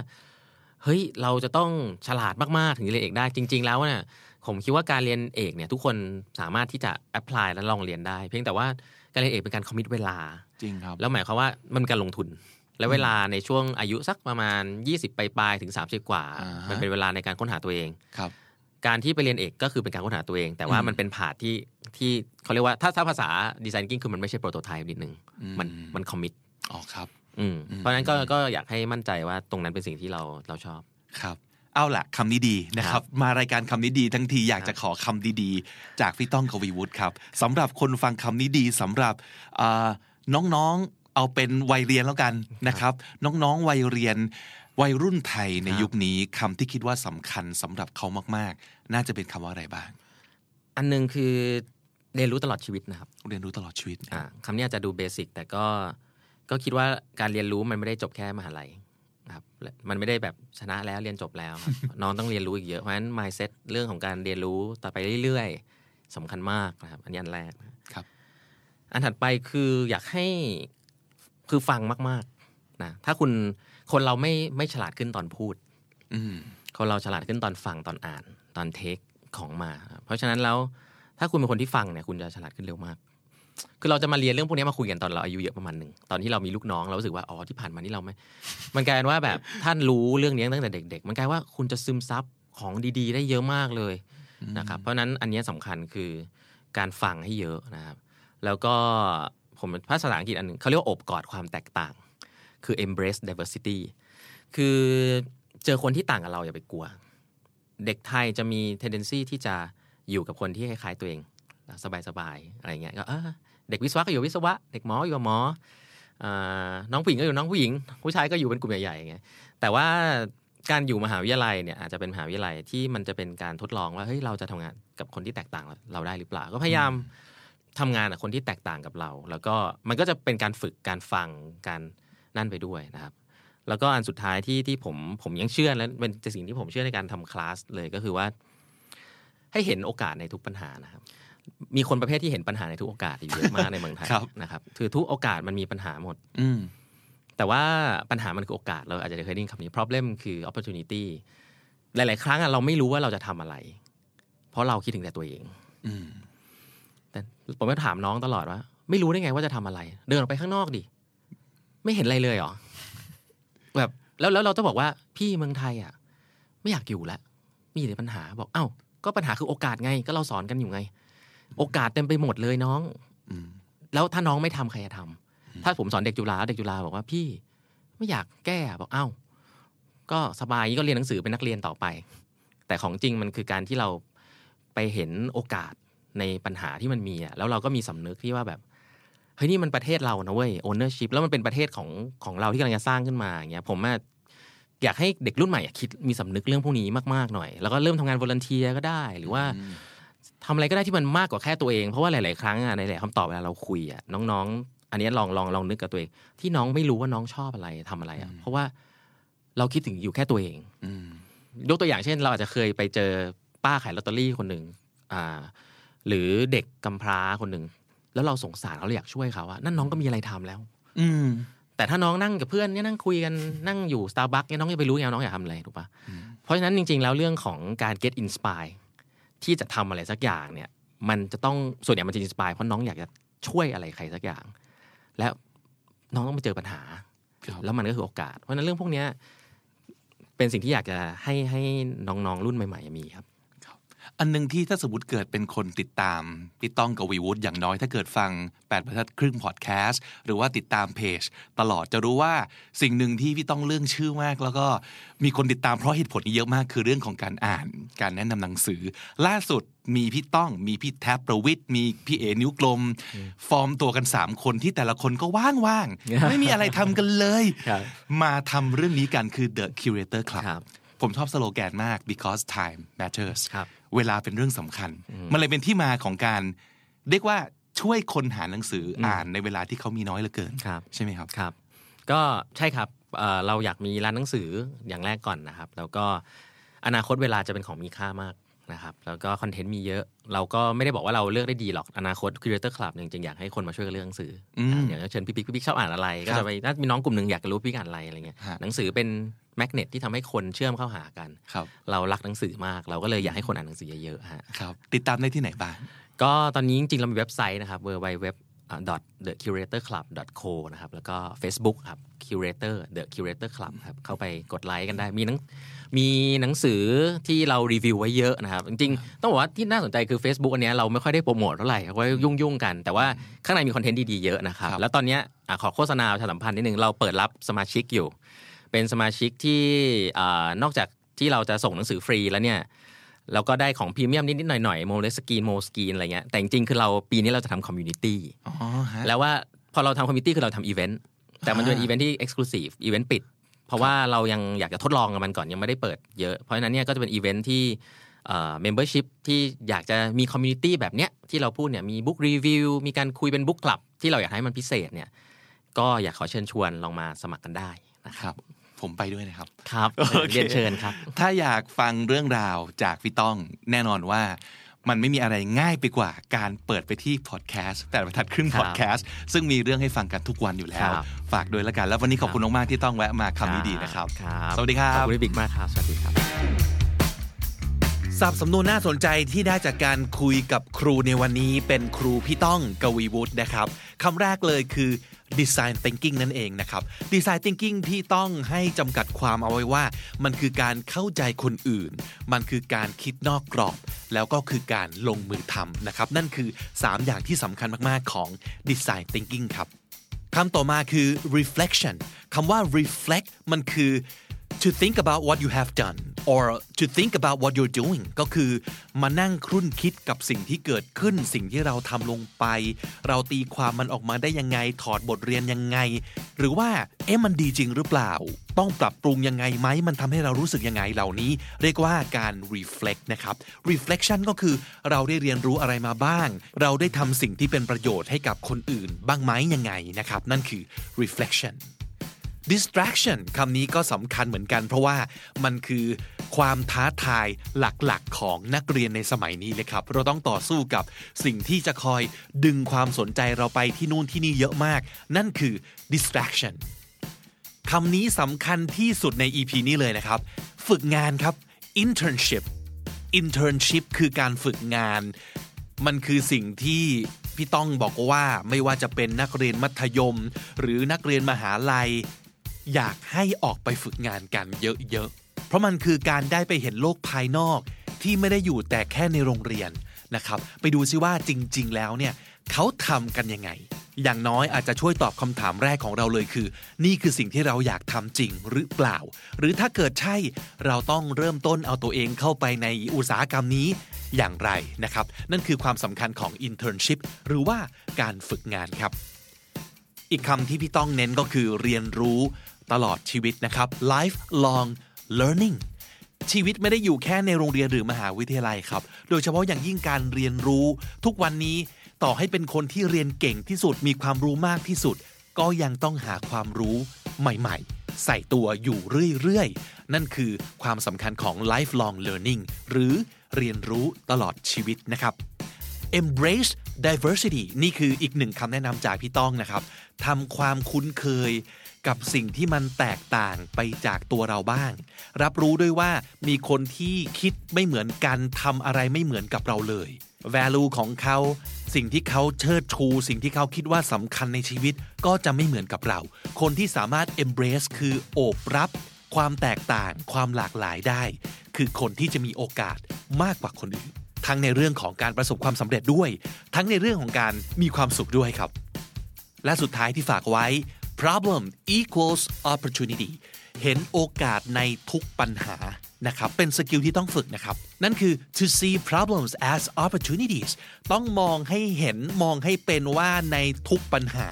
เฮ้ยเราจะต้องฉลาดมาก ๆ ถึงจะเรียนเอกได้จริง ๆ แล้วเนี่ย ผมคิดว่าการเรียนเอกเนี่ยทุกคนสามารถที่จะแอพพลายและลองเรียนได้ เพียงแต่ว่าการเรียนเอกเป็นการคอมมิตเวลาจริงครับแล้วหมายความว่ามันเป็นการลงทุน และเวลาในช่วงอายุสักประมาณ 20ปลายๆถึง 30 กว่าอ่าฮะมันเป็นเวลาในการค้นหาตัวเองครับการที่ไปเรียนเอกก็คือเป็นการค้นหาตัวเอง แต่ว่าอืมมันเป็นผาดที่ที่เขาเรียกว่าถ้าถ้าภาษาดีไซน์กิ้งคือมันไม่ใช่โปรโตไทป์นิดนึงอืมมันมันคอมมิตอ๋อครับอืมอืมเพราะฉะนั้นก็ก็อยากให้มั่นใจว่าตรงนั้นเป็นสิ่งที่เราเราชอบครับ เอาล่ะคำนี้ดีนะครับ มารายการคำนี้ดี ทั้งทีอยากจะขอคำดีๆ จากพี่ต้องกวีวุฒิครับสำหรับคนฟังคำนี้ดีสำหรับอ่าน้องๆเอาเป็นวัยเรียนแล้วกันนะครับ น้องๆวัยเรียนวัยรุ่นไทยในครับยุคนี้คำที่คิดว่าสำคัญสำหรับเขามากๆ น่าจะเป็นคำว่าอะไรบ้าง อันหนึงคือเรียนรู้ตลอดชีวิตนะครับ เรียนรู้ตลอดชีวิตอ่าคำนี้อาจจะดูเบสิกแต่ก็ก็คิดว่าการเรียนรู้มันไม่ได้จบแค่มหาลัยนะ ครับและมันไม่ได้แบบชนะแล้วเรียนจบแล้วครับน้องต้องเรียนรู้อีกเยอะเพราะฉะนั้น mindset เรื่องของการเรียนรู้ต่อไปเรื่อยๆสำคัญมากนะครับอันนี้อันแรกนะครับ อันถัดไปคืออยากให้คือฟังมากๆนะถ้าคุณคนเราไม่ไม่ฉลาดขึ้นตอนพูด อืมคนเราฉลาดขึ้นตอนฟังตอนอ่าน ตอนเทคของมา เพราะฉะนั้นแล้วถ้าคุณเป็นคนที่ฟังเนี่ย คุณจะฉลาดขึ้นเร็วมาก คือเราจะมาเรียนเรื่องพวกนี้มาคุยกันตอนเราอายุเยอะประมาณหนึ่งตอนที่เรามีลูกน้องเรารู้สึกว่าอ๋อที่ผ่านมานี่เราไม่ มันกลายเป็นว่าแบบท่านรู้เรื่องนี้ตั้งแต่เด็ก ๆ มันกลายว่าคุณจะซึมซับของดี ๆ ได้เยอะมากเลยนะครับ เพราะฉะนั้นอันนี้สำคัญคือการฟังให้เยอะนะครับ แล้วก็ผมภาษาอังกฤษอันหนึ่งเขาเรียกว่าโอบกอดความแตกต่าง คือ embrace diversity คือเจอคนที่ต่างกับเราอย่าไปกลัว เด็กไทยจะมี tendency ที่จะอยู่กับคนที่คล้ายๆตัวเองสบายๆอะไรเงี้ยก็เออ เด็กวิศวะก็อยู่วิศวะ เด็กหมออยู่กับหมออ่าน้องผู้หญิงก็อยู่น้องผู้หญิง ผู้ชายก็อยู่เป็นกลุ่มใหญ่ๆอย่างเงี้ยแต่ว่าการอยู่มหาวิทยาลัยเนี่ยอาจจะเป็นมหาวิทยาลัยที่มันจะเป็นการทดลองว่าเฮ้ยเราจะทำงานกับคนที่แตกต่างเราได้หรือเปล่า ก็พยายามทำงานกับคนที่แตกต่างกับเรา แล้วก็มันก็จะเป็นการฝึกการฟังการนั่นไปด้วยนะครับ แล้วก็อันสุดท้ายที่ที่ผมผมยังเชื่อและเป็นสิ่งที่ผมเชื่อในการทำคลาสเลยก็คือว่า ให้เห็นโอกาสในทุกปัญหานะครับ มีคนประเภทที่เห็นปัญหาในทุกโอกาสอยู่เยอะมากในเมืองไทยครับนะครับคือทุกโอกาสมันมีปัญหาหมด อืมแต่ว่าปัญหามันคือโอกาสเราอาจจะเคยได้ยินคำนี้ problem คือ opportunity หลาย ๆ ครั้งอะเราไม่รู้ว่าเราจะทำอะไร เพราะเราคิดถึงแต่ตัวเองอืมแต่ผมก็ถามน้องตลอดว่า ไม่รู้ได้ไงว่าจะทำอะไร เดินออกไปข้างนอกดิไม่เห็นอะไรเลยเหรอแบบแล้วแล้วเราต้องบอกว่าพี่เมืองไทยอะ ไม่อยากอยู่แล้วมีแต่ปัญหาบอก เอ้าก็ปัญหาคือโอกาสไง ก็เราสอนกันอยู่ไง โอกาสเต็มไปหมดเลยน้องอืมแล้วถ้าน้องไม่ทำใครจะทำถ้าผมสอนเด็กจุฬาเด็กจุฬาบอกว่าพี่ ไม่อยากแก้อะบอกเอ้า ก็สบายก็เรียนหนังสือเป็นนักเรียนต่อไป แต่ของจริงมันคือการที่เราไปเห็นโอกาสในปัญหาที่มันมีอะแล้วเราก็มีสำนึกที่ว่าแบบเฮ้ยนี่มันประเทศเรานะเว้ย ownership แล้วมันเป็นประเทศของของเราที่กำลังจะสร้างขึ้นมาอย่างเงี้ย ผมอะอยากให้เด็กรุ่นใหม่อะคิดมีสำนึกเรื่องพวกนี้มากๆหน่อย แล้วก็เริ่มทำงานวอร์เนเทียก็ได้ หรือว่า ทำอะไรก็ได้ที่มันมากกว่าแค่ตัวเอง เพราะว่าหลาย ๆ ครั้งอะในหลายคำตอบเวลาเราคุยอะน้อง ๆ อันนี้ลองลองลองนึกกับตัวเอง ที่น้องไม่รู้ว่าน้องชอบอะไรทำอะไรอะเพราะว่าเราคิดถึงอยู่แค่ตัวเองอืมยกตัวอย่างเช่น เราอาจจะเคยไปเจอป้าขายลอตเตอรี่คนหนึ่งอ่า หรือเด็กกำพร้าคนหนึ่งแล้วเราสงสารเขาเราอยากช่วยเขาอะนั่นน้องก็มีอะไรทำแล้ว อืมแต่ถ้าน้องนั่งกับเพื่อนเนี่ยนั่งคุยกันนั่งอยู่สตาร์บัคเนี่ยน้องจะไปรู้ไงว่าน้องอยากทำอะไรถูกปะเพราะฉะนั้นจริง ๆ แล้วเรื่องของการ get inspire ที่จะทำอะไรสักอย่างเนี่ย มันจะต้องส่วนใหญ่มันจะ inspire เพราะน้องอยากจะช่วยอะไรใครสักอย่าง แล้วน้องต้องไปเจอปัญหาครับแล้วมันก็คือโอกาส เพราะฉะนั้นเรื่องพวกเนี้ยเป็นสิ่งที่อยากจะให้ให้น้องๆรุ่นใหม่ ๆ มีครับ อันหนึ่งที่ถ้าสมมติเกิดเป็นคนติดตามพี่ต้องกับวีวุฒิอย่างน้อยถ้าเกิดฟัง8บรรทัดครึ่งพอดแคสต์หรือว่าติดตามเพจ ตลอดจะรู้ว่าสิ่งหนึ่งที่พี่ต้องเรื่องชื่อมาก แล้วก็มีคนติดตามเพราะเหตุผลนี้เยอะมากคือเรื่องของการอ่าน การแนะนำหนังสือ ล่าสุดมีพี่ต้องมีพี่แท็บประวิทย์มีพี่เอนิ้วกลม ฟอร์มตัวกัน 3 คนที่แต่ละคนก็ว่างๆไม่มีอะไรทำกันเลยครับมาทำเรื่องนี้กันคือ The Curator Club ครับผมชอบสโลแกนมาก because time matters ครับ เวลาเป็นเรื่องสำคัญ มันเลยเป็นที่มาของการเรียกว่าช่วยคนหาหนังสือออ่านในเวลาที่เขามีน้อยเหลือเกินครับใช่ไหมครับครับ ก็ใช่ครับเอ่อเราอยากมีร้านหนังสืออย่างแรกก่อนนะครับ แล้วก็อนาคตเวลาจะเป็นของมีค่ามาก นะครับ แล้วก็คอนเทนต์มีเยอะ เราก็ไม่ได้บอกว่าเราเลือกได้ดีหรอก อนาคต Creator Club จริงๆอยากให้คนมาช่วยกันเลือกหนังสืออมอย่างเชิญพี่ปิ๊กพี่ปิ๊กชอบอ่านอะไร ก็จะไปน่ามีน้องกลุ่มหนึ่งอยากจะรู้พี่อ่านอะไรอะไรเงี้ยฮะหนังสือเป็นแมกเนตที่ทำให้คนเชื่อมเข้าหากันครับเรารักหนังสือมาก เราก็เลยอยากให้คนอ่านหนังสือเยอะๆฮะครับติดตามได้ที่ไหนบ้าง ก็ตอนนี้จริงๆเรามีเว็บไซต์นะครับ www the curator club co นะครับแล้วก็ Facebook ครับ curator the curator club ครับเข้าไปกดไลค์กันได้ มีหนังมีหนังสือที่เรารีวิวไว้เยอะนะครับ จริงๆ ต้องบอกว่าที่น่าสนใจคือ Facebook อันเนี้ยเราไม่ค่อยได้โปรโมทเท่าไหร่เพราะว่ายุ่งๆกัน แต่ว่าข้างในมีคอนเทนต์ดีๆเยอะนะครับครับแล้วตอนเนี้ยอะขอโฆษณาประชาสัมพันธ์นิดนึงเราเปิดรับสมาชิกอยู่ เป็นสมาชิกที่อ่านอกจากที่เราจะส่งหนังสือฟรีแล้วเนี่ย เราก็ได้ของพรีเมียมนิดๆหน่อยๆ Moleskine Moleskine อะไรเงี้ยแต่จริงๆคือเราปีนี้เราจะทำ community อ๋อฮะแล้วว่าพอเราทำ community คือเราทำอีเวนต์แต่มันจะเป็นอ่าอีเวนต์ที่ exclusive event ปิด เพราะว่าเรายังอยากจะทดลองกับมันก่อนยังไม่ได้เปิดเยอะ เพราะฉะนั้นเนี่ยก็จะเป็นอีเวนต์ที่ membership ที่อยากจะมี community แบบเนี้ยที่เราพูดเนี่ยมี book review มีการคุยเป็น book club ที่เราอยากให้มันพิเศษเนี่ยก็อยากขอเชิญชวนลองมาสมัครกันได้นะคครับรับ ผมไปด้วยนะครับ ครับโอเคเรียนเชิญครับ ถ้าอยากฟังเรื่องราวจากพี่ต้องแน่นอนว่ามันไม่มีอะไรง่ายไปกว่าการเปิดไปที่พอดแคสต์แต่บรรทัดครึ่งครัพบอดแคสต์ซึ่งมีเรื่องให้ฟังกันทุกวันอยู่แล้วครับฝากด้วยแล้วกัน แล้ววันนี้ขอบคุณมากๆที่ต้องแวะมาคำนี้ดีนะครับครับสวัสดีครัขอบบคุณพี่บิ๊กมากครับ สวัสดีครับ สับสำนวนน่าสนใจที่ได้จากการคุยกับครูในวันนี้เป็นครูพี่ต้องกวีวุฒินะครับคำแรกเลยคือ design thinking นั่นเองนะครับ design thinking พี่ต้องให้จำกัดความเอาไว้ว่า มันคือการเข้าใจคนอื่น มันคือการคิดนอกกรอบ แล้วก็คือการลงมือทำนะครับ นั่นคือ 3 อย่างที่สำคัญมากๆของ design thinking ครับคำต่อมาคือ reflection คำว่า reflect มันคือ to think about what you have done or to think about what you're doing ก็คือมานั่งครุ่นคิดกับสิ่งที่เกิดขึ้น สิ่งที่เราทำลงไป เราตีความมันออกมาได้ยังไง ถอดบทเรียนยังไง หรือว่าเอ๊ะมันดีจริงหรือเปล่า ต้องปรับปรุงยังไงไหม มันทำให้เรารู้สึกยังไงเหล่านี้ เรียกว่าการ reflect นะครับ reflection ก็คือเราได้เรียนรู้อะไรมาบ้าง เราได้ทำสิ่งที่เป็นประโยชน์ให้กับคนอื่น บ้างไหมยังไงนะครับ นั่นคือ reflection distraction คำนี้ก็สำคัญเหมือนกัน เพราะว่ามันคือความท้าทายหลักๆของนักเรียนในสมัยนี้เลยครับ เราต้องต่อสู้กับสิ่งที่จะคอยดึงความสนใจเราไปที่นู่นที่นี่เยอะมาก นั่นคือ distraction คำนี้สำคัญที่สุดใน EP นี้เลยนะครับ ฝึกงานครับ internship internship คือการฝึกงาน มันคือสิ่งที่พี่ต้องบอกว่าไม่ว่าจะเป็นนักเรียนมัธยม หรือนักเรียนมหาลัย อยากให้ออกไปฝึกงานกันเยอะๆ เพราะมันคือการได้ไปเห็นโลกภายนอกที่ไม่ได้อยู่แต่แค่ในโรงเรียนนะครับ ไปดูซิว่าจริง ๆ แล้วเนี่ยเขาทำกันยังไง อย่างน้อยอาจจะช่วยตอบคำถามแรกของเราเลยคือ นี่คือสิ่งที่เราอยากทำจริงหรือเปล่า หรือถ้าเกิดใช่เราต้องเริ่มต้นเอาตัวเองเข้าไปในอุตสาหกรรมนี้อย่างไรนะครับ นั่นคือความสำคัญของ internship หรือว่าการฝึกงานครับ อีกคำที่พี่ต้องเน้นก็คือเรียนรู้ตลอดชีวิตนะครับ lifelong learning ชีวิตไม่ได้อยู่แค่ในโรงเรียนหรือมหาวิทยาลัยครับ โดยเฉพาะอย่างยิ่งการเรียนรู้ ทุกวันนี้ต่อให้เป็นคนที่เรียนเก่งที่สุดมีความรู้มากที่สุด ก็ยังต้องหาความรู้ใหม่ ๆ ใส่ตัวอยู่เรื่อย ๆ นั่นคือความสำคัญของ lifelong learning หรือเรียนรู้ตลอดชีวิตนะครับ embrace diversity นี่คืออีกหนึ่งคำแนะนำจากพี่ต้องนะครับทำความคุ้นเคยกับสิ่งที่มันแตกต่างไปจากตัวเราบ้าง รับรู้ด้วยว่ามีคนที่คิดไม่เหมือนกันทำอะไรไม่เหมือนกับเราเลย value ของเขา สิ่งที่เขาเชิดชู สิ่งที่เขาคิดว่าสำคัญในชีวิตก็จะไม่เหมือนกับเรา คนที่สามารถ embrace คือโอบรับ ความแตกต่างความหลากหลายได้ คือคนที่จะมีโอกาสมากกว่าคนอื่น ทั้งในเรื่องของการประสบความสำเร็จด้วย ทั้งในเรื่องของการมีความสุขด้วยครับ และสุดท้ายที่ฝากไว้ problem equals opportunity เห็นโอกาสในทุกปัญหานะครับ เป็นสกิลที่ต้องฝึกนะครับ นั่นคือ to see problems as opportunities ต้องมองให้เห็นมองให้เป็นว่าในทุกปัญหา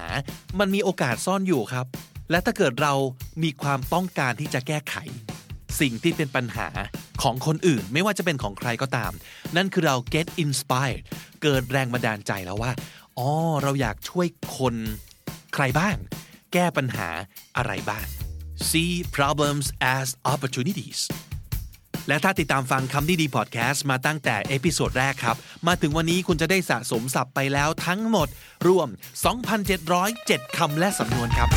มันมีโอกาสซ่อนอยู่ครับ และถ้าเกิดเรามีความต้องการที่จะแก้ไข สิ่งที่เป็นปัญหาของคนอื่น ไม่ว่าจะเป็นของใครก็ตาม นั่นคือเรา get inspired เกิดแรงบันดาลใจแล้วว่าอ๋อเราอยากช่วยคนใครบ้าง แก้ปัญหาอะไรบ้าง see problems as opportunities และถ้าติดตามฟังคำนี้ดีพอดแคสต์มาตั้งแต่ episode แรกครับ มาถึงวันนี้คุณจะได้สะสมศัพท์ไปแล้วทั้งหมด รวม 2,707 คำและสำนวนครับ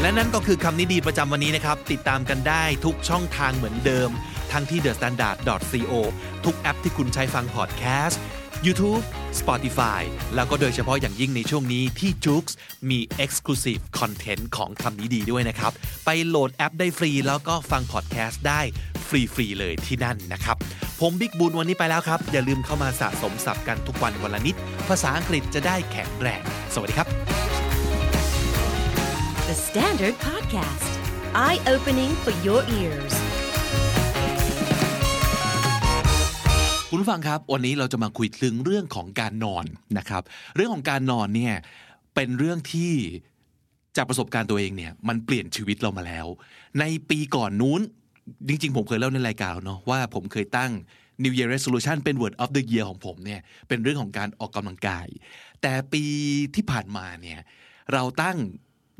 และนั่นก็คือคำนี้ดีประจำวันนี้นะครับ ติดตามกันได้ทุกช่องทางเหมือนเดิม ทั้งที่ thestandard.co ทุกแอปที่คุณใช้ฟังพอดแคสต์ YouTube Spotify แล้วก็โดยเฉพาะอย่างยิ่งในช่วงนี้ที่ j o o x มี Exclusive Content ของคำนี้ดีด้วยนะครับ ไปโหลดแอปได้ฟรีแล้วก็ฟังพอดแคสต์ได้ฟรีๆเลยที่นั่นนะครับ ผมบิ๊กบุญวันนี้ไปแล้วครับ อย่าลืมเข้ามาสะสมศัพท์กันทุกวันวันละนิด ภาษาอังกฤษจะได้แข็งแรง สวัสดีครับ The Standard Podcast, eye opening for your ears. คุณฟังครับ วันนี้เราจะมาคุยถึงเรื่องของการนอนนะครับ เรื่องของการนอนเนี่ยเป็นเรื่องที่จากประสบการณ์ตัวเองเนี่ยมันเปลี่ยนชีวิตเรามาแล้ว ในปีก่อนนู้น จริงๆ ผมเคยเล่าในรายการแล้วเนาะว่าผมเคยตั้ง New Year Resolution เป็น Word of the Year ของผมเนี่ยเป็นเรื่องของการออกกำลังกาย แต่ปีที่ผ่านมาเนี่ยเราตั้ง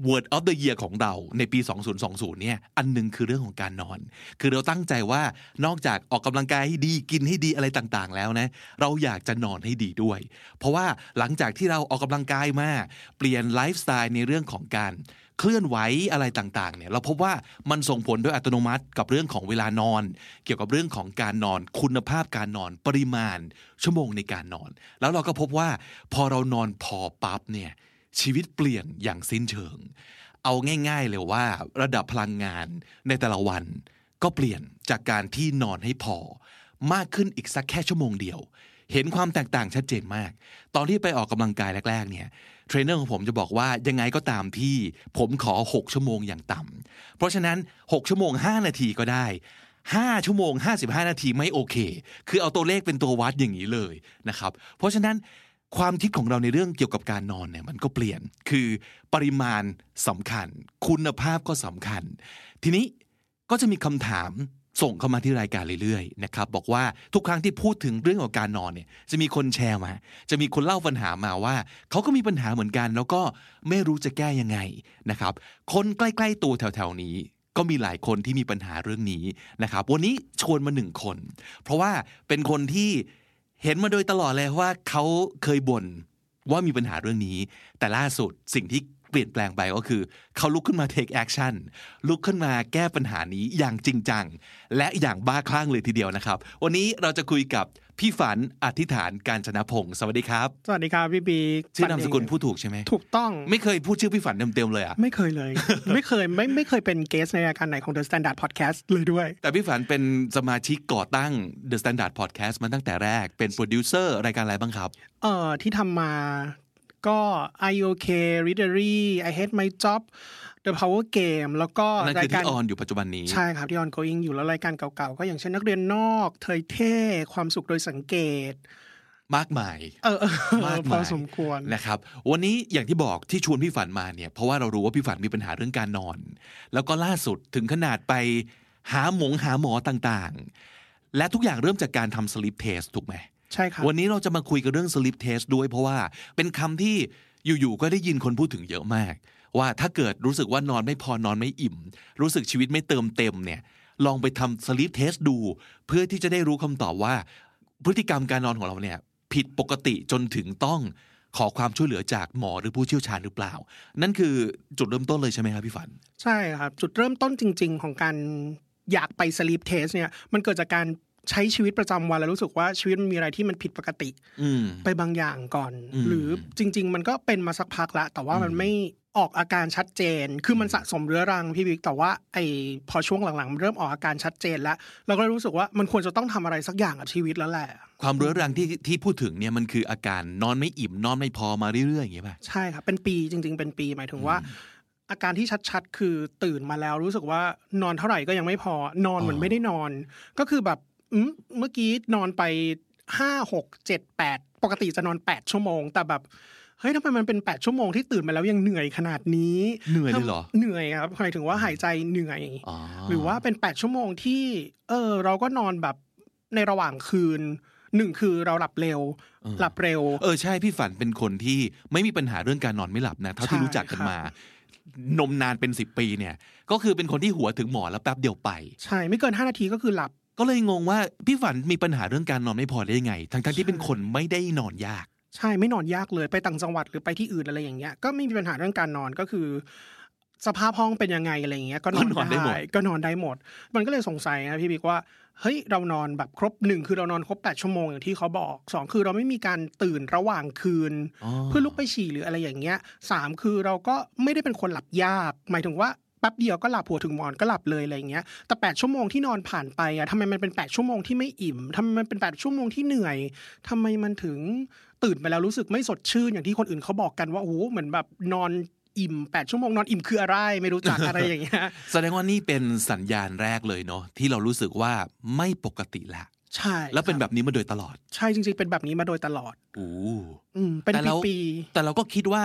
Word of the Year ของเราในปี 2020 เนี่ย อันหนึงคือเรื่องของการนอน คือเราตั้งใจว่านอกจากออกกำลังกายให้ดี กินให้ดีอะไรต่างๆ แล้วนะ เราอยากจะนอนให้ดีด้วย เพราะว่าหลังจากที่เราออกกำลังกายมา เปลี่ยนไลฟ์สไตล์ในเรื่องของการเคลื่อนไหวอะไรต่างๆ เนี่ย เราพบว่ามันส่งผลโดยอัตโนมัติกับเรื่องของเวลานอน เกี่ยวกับเรื่องของการนอน คุณภาพการนอน ปริมาณ ชั่วโมงในการนอน แล้วเราก็พบว่าพอเรานอนพอปั๊บเนี่ย ชีวิตเปลี่ยนอย่างสิ้นเชิง เอาง่าย ๆ เลยว่า ระดับพลังงานในแต่ละวัน ก็เปลี่ยนจากการที่นอนให้พอ มากขึ้นอีกสักแค่ชั่วโมงเดียว เห็นความแตกต่างชัดเจนมาก ตอนที่ไปออกกำลังกายแรก ๆ เนี่ยเทรนเนอร์ของผมจะบอกว่ายังไงก็ตามที่ผมขอ 6 ชั่วโมงอย่างต่ำเพราะฉะนั้น 6 ชั่วโมง 5 นาทีก็ได้5ชั่วโมง55นาทีไม่โอเค คือเอาตัวเลขเป็นตัววัดอย่างนี้เลยนะครับ เพราะฉะนั้น ความคิดของเราในเรื่องเกี่ยวกับการนอนเนี่ยมันก็เปลี่ยนคือปริมาณสำคัญ คุณภาพก็สำคัญ ทีนี้ก็จะมีคำถามส่งเข้ามาที่รายการเรื่อยๆนะครับบอกว่าทุกครั้งที่พูดถึงเรื่องของการนอนเนี่ยจะมีคนแชร์มา จะมีคนเล่าปัญหามาว่าเขาก็มีปัญหาเหมือนกัน แล้วก็ไม่รู้จะแก้ยังไงนะครับ คนใกล้ๆตัวแถวๆนี้ ก็มีหลายคนที่มีปัญหาเรื่องนี้นะครับ วันนี้ชวนมาหนึ่งคน เพราะว่าเป็นคนที่ เห็นมาโดยตลอดเลยว่าเขาเคยบ่นว่ามีปัญหาเรื่องนี้ แต่ล่าสุดสิ่งที่ ปลี่ยนแปลงไปก็คือ เขาลุกขึ้นมา take action ลุกขึ้นมาแก้ปัญหานี้อย่างจริงจัง และอย่างบ้าคลั่งเลยทีเดียวนะครับ วันนี้เราจะคุยกับพี่ฝันอธิษฐานการชนะพงศ์สวัสดีครับ สวัสดีครับพี่บีชื่อนามสกุลพูดถูกใช่ไหมถูกต้องไม่เคยพูดชื่อพี่ฝันเต็มๆเลยอะไม่เคยเลย ไม่เคยไม่ไม่เคยเป็นเกสในรายการไหนของ The Standard Podcast เลยด้วย แต่พี่ฝันเป็นสมาชิกก่อตั้ง The Standard Podcast มาตั้งแต่แรกเป็นโปรดิวเซอร์รายการอะไรบ้างครับเอ่อที่ทำมา ก็ I OK Readery I Hate My Job The Power Game แล้วก็นั่นราคืยอการที่ออนอยู่ปัจจุบันนี้ ใช่ครับที่ ongoing อยู่แล้วรายการเก่าๆ ก็อย่างเช่นนักเรียนนอกเทยเท่ความสุขโดยสังเกตมากมายเออเออมากพมาอยสมควรนะครับ วันนี้อย่างที่บอกที่ชวนพี่ฝันมาเนี่ย เพราะว่าเรารู้ว่าพี่ฝันมีปัญหาเรื่องการนอน แล้วก็ล่าสุดถึงขนาดไปหาหมงหาหมอต่างๆ และทุกอย่างเริ่มจากการทำ sleep test ถูกไหม ใช่ครับวันนี้เราจะมาคุยกันเรื่อง sleep test ด้วยเพราะว่าเป็นคำที่อยู่ๆก็ได้ยินคนพูดถึงเยอะมาก ว่าถ้าเกิดรู้สึกว่านอนไม่พอนอนไม่อิ่ม รู้สึกชีวิตไม่เติมเต็มเนี่ยลองไปทำ sleep test ดู เพื่อที่จะได้รู้คำตอบว่า พฤติกรรมการนอนของเราเนี่ยผิดปกติจนถึงต้องขอความช่วยเหลือจากหมอหรือผู้เชี่ยวชาญหรือเปล่า นั่นคือจุดเริ่มต้นเลยใช่ไหมครับพี่ฝัน ใช่ครับ จุดเริ่มต้นจริง ๆ ของการอยากไป sleep test เนี่ยมันเกิดจากการ ใช้ชีวิตประจำวันแล้วรู้สึกว่าชีวิตมันมีอะไรที่มันผิดปกติ อืมไปบางอย่างก่อนอืมหรือจริง ๆ มันก็เป็นมาสักพักละแต่ว่ามันไม่ออกอาการชัดเจน คือมันสะสมเรื้อรังพี่บิ๊กแต่ว่าไอ้พอช่วงหลังๆมันเริ่มออกอาการชัดเจนแล้ว เราก็เลยรู้สึกว่ามันควรจะต้องทำอะไรสักอย่างกับชีวิตแล้วแหละ ความเรื้อรังที่ที่พูดถึงเนี่ยมันคืออาการนอนไม่อิ่มนอนไม่พอมาเรื่อยๆอย่างเงี้ยป่ะ ใช่ครับ เป็นปีจริง ๆ เป็นปีหมายถึงว่า อาการที่ชัดๆ คือตื่นมาแล้วรู้สึกว่านอนเท่าไหร่ก็ยังไม่พอนอนเหมือนไม่ได้นอน ก็คือแบบอืม เมื่อกี้นอนไปห้าหกเจ็ดแปดปกติจะนอนแปดชั่วโมง แต่แบบเฮ้ยทำไมมันเป็นแปดชั่วโมงที่ตื่นมาแล้วยังเหนื่อยขนาดนี้เหนื่อยเลยเหรอเหนื่อยครับหมายถึงว่าหายใจเหนื่อยอ๋อหรือว่าเป็นแปดชั่วโมงที่ เออ เราก็นอนแบบในระหว่างคืนหนึ่งคือเราหลับเร็ว หลับเร็ว เออใช่พี่ฝันเป็นคนที่ไม่มีปัญหาเรื่องการนอนไม่หลับนะเท่าที่ใช่รู้จักกันครับมานมนานเป็นสิบปีเนี่ย ก็คือเป็นคนที่หัวถึงหมอนแล้วแป๊บเดียวไป ใช่ไม่เกินห้านาทีก็คือหลับ ก็เลยงงว่าพี่ฝันมีปัญหาเรื่องการนอนไม่พอได้ยังไง ทั้งๆที่เป็นคนไม่ได้นอนยาก ใช่ไม่นอนยากเลยไปต่างจังหวัดหรือไปที่อื่นอะไรอย่างเงี้ยก็ไม่มีปัญหาเรื่องการนอนก็คือ สภาพห้องเป็นยังไงอะไรอย่างเงี้ยก็นอนก็นอนได้หมดก็นอนได้หมด มันก็เลยสงสัยนะพี่บิ๊กว่าเฮ้ยเรานอนแบบครบหนึ่งคือเรานอนครบแปดชั่วโมงอย่างที่เขาบอกสองคือเราไม่มีการตื่นระหว่างคืน เพื่อลุกไปฉี่หรืออะไรอย่างเงี้ยสามคือเราก็ไม่ได้เป็นคนหลับยาก หมายถึงว่าแป๊บเดียวก็หลับหัวถึงหมอนก็หลับเลยอะไรอย่างเงี้ยแต่แปดชั่วโมงที่นอนผ่านไปอะทำไมมันเป็นแปดชั่วโมงที่ไม่อิ่มทำไมมันเป็นแปดชั่วโมงที่เหนื่อยทำไมมันถึงตื่นไปแล้วรู้สึกไม่สดชื่นอย่างที่คนอื่นเขาบอกกันว่าโอ้โหเหมือนแบบนอนอิ่มแปดชั่วโมงนอนอิ่มคืออะไรไม่รู้จักอะไรอย่างเงี้ยแสดงว่านี่เป็นสัญญาณแรกเลยเนาะที่เรารู้สึกว่าไม่ปกติละใช่ แล้วเป็นคแบรับบนี้มาโดยตลอด ใช่จริงๆเป็นแบบนี้มาโดยตลอดโอ้อืมเป็นแต่เราปีแต่เราก็คิดว่า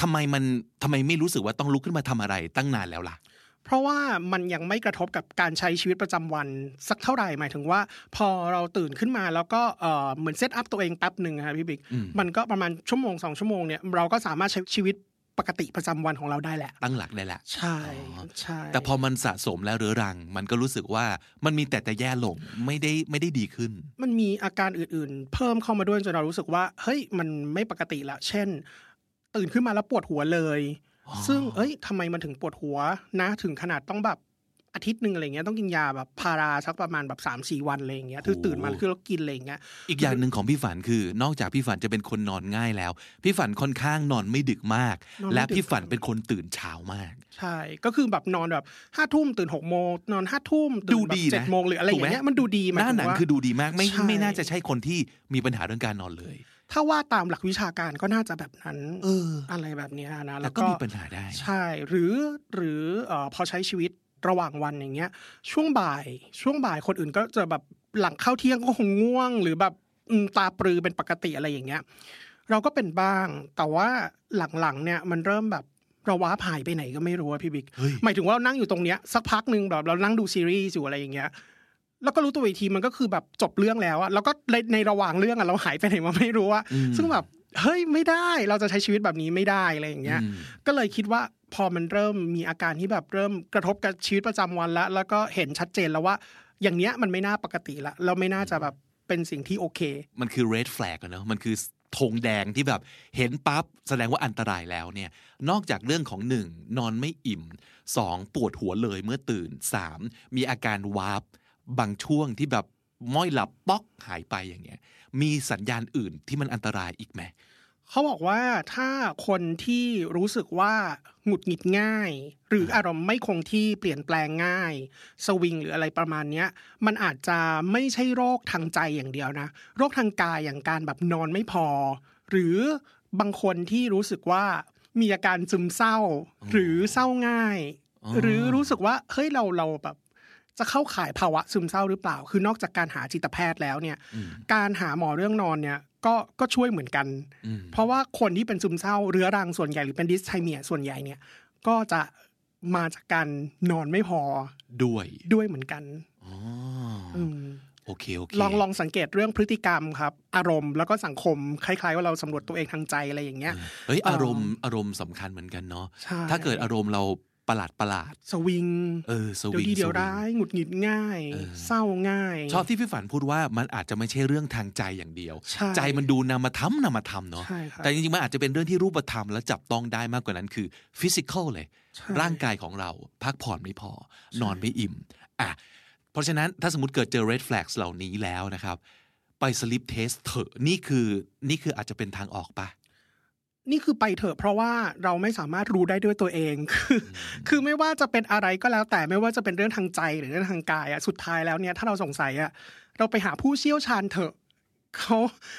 ทำไมมันทำไมไม่รู้สึกว่าต้องลุกขึ้นมาทำอะไรตั้งนานแล้วล่ะๆเพราะว่ามันยังไม่กระทบกับการใช้ชีวิตประจำวันสักเท่าไหร่หมายถึงว่า พอเราตื่นขึ้นมาแล้วก็เออเหมือน set up ตัวเองแป๊บหนึ่งครับพี่บิ๊กอืมมันก็ประมาณชั่วโมงสองชั่วโมงเนี่ยเราก็สามารถใช้ชีวิตปกติประจำวันของเราได้แหละ ตั้งหลักได้ละ ใช่อ๋อใช่ แต่พอมันสะสมแล้วเรื้อรัง มันก็รู้สึกว่ามันมีแต่จะแย่ลงไม่ได้ไม่ได้ดีขึ้น มันมีอาการอื่นๆ เพิ่มเข้ามาด้วยจนเรารู้สึกว่า เฮ้ยมันไม่ปกติละ เช่น ตื่นขึ้นมาแล้วปวดหัวเลย ซึ่งเอ้ยทำไมมันถึงปวดหัวนะ ถึงขนาดต้องแบบอาทิตย์หนึ่งอะไรเงี้ยต้องกินยาแบบพาราสักประมาณแบบสามสี่วันอะไรอย่างเงี้ยคือตื่นมาคือเรากินอะไรอย่างเงี้ยอีกอย่างหนึ่งของพี่ฝันคือนอกจากพี่ฝันจะเป็นคนนอนง่ายแล้ว พี่ฝันค่อนข้างนอนไม่ดึกมากนอนไม่และดึกพี่ฝันเป็นคนตื่นเช้ามาก ใช่ก็คือแบบนอนแบบห้าทุ่มตื่นหกโมงนอนห้าทุ่มตื่นดูแบบดีเจ็ดนะโมงหรืออะไรอย่างเงี้ยถูกไหมมันดูดีหน้าหนังมยถึว่คือดูดีมากไม่ใช่ไม่น่าจะใช่คนที่มีปัญหาเรื่องการนอนเลย ถ้าว่าตามหลักวิชาการก็น่าจะแบบนั้นเอออะไรแบบเนี้ยนะแล้แล้ววก็ก็มีปัญหาได้ ใช่ หรือหรือเอ่อพอใช้ชีวิตระหว่างวันอย่างเงี้ย ช่วงบ่าย ช่วงบ่ายคนอื่นก็จะแบบหลังเข้าเที่ยงก็คงง่วง หรือแบบอืมตาปรือเป็นปกติอะไรอย่างเงี้ย เราก็เป็นบ้าง แต่ว่าหลังๆเนี่ยมันเริ่มแบบเราว้าผายไปไหนก็ไม่รู้อะพี่บิ๊กเฮ้ยหมายถึงว่าเรานั่งอยู่ตรงเนี้ยสักพักหนึ่งแบบเรานั่งดูซีรีส์อยู่อะไรอย่างเงี้ย แล้วก็รู้ตัวอีกทีมันก็คือแบบจบเรื่องแล้วอะแล้วก็ในในระหว่างเรื่องอะเราหายไปไหนมาไม่รู้อะอืมซึ่งแบบเฮ้ยไม่ได้เราจะใช้ชีวิตแบบนี้ไม่ได้อะไรอย่างเงี้ยอืมก็เลยคิดว่าพอมันเริ่มมีอาการที่แบบเริ่มกระทบกับชีวิตประจำวันแล้วแล้วก็เห็นชัดเจนแล้วว่า อย่างเนี้ยมันไม่น่าปกติละเราไม่น่าจะแบบเป็นสิ่งที่โอเค มันคือ red flag อะเนอะมันคือธงแดงที่แบบเห็นปั๊บแสดงว่าอันตรายแล้วเนี่ย นอกจากเรื่องของหนึ่งนอนไม่อิ่มสองปวดหัวเลยเมื่อตื่นสามมีอาการวาร์ป บางช่วงที่แบบม้อยหลับป๊อกหายไปอย่างเงี้ย มีสัญญาณอื่นที่มันอันตรายอีกไหมเขาบอกว่าถ้าคนที่รู้สึกว่าหงุดหงิดง่าย หรืออารมณ์ไม่คงที่เปลี่ยนแปลงง่าย สวิงหรืออะไรประมาณเนี้ยมันอาจจะไม่ใช่โรคทางใจอย่างเดียวนะ โรคทางกายอย่างการแบบนอนไม่พอ หรือบางคนที่รู้สึกว่ามีอาการซึมเศร้า หรือเศร้าง่าย หรือรู้สึกว่าเฮ้ยเราเราแบบ จะเข้าข่ายภาวะซึมเศร้าหรือเปล่า คือนอกจากการหาจิตแพทย์แล้วเนี่ย การหาหมอเรื่องนอนเนี่ยก็ก็ช่วยเหมือนกันอืมเพราะว่าคนที่เป็นซึมเศร้าเรื้อรังส่วนใหญ่หรือเป็น dysthymia ส่วนใหญ่เนี่ยก็จะมาจากการนอนไม่พอด้วยด้วยเหมือนกันอ๋ออืมโอเคโอเคลองลองสังเกตเรื่องพฤติกรรมครับ อารมณ์แล้วก็สังคมคล้าย ๆ ว่าเราสำรวจตัวเองทางใจอะไรอย่างเงี้ยเฮ้ยเอ่ออารมณ์อารมณ์สำคัญเหมือนกันเนาะใช่ถ้าเกิดอารมณ์เรา ประหลาดประหลาดสวิงเออเดี๋ยวิวงดีเดี๋ยวสงร้ายหงุดหงิดง่ายเออเศร้าง่าย ชอบที่พี่ฝันพูดว่ามันอาจจะไม่ใช่เรื่องทางใจอย่างเดียวใช่ใจมันดูนามธรรมนามธรรมเนาะใช่ครับแต่จริงๆมันอาจจะเป็นเรื่องที่รูปธรรมและจับต้องได้มากกว่านั้นคือ physical เลยใช่ร่างกายของเราพักผ่อนไม่พอ นอนไม่อิ่มอะเพราะฉะนั้นถ้าสมมติเกิดเจอ red flags เหล่านี้แล้วนะครับ ไป sleep test เถอะนี่คือนี่คืออาจจะเป็นทางออกปะ นี่คือไปเถอะเพราะว่าเราไม่สามารถรู้ได้ด้วยตัวเอง คืออคือไม่ว่าจะเป็นอะไรก็แล้วแต่ไม่ว่าจะเป็นเรื่องทางใจหรือเรื่องทางกายอะสุดท้ายแล้วเนี่ยถ้าเราสงสัยอะเราไปหาผู้เชี่ยวชาญเถอะ เขา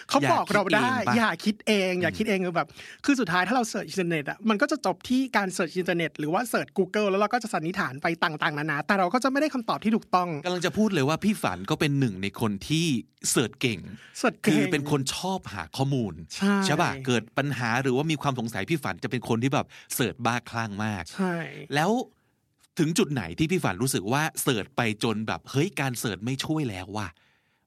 เขาอย่าบอกเราได้คิดเองปะอย่าคิดเอง อย่าคิดเองคือแบบ คือสุดท้ายถ้าเรา search อินเทอร์เน็ตอะมันก็จะจบที่การ search อินเทอร์เน็ตหรือว่าเสิร์ช Google แล้วเราก็จะสันนิษฐานไปต่างๆนานาแต่เราก็จะไม่ได้คำตอบที่ถูกต้องกำลังจะพูดเลยว่าพี่ฝันก็เป็นหนึ่งในคนที่ search เก่ง search คือเก่งเป็นคนชอบหาข้อมูลใช่ป่ะเกิดปัญหาหรือว่ามีความสงสัยพี่ฝันจะเป็นคนที่แบบ search บ้าคลั่งมากใช่แล้วถึงจุดไหนที่พี่ฝันรู้สึกว่า search ไปจนแบบเฮ้ยการ search ไม่ช่วยแล้วว่ะ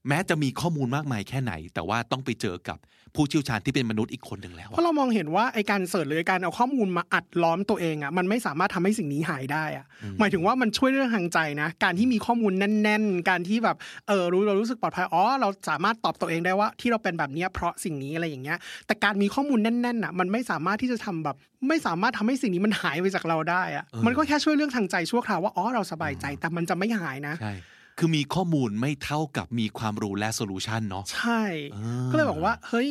แม้จะมีข้อมูลมากมายแค่ไหน แต่ว่าต้องไปเจอกับผู้เชี่ยวชาญที่เป็นมนุษย์อีกคนหนึ่งแล้วเพอะราะเรามองเห็นว่าไอการ search หรือการเอาข้อมูลมาอัดล้อมตัวเองอะมันไม่สามารถทำให้สิ่งนี้หายได้อะหมายถึงว่ามันช่วยเรื่องทางใจนะ การที่มีข้อมูลแน่น ๆ การที่แบบเออรู้เรารู้สึกปลอดภัยอ๋อเราสามารถตอบตัวเองได้ว่าที่เราเป็นแบบเนี้ยเพราะสิ่งนี้อะไรอย่างเงี้ย แต่การมีข้อมูลแน่นๆอะมันไม่สามารถที่จะทำแบบ ไม่สามารถทำให้สิ่งนี้มันหายไปจากเราได้อะมันก็แค่ช่วยเรื่องทางใจชั่วคราวว่าอ๋อเราสบายใจแต่มันจะไม่หายนะใช่ คือมีข้อมูลไม่เท่ากับมีความรู้และโซลูชันเนาะใช่อ่าก็เลยบอกว่า เฮ้ย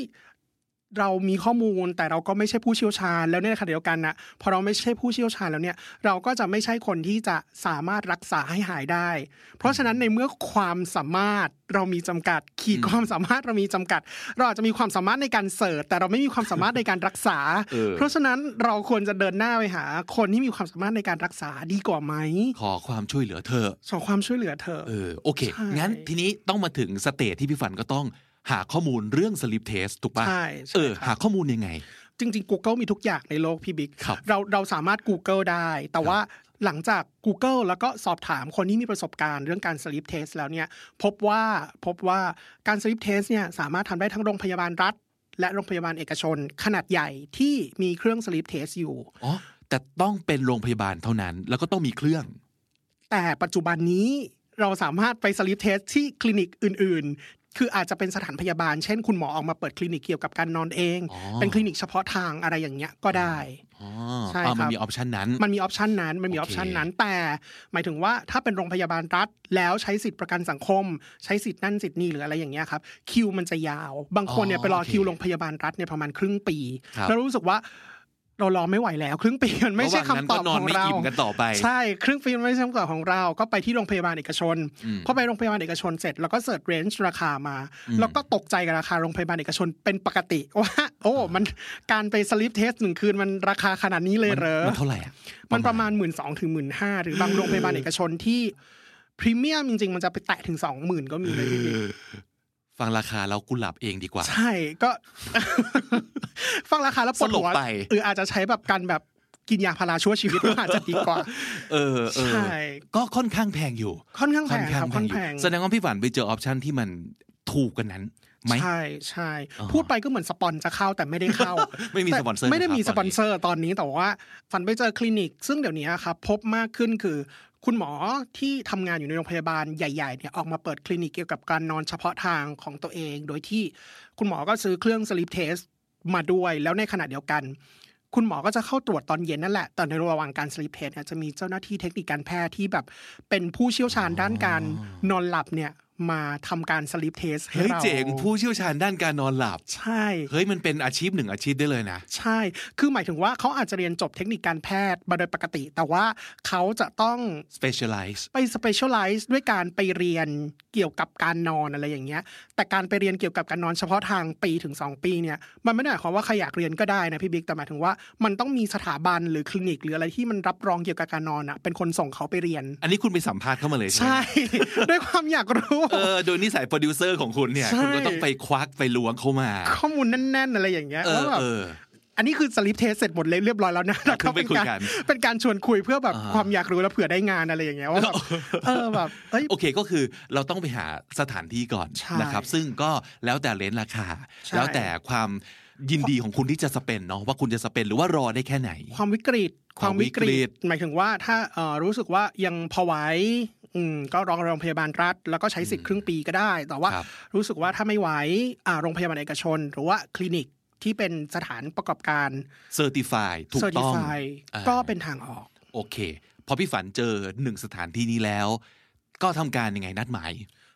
เรามีข้อมูลแต่เราก็ไม่ใช่ผู้เชี่ยวชาญ แล้วในขณะเดียวกันนะพอเราไม่ใช่ผู้เชี่ยวชาญแล้วเนี่ยเราก็จะไม่ใช่คนที่จะสามารถรักษาให้หายได้ เพราะฉะนั้นในเมื่อความสามารถเรามีจำกัด ขีดความสามารถเรามีจำกัด เราอาจจะมีความสามารถในการ search แต่เราไม่มีความสามารถในการรักษาเออเพราะฉะนั้นเราควรจะเดินหน้าไปหา คนที่มีความสามารถในการรักษาดีกว่าไหมขอความช่วยเหลือเถอะขอความช่วยเหลือเถอะเออโอเคใช่งั้นทีนี้ต้องมาถึง stage ที่พี่ฝันก็ต้อง หาข้อมูลเรื่อง sleep test ถูกปะใช่ใช่เออครับหาข้อมูลยังไง จริง ๆ Google มีทุกอย่างในโลกพี่บิ๊กครับเราเราสามารถ Google ได้ แต่ว่าหลังจาก Google แล้วก็สอบถามคนที่มีประสบการณ์เรื่องการ sleep test แล้วเนี่ยพบว่าพบว่าการ sleep test เนี่ยสามารถทำได้ทั้งโรงพยาบาลรัฐ และโรงพยาบาลเอกชน ขนาดใหญ่ที่มีเครื่อง sleep test อยู่อ๋อแต่ต้องเป็นโรงพยาบาลเท่านั้น แล้วก็ต้องมีเครื่อง แต่ปัจจุบันนี้เราสามารถไป sleep test ที่คลินิกอื่นๆ คืออาจจะเป็นสถานพยาบาล เช่น คุณหมอออกมาเปิดคลินิกเกี่ยวกับการนอนเองอ๋อเป็นคลินิกเฉพาะทางอะไรอย่างเงี้ยก็ได้อ๋อใช่อ่ามันครับมี option นั้น มันมี option นั้นมันมีโอเค option นั้น แต่หมายถึงว่าถ้าเป็นโรงพยาบาลรัฐ แล้วใช้สิทธิประกันสังคม ใช้สิทธินั่นสิทธินี่หรืออะไรอย่างเงี้ยครับคิวมันจะยาว บางคนเนี่ยไปรอคิวโรงพยาบาลรัฐเนี่ยประมาณครึ่งปีครับแล้วรู้สึกว่า เรารอไม่ไหวแล้ว ครึ่งปีมันไม่ใช่ระหว่างนั้นคำตอบของเราก็นอนไม่อิ่มกันต่อไปใช่ครึ่งปีมันไม่ใช่คำตอบของเรา ก็ไปที่โรงพยาบาลเอกชนอืมพอไปโรงพยาบาลเอกชนเสร็จแล้วก็ search range ราคามา แล้วก็ตกใจกับราคาโรงพยาบาลเอกชนเป็นปกติว่าโอ้มันการไป sleep test หนึ่งคืนมันราคาขนาดนี้เลยมันเหรอมันเท่าไหร่อะมันประมาณหมื่นสองถึงหมื่นห้าหรือบางโรงพยาบาลเอกชนที่พรีเมียมจริงๆ มันจะไปแตะถึงสองหมื่นก็มีเลยพี่บิ๊ก ฟังราคาแล้วกูหลับเองดีกว่า ใช่ก็ ฟังราคาแล้วปวดหัวสลบไปเอออาจจะใช้แบบการแบบกินยาพาราชั่วชีวิตอาจจะดีกว่าเออเออใช่ก็ค่อนข้างแพงอยู่ ค่อนข้างแพงครับค่อนอยู่แพงแสดงว่าพี่ฝันไปเจอ option ที่มันถูกกันนั้นไหมใช่ใช่อ๋อพูดไปก็เหมือนสปอนจะเข้าแต่ไม่ได้เข้า ไม่มีแต่สปอนเซอร์ไม่ได้มีนะครับสปอนเซอร์ตอนนี้แต่ว่าฝันไปเจอคลินิก ซึ่งเดี๋ยวนี้ครับพบมากขึ้นคือ คุณหมอที่ทำงานอยู่ในโรงพยาบาลใหญ่ๆเนี่ยออกมาเปิดคลินิกเกี่ยวกับการนอนเฉพาะทางของตัวเอง โดยที่คุณหมอก็ซื้อเครื่อง sleep test มาด้วยแล้วในขณะเดียวกัน คุณหมอก็จะเข้าตรวจตอนเย็นนั่นแหละแต่ในระหว่างการ sleep test เนี่ยจะมีเจ้าหน้าที่เทคนิคการแพทย์ที่แบบเป็นผู้เชี่ยวชาญด้านการนอนหลับเนี่ย มาทำการ sleep test ให้เฮ้ยเราเจ๋งผู้เชี่ยวชาญด้านการนอนหลับ ใช่ เฮ้ยมันเป็นอาชีพหนึ่งอาชีพได้เลยนะ ใช่ คือหมายถึงว่าเขาอาจจะเรียนจบเทคนิคการแพทย์มาโดยปกติ แต่ว่าเขาจะต้อง specialize ไป specialize ด้วยการไปเรียนเกี่ยวกับการนอนอะไรอย่างเงี้ย แต่การไปเรียนเกี่ยวกับการนอนเฉพาะทางปีถึง 2 ปีเนี่ย มันไม่ได้หมายความว่าใครอยากเรียนก็ได้นะพี่บิ๊ก แต่หมายถึงว่ามันต้องมีสถาบันหรือคลินิก หรืออะไรที่มันรับรองเกี่ยวกับการนอนอะ เป็นคนส่งเขาไปเรียน อันนี้คุณไปสัมภาษณ์เข้ามาเลยใช่ไหมใช่ด้วยความอยากรู้เออโดยนิสัยโปรดิวเซอร์ของคุณเนี่ยใช่คุณก็ต้องไปควักไปล้วงเข้ามา ข้อมูลแน่นๆอะไรอย่างเงี้ยเอแล้วอแบบเอออันนี้คือ sleep test เสร็จหมดเลยเรียบร้อยแล้วนะแล้วก็เพิ่งไปคุยกันเป็นการชวนคุยเพื่อแบบอ่าความอยากรู้แล้วเผื่อได้งานอะไรอย่างเงี้ยว่าแบบเออแบบเอ้ยโอเคก็คือเราต้องไปหาสถานที่ก่อนใช่นะครับ ซึ่งก็แล้วแต่ range ราคาใช่แล้วแต่ความยินดีของคุณที่จะ spend เนาะว่าคุณจะ spend หรือว่ารอได้แค่ไหน ความวิกฤตความวิกความวิกฤฤตตหมายถึงว่าถ้าเอ่อรู้สึกว่ายังพอไหว อืมก็รอโรงพยาบาลรัฐ แล้วก็ใช้สิทธิ์ครึ่งปีก็ได้ แต่ว่าครับรู้สึกว่าถ้าไม่ไหวอ่าโรงพยาบาลเอกชน หรือว่าคลินิกที่เป็นสถานประกอบการ certify ถูกต้อง certify อ่าก็เป็นทางออก โอเค พอพี่ฝันเจอหนึ่งสถานที่นี้แล้ว ก็ทำการยังไงนัดหมาย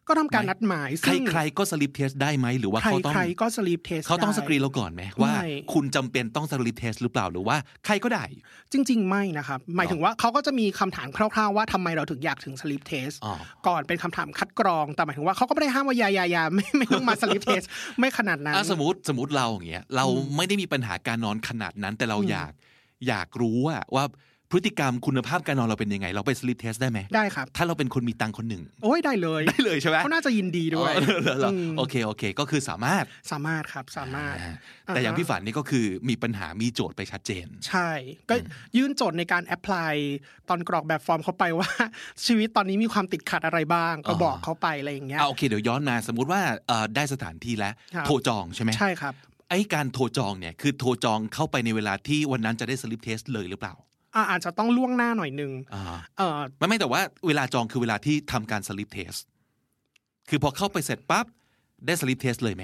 ก็ทำการนัดหมายใครซึ่งใครก็ sleep test ได้ไหมหรือว่าใครเขาต้องใครก็sleep test เขาต้องสกรีนเราก่อนไหมว่าไม่คุณจำเป็นต้อง sleep test หรือเปล่าหรือว่าใครก็ได้ จริง ๆ ไม่นะครับหมายถึงว่าเขาก็จะมีคำถามคร่าวๆว่าทำไมเราถึงอยากถึง sleep test อ๋อก่อนเป็นคำถามคัดกรองแต่หมายถึงว่าเขาก็ไม่ได้ห้ามว่าอย่าอย่าอย่าไม่ไม่ต้องมา sleep test ไม่ขนาดนั้นอะสมมติสมมติเราอย่างเงี้ยเราไม่ได้มีปัญหาการนอนขนาดนั้นแต่เราอยากอยากรู้ว่าว่า พฤติกรรมคุณภาพการนอนเราเป็นยังไง เราไป sleep test ได้ไหมได้ครับ ถ้าเราเป็นคนมีตังค์คนหนึ่งโอ้ยได้เลยได้เลยใช่ไหมเขาน่าจะยินดีด้วยอ๋อเหรอเหรออืมโอเคโอเค ก็คือสามารถสามารถครับสามารถอ่าแต่อย่างอ่าฮะพี่ฝันนี่ก็คือมีปัญหามีโจทย์ไปชัดเจน ใช่ ก็ยื่นโจทย์ในการ apply ตอนกรอกแบบฟอร์มเขาไปว่า ชีวิตตอนนี้มีความติดขัดอะไรบ้าง ก็อ๋อบอกเขาไปอะไรอย่างเงี้ยอ่าโอเคเดี๋ยวย้อนมาสมมุติว่าเอ่อได้สถานที่แล้วครับโทรจองใช่ไหมใช่ครับไอ้การโทรจองเนี่ยคือโทรจองเข้าไปในเวลาที่วันนั้นจะได้ sleep test เลยหรือเปล่า อ่าอาจจะต้องล่วงหน้าหน่อยนึงอ่าเออไม่ไม่แต่ว่าเวลาจองคือเวลาที่ทำการ sleep test คือพอเข้าไปเสร็จปั๊บได้ sleep test เลยไหม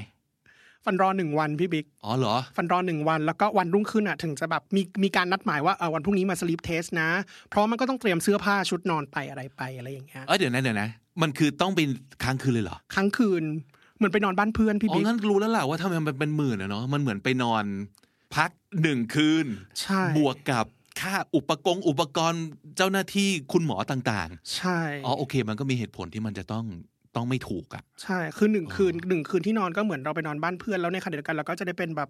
ฝันรอหนึ่งวันพี่บิ๊ก อ๋อเหรอ ฝันรอหนึ่งวันแล้วก็วันรุ่งขึ้นอะถึงจะแบบมีมีการนัดหมายว่าเออวันพรุ่งนี้มา sleep test นะ เพราะมันก็ต้องเตรียมเสื้อผ้าชุดนอนไปอะไรไปอะไรอย่างเงี้ย เอ้ยเดี๋ยวนะเดี๋ยวนะ มันคือต้องเป็นค้างคืนเลยเหรอค้างคืน เหมือนไปนอนบ้านเพื่อนพี่อ๋อบิ๊กงั้นรู้แล้วล่ะว่าทำไมมันเป็นหมื่นอะเนาะ มันเหมือนไปนอน พักหนึ่งคืน ใช่ บวกกับ ค่าอุปกรณ์อุปกรณ์เจ้าหน้าที่คุณหมอต่างใช่ๆอ๋อโอเค มันก็มีเหตุผลที่มันจะต้องต้องไม่ถูกอะใช่ คือหนึ่งคืนหนึ่งคืนที่นอนก็เหมือนเราไปนอนบ้านเพื่อนแล้วในขณะเดียวกันเราก็จะได้เป็นแบบ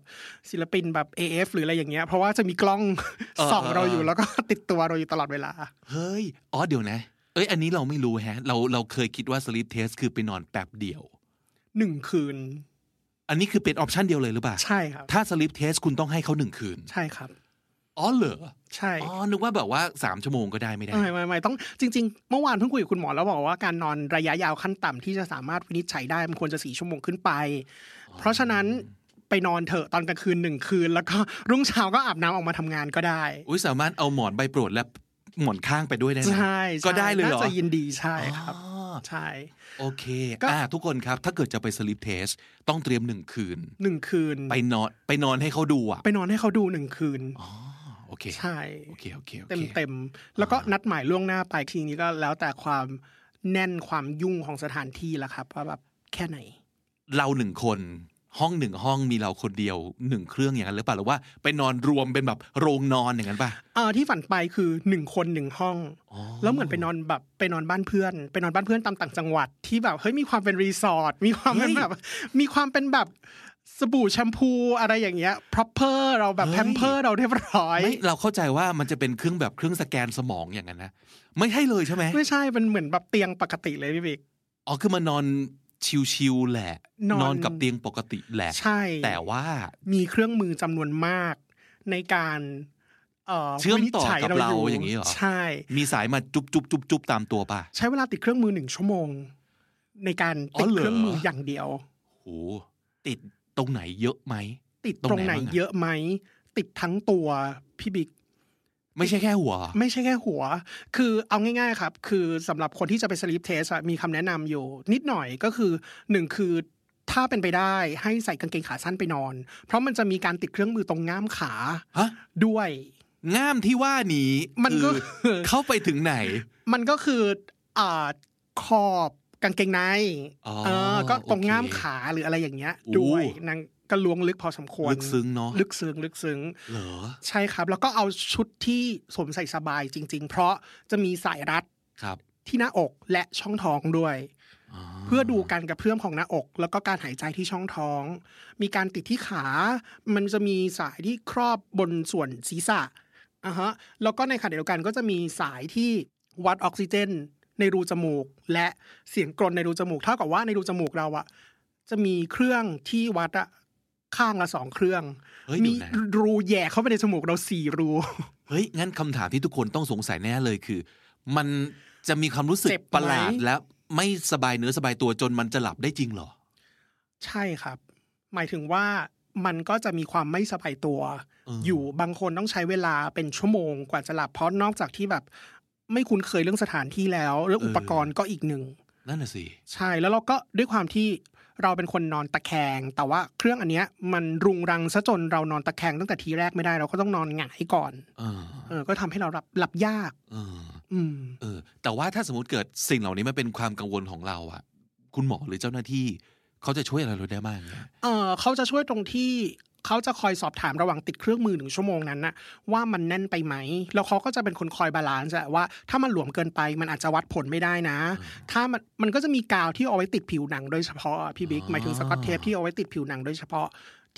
ศิลปินแบบ AF หรืออะไรอย่างเงี้ย เพราะว่าจะมีกล้องส่องเราอยู่แล้วก็ติดตัวเราอยู่ตลอดเวลา เฮ้ย อ๋อเดี๋ยวนะ เอ้ยอันนี้เราไม่รู้แฮะ เราเราเคยคิดว่า sleep test คือไปนอนแป๊บเดียวหนึ่งคืน อันนี้คือเป็นออปชันเดียวเลยหรือเปล่า ใช่ครับ ถ้า sleep test คุณต้องให้เขาหนึ่งคืน ใช่ครับ อ๋อเหรอใช่อ๋อนึกว่าแบบว่าสามชั่วโมงก็ได้ไม่ได้ไม่ไม่ไม่ต้องจริง ๆ เมื่อวานเพิ่งคุยกับคุณหมอแล้วบอกว่าการนอนระยะยาวขั้นต่ำที่จะสามารถวินิจฉัยได้มันควรจะสี่ชั่วโมงขึ้นไป เพราะฉะนั้นไปนอนเถอะตอนกลางคืนหนึ่งคืน แล้วก็รุ่งเช้าก็อาบน้ำออกมาทำงานก็ได้ อุ้ยสามารถเอาหมอนใบโปรดและหมอนข้างไปด้วยได้ไหมใช่ก็ได้เลยเหรอน่าจะยินดีใช่ครับอ๋อใช่ โอเคก็อ่าทุกคนครับ ถ้าเกิดจะไป sleep test ต้องเตรียมหนึ่งคืนหนึ่งคืน ไปนอนไปนอนให้เขาดูอะไปนอนให้เขาดูหนึ่งคืนอ๋อ โอเคใช่โอเคโอเคโอเต็มเคเต็มๆแล้วก็นัดหมายล่วงหน้าไปทีนี้ก็แล้วแต่ความแน่นความยุ่งของสถานที่ละครับว่าแบบแค่ไหน เราหนึ่งคนห้องหนึ่งห้องมีเราคนเดียวหนึ่งเครื่องอย่างนั้นหรือเปล่าหรือว่าไปนอนรวมเป็นแบบโรงนอนอย่างนั้นป่ะเออที่ฝันไปคือหนึ่งคนหนึ่งห้องแล้วเหมือนไปนอนแบบไปนอนบ้านเพื่อน ไปนอนบ้านเพื่อนตามต่างจังหวัดที่แบบเฮ้ยมีความเป็นรีสอร์ทมีความเป็นเฮ้ยแบบมีความเป็นแบบ สบู่แชมพูอะไรอย่างเงี้ย proper เราแบบเฮ้ยแพมเพอร์เราเรียบร้อยไม่เราเข้าใจว่ามันจะเป็นเครื่องแบบเครื่องสแกนสมองอย่างนั้นนะ ไม่ใช่เลยใช่ไหม ไม่ใช่เป็นเหมือนแบบเตียงปกติเลยพี่บิ๊ก อ๋อ คือมานอนชิวๆแหละนอนนอนกับเตียงปกติแหละ ใช่ แต่ว่ามีเครื่องมือจำนวนมากในการเอ่อเชื่อมต่อวินิจฉัยกับเรายู่อย่างนี้เหรอ ใช่ มีสายมาจุบจุบจุบจุบตามตัวป่ะ ใช้เวลาติดเครื่องมือหนึ่งชั่วโมง ในการอ๋ติอดเหรอเครื่องมืออย่างเดียวโหติด ตรงไหนเยอะไหม ติดตรงตรงไหนไหนบ้างอะเยอะไหม ติดทั้งตัวพี่บิ๊กไม่ใช่แค่หัว ไม่ใช่แค่หัว คือเอาง่าย ๆครับ คือสำหรับคนที่จะไปสลีปเทสมีคำแนะนำอยู่ นิดหน่อยก็คือหนึ่งคือถ้าเป็นไปได้ให้ใส่กางเกงขาสั้นไปนอน เพราะมันจะมีการติดเครื่องมือตรงง่ามขาฮะด้วยง่ามที่ว่านี้มันก็คือเข้าไปถึงไหน มันก็คืออ่าขอบ กางเกงในอ๋อเออก็ตรงโอเคง่ามขาหรืออะไรอย่างเงี้ยโอ้ด้วยนางก็ล้วงลึกพอสมควร ลึกซึ้งเนาะลึกซึ้งลึกซึ้งเหรอใช่ครับ แล้วก็เอาชุดที่สวมใส่สบายจริง ๆ เพราะจะมีสายรัดครับ ที่หน้าอกและช่องท้องด้วยเพื่อดูการกระเพื่อมของหน้าอก แล้วก็การหายใจที่ช่องท้อง มีการติดที่ขา มันจะมีสายที่ครอบบนส่วนศีรษะอะฮะแล้วก็ในขณะเดียวกันก็จะมีสายที่วัดออกซิเจน ในรูจมูก และเสียงกรนในรูจมูกเท่ากับว่าในรูจมูกเราอะจะมีเครื่องที่วัดอะข้างละสองเครื่องเฮ้ยมีเดี๋ยวนะรูแหย่เข้าไปในจมูกเราสี่รู เฮ้ย งั้นคำถามที่ทุกคนต้องสงสัยแน่เลยคือ มันจะมีความรู้สึกเจ็บไหมประหลาดและไม่สบายเนื้อสบายตัวจนมันจะหลับได้จริงเหรอ ใช่ครับ หมายถึงว่ามันก็จะมีความไม่สบายตัวเออออยู่บางคนต้องใช้เวลาเป็นชั่วโมงกว่าจะหลับเพราะนอกจากที่แบบ ไม่คุ้นเคยเรื่องสถานที่แล้วเรื่องอุปกรณ์ก็อีกหนึ่งนั่นน่ะสิใช่แล้วเราก็ด้วยความที่เราเป็นคนนอนตะแคง แต่ว่าเครื่องอันเนี้ยมันรุงรังซะจนเรานอนตะแคงตั้งแต่ทีแรกไม่ได้เราก็ต้องนอนหงายก่อนเออเออก็ทำให้เราหลับหลับยากเอออืมเออ แต่ว่าถ้าสมมติเกิดสิ่งเหล่านี้มันเป็นความกังวลของเราอะคุณหมอหรือเจ้าหน้าที่เขาจะช่วยอะไรเราได้บ้างเนี่ยเออเขาจะช่วยตรงที่ เขาจะคอยสอบถามระหว่างติดเครื่องมือหนึ่งชั่วโมงนั้นนะว่ามันแน่นไปไหม แล้วเขาก็จะเป็นคนคอย balance อะว่าถ้ามันหลวมเกินไปมันอาจจะวัดผลไม่ได้นะ ถ้ามันมันก็จะมีกาวที่เอาไว้ติดผิวหนังโดยเฉพาะอะพี่บิ๊กหมายถึงสกอตเทปที่เอาไว้ติดผิวหนังโดยเฉพาะ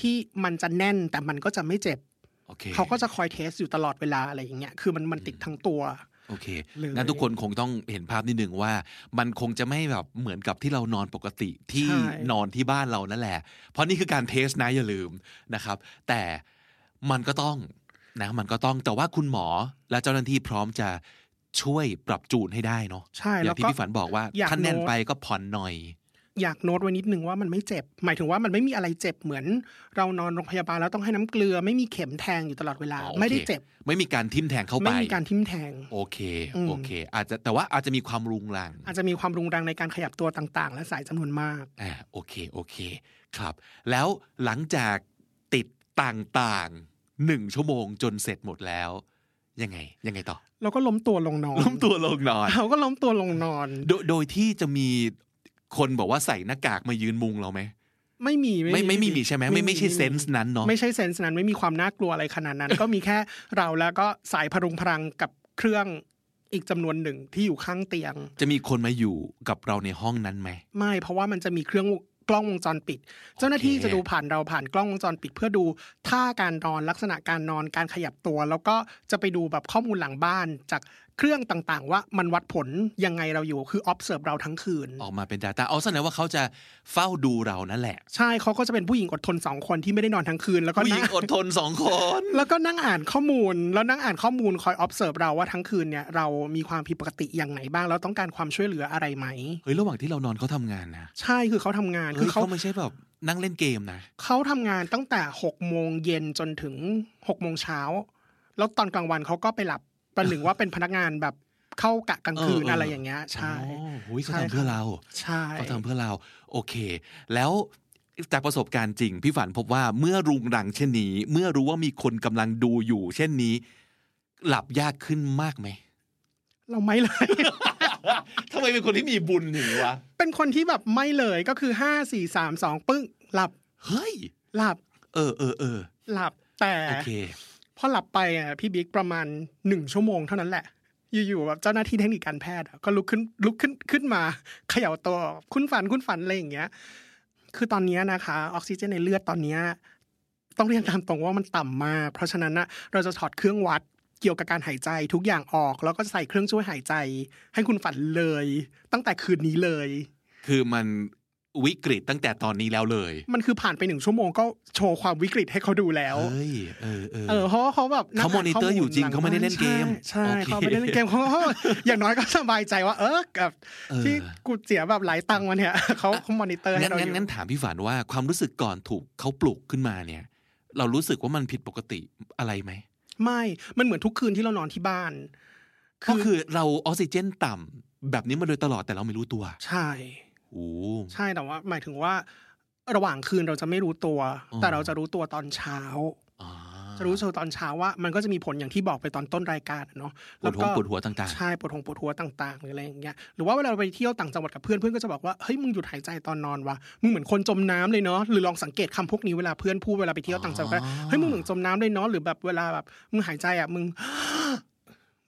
ที่มันจะแน่นแต่มันก็จะไม่เจ็บโอเคเขาก็จะคอยเทสอยู่ตลอดเวลาอะไรอย่างเงี้ย คือมันมันติดทั้งตัว โอเคเลยงั้นทุกคนคงต้องเห็นภาพนิดนึงว่า มันคงจะไม่แบบเหมือนกับที่เรานอนปกติที่ใช่นอนที่บ้านเรานั่นแหละ เพราะนี่คือการเทสนะอย่าลืมนะครับ แต่มันก็ต้องนะมันก็ต้องแต่ว่าคุณหมอและเจ้าหน้าที่พร้อมจะช่วยปรับจูนให้ได้เนาะใช่อแล้ย่าวงก็ที่พี่ฝันบอกว่าอยากถ้าแน่นโน้ตไปก็ผ่อนหน่อย อยากโน้ตไว้นิดนึงว่ามันไม่เจ็บ หมายถึงว่ามันไม่มีอะไรเจ็บเหมือน เรานอนโรงพยาบาลแล้วต้องให้น้ำเกลือ ไม่มีเข็มแทงอยู่ตลอดเวลาอ๋อโอเคไม่ได้เจ็บ ไม่มีการทิ่มแทงเข้าไป ไม่มีการทิ่มแทง โอเคอืมโอเค อาจจะแต่ว่าอาจจะมีความรุงรัง อาจจะมีความรุงรังในการขยับตัวต่างๆ และสายจำนวนมาก อ่า โอเค โอเค ครับ แล้วหลังจากติดต่างๆหนึ่งชั่วโมงจนเสร็จหมดแล้ว ยังไง ยังไงต่อเราก็ล้มตัวลงนอน ล้มตัวลงนอน เราก็ล้มตัวลงนอน โดยโดยที่จะมี คนบอกว่าใส่หน้ากากมายืนมุงเราไหมไม่มีไม่ไม่มีมีใช่ไหมไม่ไม่ใช่เซนส์นั้นเนาะไม่ใช่เซนส์นั้นไม่มีความน่ากลัวอะไรขนาดนั้น ก็มีแค่เราแล้วก็สายพรุงพรังกับเครื่องอีกจำนวนหนึ่งที่อยู่ข้างเตียง จะมีคนมาอยู่กับเราในห้องนั้นไหมไม่เพราะว่ามันจะมีเครื่องกล้องวงจรปิด เจ้าหน้าที่จะดูผ่านเราผ่านกล้องวงจรปิด เพื่อดูท่าการนอนลักษณะการนอนการขยับตัว แล้วก็จะไปดูแบบข้อมูลหลังบ้านจาก เครื่องต่างๆ ว่ามันวัดผลยังไงเราอยู่คือ observe เราทั้งคืน ออกมาเป็น Data เอาแสดงว่าเขาจะเฝ้าดูเรานั่นแหละ ใช่เขาก็จะเป็นผู้หญิงอดทนสองคนที่ไม่ได้นอนทั้งคืน แล้วก็ผู้หญินั่งงอดทนสองคน แล้วก็นั่งอ่านข้อมูล แล้วนั่งอ่านข้อมูลคอย observe เราว่าทั้งคืนเนี่ยเรามีความผิดปกติอย่างไหนบ้างแล้วต้องการความช่วยเหลืออะไรไหมเฮ้ยระหว่างที่เรานอนเขาทำงานนะใช่คือเขาทำงานเฮ้คืยอเขาเขาไม่ใช่แบบนั่งเล่นเกมนะเขาทำงานตั้งแต่หกโมงเย็นจนถึงหกโมงเช้าแล้วตอนกลางวันเขาก็ไปหลับ ประหนึ่งว่าเป็นพนักงานแบบเข้ากะกลางคืนเออเออออะไรอย่างเงี้ย ใช่อ๋อโอ้ยเขาใช่ทำเพื่อเราใช่เขาทำเพื่อเรา โอเค แล้วจากประสบการณ์จริง พี่ฝันพบว่าเมื่อรุงรังเช่นนี้ เมื่อรู้ว่ามีคนกำลังดูอยู่ เช่นนี้ หลับยากขึ้นมากไหม เราไม่เลยทำไมเป็นคนที่มีบุญอย่างนี้วะ เป็นคนที่แบบไม่เลยก็คือห้าสี่สามสองปึ้ง หลับ เฮ้ย หลับ เออเออเออหลับแต่โอเค พอหลับไปอะพี่บิ๊กประมาณหนึ่งชั่วโมงเท่านั้นแหละอยู่ๆแบบเจ้าหน้าที่เทคนิคการแพทย์ก็ลุกขึ้นลุกขึ้นขึ้นมาเขย่าตัวคุณฝันคุณฝันอะไรอย่างเงี้ย คือตอนนี้นะคะออกซิเจนในเลือดตอนนี้ต้องเรียนตามตรงว่ามันต่ำมาก เพราะฉะนั้นนะเราจะถอดเครื่องวัดเกี่ยวกับการหายใจทุกอย่างออก แล้วก็ใส่เครื่องช่วยหายใจ ให้คุณฝันเลย ตั้งแต่คืนนี้เลย คือมัน วิกฤตตั้งแต่ตอนนี้แล้วเลย มันคือผ่านไปหนึ่งชั่วโมงก็โชว์ความวิกฤตให้เขาดูแล้วเฮ้ยเออเออเออเพราะว่าเขาแบบงเขาอ่ monitor ข้ลอยู่จริงหเขาไม่ได้เล่นเกมใช่โอเคเขาไม่ได้เล่นเกมเขาเขาอย่างน้อยก็สบายใจว่า เออกับเออที่กูเสียแบบหลายตังค์มาเนี่ยเขาเขามอนิเตอร์ให้งั้นเราองั้นยู่งั้นถามพี่ฝันว่าความรู้สึกก่อนถูกเขาปลุกขึ้นมาเนี่ย เรารู้สึกว่ามันผิดปกติอะไรไหมไม่ มันเหมือนทุกคืนที่เรานอนที่บ้าน ก็คือเราออกซิเจนต่ำแบบนี้มาโดยตลอดแต่เราไม่รู้ตัว ใช่โอ้ ใช่แต่ว่า หมายถึงว่า ระหว่างคืนเราจะไม่รู้ตัวอ๋อแต่เราจะรู้ตัวตอนเช้าอ่าจะรู้ตัวตอนเช้าว่ามันก็จะมีผลอย่างที่บอกไปตอนต้นรายการอะเนาะปวดหัวปวดหัวต่างใช่ปวดหัวปวดหัวต่างๆหรืออะไรอย่างเงี้ยหรือว่าเวลาเราไปเที่ยวต่างจังหวัดกับเพื่อนเพื่อนก็จะบอกว่าเฮ้ยมึงหยุดหายใจตอนนอนวะมึงเหมือนคนจมน้ำเลยเนาะหรือลองสังเกตคำพวกนี้เวลาเพื่อนพูดเวลาไปเที่ยวต่างจังหวัดเฮ้ยมึงเหมือนจมน้ำเลยเนาะหรือแบบเวลาแบบมึงหายใจอะมึง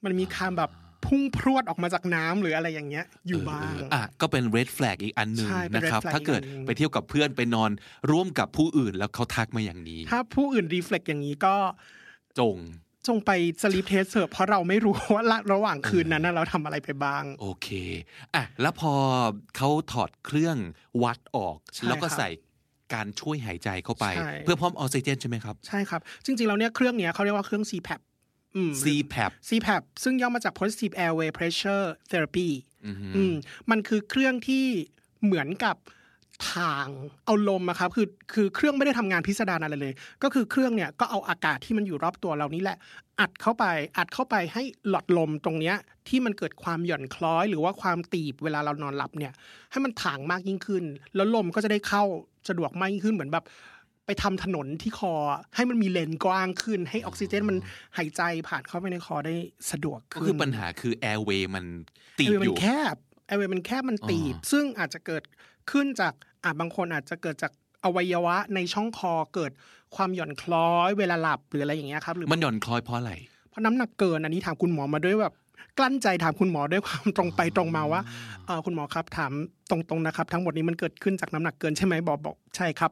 มันมีคำแบบ พุ่งพรวดออกมาจากน้ำหรืออะไรอย่างเงี้ยๆอยู่บ้างเอะก็เป็น red flag อีกอันหนึ่งใช่เป็นนะครับ red flag ถ้าเกิดอีกอันหนึ่งไปเที่ยวกับเพื่อนไปนอนร่วมกับผู้อื่นแล้วเขาทักมาอย่างนี้ ถ้าผู้อื่น reflect อย่างนี้ก็จงจงไป sleep test เถอะเพราะเราไม่รู้ว่าระระหว่างคืนนั้นน่ะเราทำอะไรไปบ้าง โอเคอะแล้วพอเขาถอดเครื่องวัดออกใช่แล้วก็ครับใส่การช่วยหายใจเข้าไปใช่เพื่อเพิ่มออกซิเจนใช่ไหมครับ ใช่ครับ จริงๆแล้วเนี่ยเครื่องเนี้ยเขาเรียกว่าเครื่อง CPAP อืม CPAP CPAP ซึ่งย่อมาจาก positive airway pressure therapy อือหืออืมมันคือเครื่องที่เหมือนกับทางเอาลมอะครับคือคือเครื่องไม่ได้ทำงานพิสดารอะไรเลย ก็คือเครื่องเนี่ยก็เอาอากาศที่มันอยู่รอบตัวเรานี่แหละ อัดเข้าไปอัดเข้าไปให้หลอดลมตรงเนี้ยที่มันเกิดความหย่อนคล้อย หรือว่าความตีบเวลาเรานอนหลับเนี่ย ให้มันถ่างมากยิ่งขึ้น แล้วลมก็จะได้เข้าสะดวกมากยิ่งขึ้นเหมือนแบบ ไปทำถนนที่คอให้มันมีเลนกว้างขึ้น ให้ออกซิเจนมันหายใจผ่านเข้าไปในคอได้สะดวกมาก็ขึ้นคือปัญหาคือ airway มันตีบแอร์เวย์อมัยู่นแคบ airway มันแคบมันตีบ ซึ่งอาจจะเกิดขึ้นจากอะบางคนอาจจะเกิดจากอวัยวะในช่องคอเกิดความหย่อนคล้อยเวลาหลับหรืออะไรอย่างเงี้ยครับหรือมันหย่อนคล้อยเพราะอะไรเพราะน้ำหนักเกินอันนี้ถามคุณหมอมาด้วยแบบกลั้นใจถามคุณหมอด้วยความตรงไปตรงมาว่าเออคุณหมอครับถามตรงๆนะครับ ทั้งหมดนี้มันเกิดขึ้นจากน้ำหนักเกินใช่ไหมบอกบอกใช่ครับ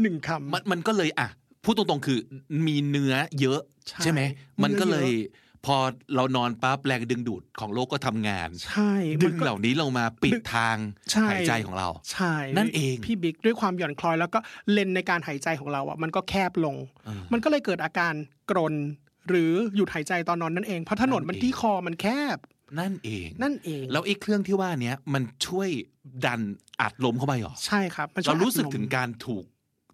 หนึ่งคำมันมันก็เลยอะพูดตรงๆคือมีเนื้อเยอะ ใช่ใช่ไหมมันก็เลยเนื้อเยพอเรานอนปั๊บแรงดึงดูดของโลกก็ทำงาน ใช่ดึมันงก็เหล่านี้ลงมาปิดทางใช่หายใจของเรา ใช่ นั่นเองพี่บิ๊กด้วยความหย่อนคล้อยแล้วก็เลนในการหายใจของเราอะมันก็แคบลง มันก็เลยเกิดอาการกรน หรือหยุดหายใจตอนนอนนั่นเองเพราะถนนมันที่คอมันแคบ นั่นเอง นั่นเอง แล้วไอ้เครื่องที่ว่าเนี้ยมันช่วยดันอัดลมเข้าไปเหรอ ใช่ครับมันช่วเรายรู้สึกอัดลมถึงการถูก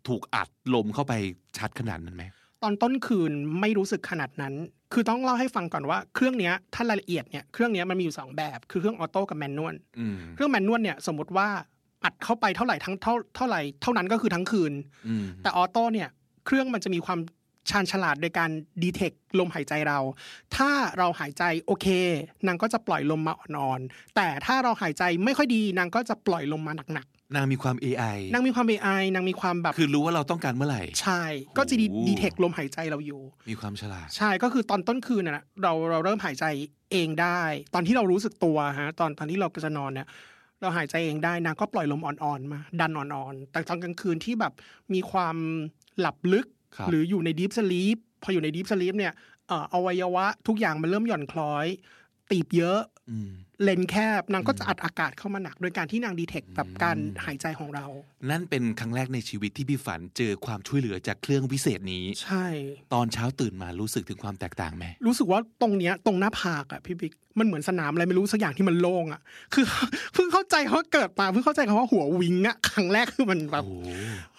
ถูกอัดลมเข้าไปชัดขนาดนั้นไหมตอนต้นคืนไม่รู้สึกขนาดนั้น คือต้องเล่าให้ฟังก่อนว่าเครื่องเนี้ยถ้ารายละเอียดเนี่ยเครื่องเนี้ยมันมีอยู่สองแบบ คือเครื่องออโต้กับแมนนวลอืมเครื่องแมนนวลเนี่ยสมมติว่าอัดเข้าไปเท่าไหร่ทั้งเท่าเท่าไหร่เท่านั้นก็คือทั้งคืนอืมแต่ออโต้เนี่ยเครื่องมันจะมีความชาญฉลาดโดยการดีเทคลมหายใจเรา ถ้าเราหายใจโอเค นางก็จะปล่อยลมมาอ่อนๆ แต่ถ้าเราหายใจไม่ค่อยดีนางก็จะปล่อยลมมาหนัก นางมีความ AI ๆนางมีความ AI นางมีความแบบคือรู้ว่าเราต้องการเมื่อไหร่ ใช่ ก็จะดีโอ้ดีเทคลมหายใจเราอยู่ มีความฉลาด ใช่ก็คือตอนต้นคืนน่ะเราเราเริ่มหายใจเองได้ ตอนที่เรารู้สึกตัวฮะตอนตอนที่เราจะนอนเนี่ยเราหายใจเองได้นางก็ปล่อยลมอ่อนๆมา ดันอ่อนๆแต่ตอนกลางคืนที่แบบมีความหลับลึกครับหรืออยู่ในดีฟสลีปพออยู่ในดีฟสลีปเนี่ยเอ่ออวัยวะทุกอย่างมันเริ่มหย่อนคล้อย ตีบเยอะอืม เลนแคบนางก็จะอัดอากาศเข้ามาหนัก โดยการที่นางดีเทคแบบการหายใจของเรา นั่นเป็นครั้งแรกในชีวิตที่พี่ฝันเจอความช่วยเหลือจากเครื่องวิเศษนี้ ใช่ ตอนเช้าตื่นมารู้สึกถึงความแตกต่างไหมรู้สึกว่าตรงเนี้ยตรงหน้าผากอะพี่บิ๊กมันเหมือนสนามอะไรไม่รู้สักอย่างที่มันโล่งอะคือเพิ่งเข้าใจเขาเกิดมาเพิ่งเข้าใจคำว่าหัววิงอะครั้งแรกคือมันแบบโอ้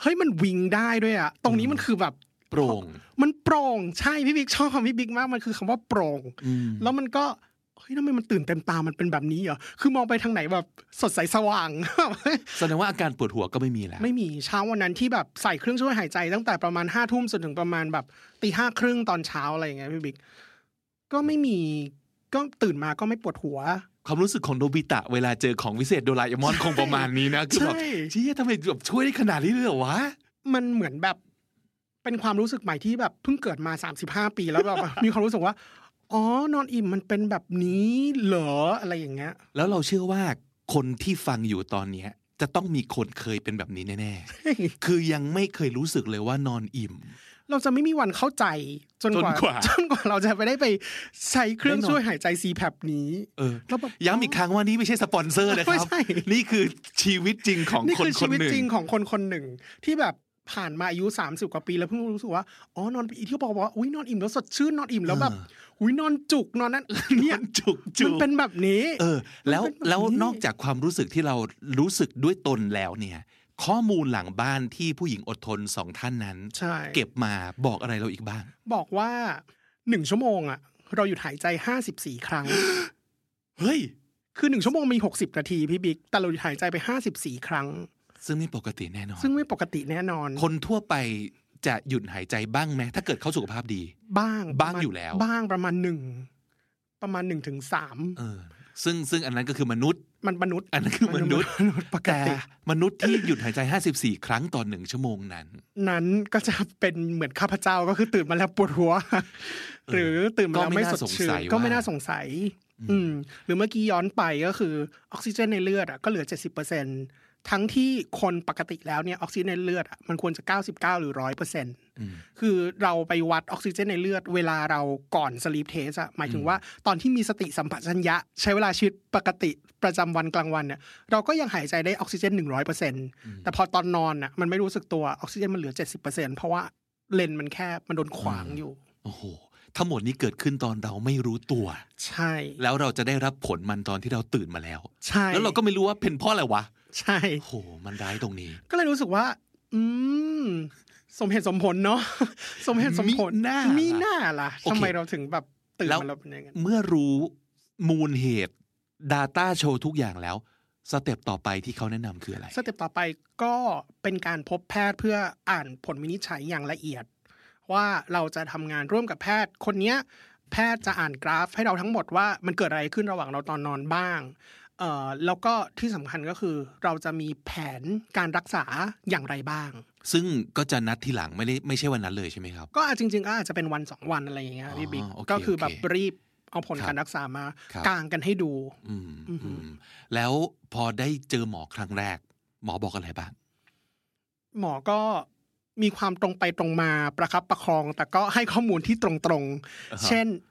เฮ้ยมันวิงได้ด้วยอะตรงนี้มันคือแบบโปร่ง มันโปร่งใช่พี่บิ๊กชอบคำพี่บิ๊กมากมันคือคำว่าโปร่งอืมแล้วมันก็ เฮ้ยทำไมมันตื่นเต็มตามันเป็นแบบนี้เหรอคือมองไปทางไหนแบบสดใสสว่างแสดงว่าอาการปวดหัวก็ไม่มีแล้ว ไม่มีเช้าวันนั้นที่แบบใส่เครื่องช่วยหายใจตั้งแต่ประมาณห้าทุ่มจนถึงประมาณแบบตีห้าครึ่งตอนเช้าอะไรอย่างเงี้ยพี่บิ๊กก็ไม่มีก็ตื่นมาก็ไม่ปวดหัวความรู้สึกของโนบิตะเวลาเจอของวิเศษโดราเอมอนคงประมาณนี้นะคือแบบใช่เชี่ยทำไมแบบช่วยได้ขนาดนี้เลยเหรอวะมันเหมือนแบบเป็นความรู้สึกใหม่ที่แบบเพิ่งเกิดมาสามสิบห้าปีแล้วแบบมีความรู้สึกว่า อ๋อนอนอิ่มมันเป็นแบบนี้เหรออะไรอย่างเงี้ย แล้วเราเชื่อว่าคนที่ฟังอยู่ตอนเนี้ย จะต้องมีคนเคยเป็นแบบนี้แน่ๆ คือยังไม่เคยรู้สึกเลยว่านอนอิ่ม เราจะไม่มีวันเข้าใจจนกว่าจนกว่าจนกว่าเราจะไปได้ไปใช้เครื่องแน่นอนช่วยหายใจซีแพนี้ เออแล้วแบบย้ำอีกครั้งว่านี่ไม่ใช่สปอนเซอร์นะคไม่รับใช่นี่คือชีวิตจริงของนี่คนคือคชีนวิตหนึ่งจริงของคนคนหนึ่งที่แบบผ่านมาอายุสามสิบกว่าปีแล้วเพิ่งรู้สึกว่าอ๋อนอนอีที่เขาบอกว่าอุ้ยนอนอิ่มแล้วสดชื่นนอนอิ่มแล้วแบบ อุ้ยนอนจุกนอนนั้นเนี่ยจุกจุมันกเป็นแบบนี้ เออ แล้วมันเป็นแบบนี้แล้วนอกจากความรู้สึกที่เรารู้สึกด้วยตนแล้วเนี่ย ข้อมูลหลังบ้านที่ผู้หญิงอดทนสองท่านนั้นใช่เก็บมาบอกอะไรเราอีกบ้าง บอกว่าหนึ่งชั่วโมงอะเราหยุดหายใจห้าสิบสี่ครั้ง เฮ้ย คือหนึ่งชั่วโมงมีหกสิบนาทีพี่บิ๊ก แต่เราหยุดหายใจไปห้าสิบสี่ครั้ง ซึ่งไม่ปกติแน่นอน ซึ่งไม่ปกติแน่นอน คนทั่วไป จะหยุดหายใจบ้างไหมถ้าเกิดเขาสุขภาพดี บ้างบ้างประมณอยู่แล้ว บ้างประมาณหนึ่งประมาณหนึ่งถึงสามเออซึ่งซึ่งอันนั้นก็คือมนุษย์มันมนุษย์ อันนั้นคือมนุษย์มนุษย์ปกแต่ติมนุษย์ที่หยุดหายใจ 54 ครั้งต่อหนึ่งชั่วโมงนั้น นั้นก็จะเป็นเหมือนข้าพเจ้าก็คือตื่นมาแล้วปวดหัว หรือตื่นมาแล้วไม่สดชื่นก็ก็ไม่ไม่น่าน่าสสงงสัสัยยอืม หรือเมื่อกี้ย้อนไปก็คือออกซิเจนในเลือดอะก็เหลือเจ็ดสิบเปอร์เซ็น ทั้งที่คนปกติแล้วเนี่ยออกซิเจนในเลือดอะมันควรจะเก้าสิบเก้าหรือร้อยเปอร์เซ็นต์คือเราไปวัดออกซิเจนในเลือด เวลาเราก่อน sleep test อะหมายถึงว่าตอนที่มีสติสัมปชัญญะ ใช้เวลาชีวิตปกติประจำวันกลางวันเนี่ยเราก็ยังหายใจได้ออกซิเจนหนึ่งร้อยเปอร์เซ็นต์แต่พอตอนนอนอะมันไม่รู้สึกตัวออกซิเจนมันเหลือเจ็ดสิบเปอร์เซ็นต์เพราะว่าเลนส์มันแคบมันโดนขวางอยู่โอ้โหทั้งหมดนี้เกิดขึ้นตอนเราไม่รู้ตัว ใช่ แล้วเราจะได้รับผลมันตอนที่เราตื่นมาแล้ว ใช่ แล้วเราก็ไม่รู้ว่าเป็นเพราะอะไรวะ ใช่โอ้โหมันร้ายตรงนี้ ก็เลยรู้สึกว่า อืมสมเหตุสมผลเนาะสมเหตุสมผลมิน่าล่ะมิน่าล่ะโอเคทำไมเราถึงแบบตื่นแล้วมาแล้วเป็นอย่างนั้นเมื่อรู้มูลเหตุ data โชว์ทุกอย่างแล้ว step ต่อไปที่เขาแนะนำคืออะไร step ต่อไปก็เป็นการพบแพทย์เพื่ออ่านผลวินิจฉัยอย่างละเอียด ว่าเราจะทำงานร่วมกับแพทย์คนเนี้ยแพทย์จะอ่านกราฟให้เราทั้งหมดว่ามันเกิดอะไรขึ้นระหว่างเราตอนนอนบ้าง เอ่อแล้วก็ที่สำคัญก็คือ เราจะมีแผนการรักษาอย่างไรบ้าง ซึ่งก็จะนัดทีหลังไม่ได้ไม่ใช่วันนั้นเลยใช่ไหมครับ ก็อาจจริงๆก็อาจจะเป็นวันสองวันอะไรอย่างเงี้ยอ๋อพี่บิ๊กโอเคก็คือแบบโอเครีบเอาผลครับการรักษามาครับ กางกันให้ดู อืมอือหือือมแล้วพอได้เจอหมอครั้งแรก หมอบอกอะไรบ้าง หมอก็มีความตรงไปตรงมาประครับประคอง แต่ก็ให้ข้อมูลที่ตรงอ่าๆฮะเช่นเอ่อ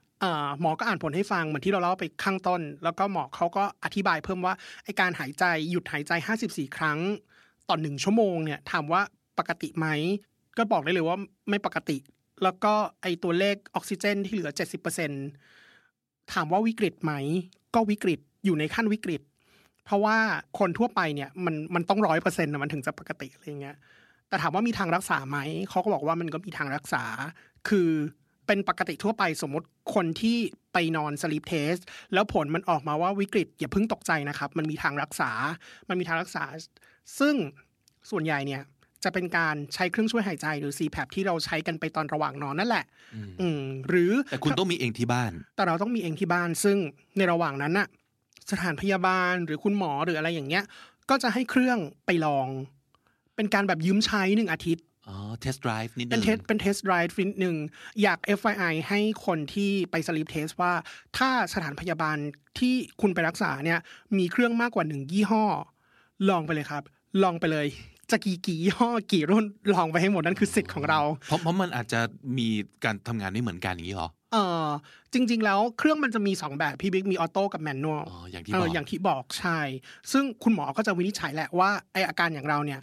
หมอก็อ่านผลให้ฟังเหมือนที่เราเล่าไปข้างต้น แล้วก็หมอเขาก็อธิบายเพิ่มว่าไอการหายใจหยุดหายใจ 54 ครั้งต่อหนึ่งชั่วโมงเนี่ยถามว่าปกติไหมก็บอกได้เลยว่าไม่ปกติ แล้วก็ไอตัวเลขออกซิเจนที่เหลือ 70%ถามว่าวิกฤตไหม ก็วิกฤตอยู่ในขั้นวิกฤต เพราะว่าคนทั่วไปเนี่ยมันมันต้องร้อยเปอร์เซ็นต์มันถึงจะปกติอะไรเงี้ยแต่ถามว่ามีทางรักษาไหมเขาก็บอกว่ามันก็มีทางรักษา คือ เป็นปกติทั่วไปสมมติคนที่ไปนอน sleep test แล้วผลมันออกมาว่าวิกฤตอย่าเพิ่งตกใจนะครับ มันมีทางรักษา มันมีทางรักษา ซึ่งส่วนใหญ่เนี่ยจะเป็นการใช้เครื่องช่วยหายใจหรือ CPAP ที่เราใช้กันไปตอนระหว่างนอนนั่นแหละ อืมหรือแต่คุณต้องมีเองที่บ้าน แต่เราต้องมีเองที่บ้าน ซึ่งในระหว่างนั้นน่ะ สถานพยาบาลหรือคุณหมอหรืออะไรอย่างเงี้ย ก็จะให้เครื่องไปลอง เป็นการแบบยืมใช้หนึ่งอาทิตย์ อ๋อ test drive นิดนึเป็น test เป็น test drive นิดหนึ่งอยาก FYI ให้คนที่ไป sleep test ว่า ถ้าสถานพยาบาลที่คุณไปรักษาเนี่ย มีเครื่องมากกว่าหนึ่งยี่ห้อ ลองไปเลยครับ ลองไปเลยจะกี่กี่ยี่ห้อกี่รุ่นลองไปให้หมดนั่นคือสิทธิ์ของเรา เพราะเพราะมันอาจจะมีการทำงานไม่เหมือนกันอย่างนี้เหรอเออจริง ๆ แล้วเครื่องมันจะมีสองแบบพี่บิ๊กมีออโต้กับแมนนวลอ๋ออย่างที่เอบอกออย่างที่บอกใช่ ซึ่งคุณหมอก็จะวินิจฉัยแหละว่าไออาการอย่างเราเนี่ย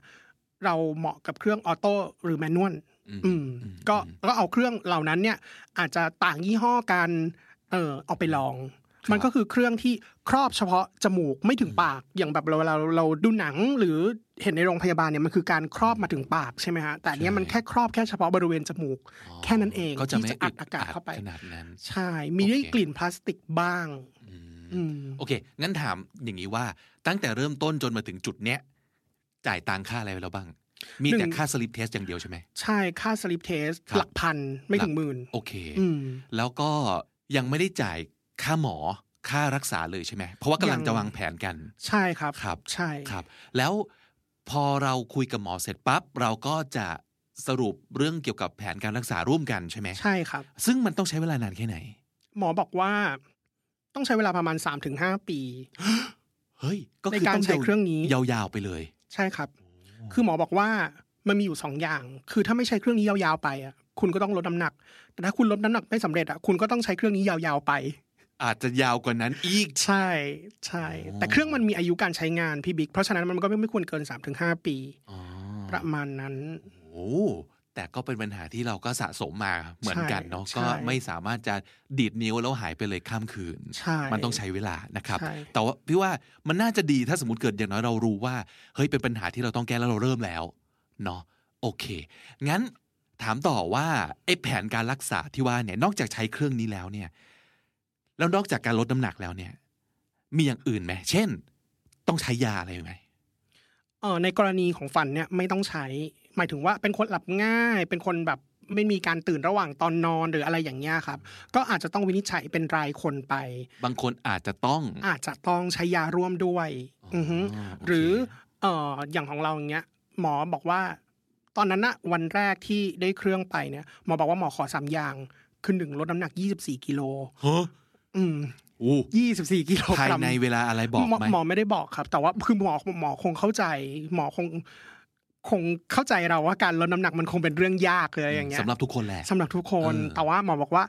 เราเหมาะกับเครื่องออโต้หรือแมนนวลอืมอืมอืมก็อืมก็เอาเครื่องเหล่านั้นเนี่ย อาจจะต่างยี่ห้อกันเออเอาไปลองครับมันก็คือเครื่องที่ครอบเฉพาะจมูกไม่ถึงปากอย่างแบบเราเวลาเราเราดูหนังหรือเห็นในโรงพยาบาลเนี่ยมันคือการครอบมาถึงปากใช่ไหมฮะแต่อันเนี้ยมันแค่ครอบแค่เฉพาะบริเวณจมูก แค่นั้นเองก็จะที่ไม่จะอัดอากาศเข้าไปขนาดนั้นใช่มีได้โอเคกลิ่นพลาสติกบ้างอืมอืมโอเค งั้นถามอย่างนี้ว่าตั้งแต่เริ่มต้นจนมาถึงจุดเนี้ย จ่ายตังค่าอะไรไปแล้วบ้าง มีแต่ค่า sleep test อย่างเดียวใช่ไหม ใช่ค่า sleep test ครับหลักพันไม่ถึงหมื่น โอเคอืมแล้วก็ยังไม่ได้จ่ายค่าหมอค่ารักษาเลยใช่ไหม เพราะว่ากำลังยังจะวางแผนกัน ใช่ครับครับ ใช่ครับ แล้วพอเราคุยกับหมอเสร็จปั๊บเราก็จะสรุปเรื่องเกี่ยวกับแผนการรักษาร่วมกันใช่ไหมใช่ครับ ซึ่งมันต้องใช้เวลานานแค่ไหน หมอบอกว่าต้องใช้เวลาประมาณ3-5ปี เฮ้ย ก็คือในการต้องใช้เครื่องนี้ยาวๆไปเลย ใช่ครับ คือหมอบอกว่ามันมีอยู่สองอย่าง คือถ้าไม่ใช้เครื่องนี้ยาวๆไปอะคุณก็ต้องลดน้ำหนัก แต่ถ้าคุณลดน้ำหนักไม่สำเร็จอะคุณก็ต้องใช้เครื่องนี้ยาวๆไป อาจจะยาวกว่านั้นอีก ใช่ใช่อ๋อแต่เครื่องมันมีอายุการใช้งานพี่บิ๊ก เพราะฉะนั้นมันก็ไม่ไม่ควรเกิน 3-5 ปีอ๋อประมาณนั้น โอ้ แต่ก็เป็นปัญหาที่เราก็สะสมมาเหมือนกันเนาะใช่ก็ไม่สามารถจะดีดนิ้วแล้วหายไปเลยข้ามคืนใช่มันต้องใช้เวลานะครับใช่แต่ว่าพี่ว่ามันน่าจะดีถ้าสมมติเกิดอย่างน้อยเรารู้ว่าเฮ้ยเป็นปัญหาที่เราต้องแก้แล้วเราเริ่มแล้วเนาะโอเค งั้นถามต่อว่าไอ้แผนการรักษาที่ว่าเนี่ยนอกจากใช้เครื่องนี้แล้วเนี่ยแล้วนอกจากการลดน้ำหนักแล้วเนี่ย มีอย่างอื่นไหมเช่น ต้องใช้ยาอะไรไหมเออในกรณีของฟันเนี่ยไม่ต้องใช้ หมายถึงว่าเป็นคนหลับง่าย เป็นคนแบบไม่มีการตื่นระหว่างตอนนอนหรืออะไรอย่างเงี้ยครับ ก็อาจจะต้องวินิจฉัยเป็นรายคนไป บางคนอาจจะต้อง อาจจะต้องใช้ยาร่วมด้วยอือฮึโอเคหรือเอ่ออย่างของเราอย่างเงี้ย หมอบอกว่า ตอนนั้นนะวันแรกที่ได้เครื่องไปเนี่ยหมอบอกว่าหมอขอสามอย่างคือหนึ่งลดน้ำหนัก24กิโลฮะอืมโอ้24กิโลภายกรัมในเวลาอะไรบอกหมอไหมหมอไม่ได้บอกครับ แต่ว่าคือหมอหมอคงเข้าใจ หมอคง คงเข้าใจเราว่าการลดน้ำหนักมันคงเป็นเรื่องยากเลยอย่างเงี้ยสำหรับทุกคนแหละสำหรับทุกคนเออแต่ว่าหมอบอกว่า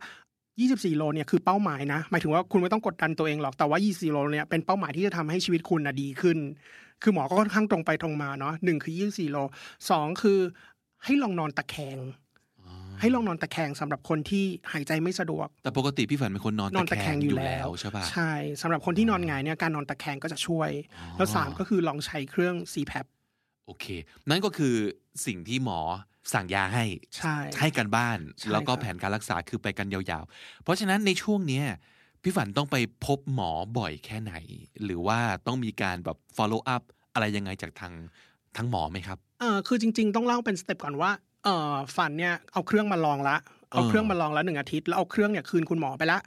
24 โลเนี่ยคือเป้าหมายนะหมายถึงว่าคุณไม่ต้องกดดันตัวเองหรอกแต่ว่า 24 โลเนี่ยเป็นเป้าหมายที่จะทำให้ชีวิตคุณนะดีขึ้น คือหมอก็ค่อนข้างตรงไปตรงมาเนาะหนึ่งคือ 24 โลสองคือให้ลองนอนตะแคงให้ลองนอนตะแคงสำหรับคนที่หายใจไม่สะดวก แต่ปกติพี่ฝันเป็นคนนอนนอนตะแคงอยู่แล้แล้ววใช่ป่ะใช่สำหรับคนที่นอนหงายเนี่ยการนอนตะแคงก็จะช่วย แล้วสามก็คือลองใช้เครื่อง CPAP โอเค นั่นก็คือสิ่งที่หมอสั่งยาให้ใช่ให้กันบ้านใช่แล้วก็ครับแผนการรักษาคือไปกันยาวๆ เพราะฉะนั้นในช่วงเนี้ยพี่ฝันต้องไปพบหมอบ่อยแค่ไหน หรือว่าต้องมีการแบบ follow up อะไรยังไงจากทางทั้งหมอไหมครับเออคือจริง ๆ ต้องเล่าเป็นสเต็ปก่อนว่าเออฟันเนี่ยเอาเครื่องมาลองละเอาเออเครื่องมาลองแล้วหนึ่งอาทิตย์แล้วเอาเครื่องเนี่ยคืนคุณหมอไปละ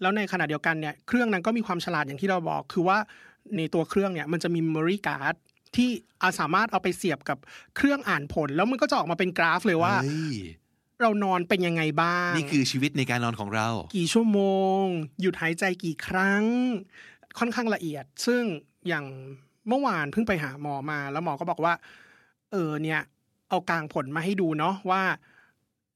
แล้วในขณะเดียวกันเนี่ยเครื่องนั้นก็มีความฉลาดอย่างที่เราบอก คือว่าในตัวเครื่องเนี่ยมันจะมี memory card ที่อาสามารถเอาไปเสียบกับเครื่องอ่านผล แล้วมันก็จะออกมาเป็นกราฟเลยว่าเฮ้ยเรานอนเป็นยังไงบ้าง นี่คือชีวิตในการนอนของเรา กี่ชั่วโมง หยุดหายใจกี่ครั้ง ค่อนข้างละเอียด ซึ่งอย่างเมื่อวานเพิ่งไปหาหมอมา แล้วหมอก็บอกว่า เออเนี่ย เอากลางผลมาให้ดูเนาะว่า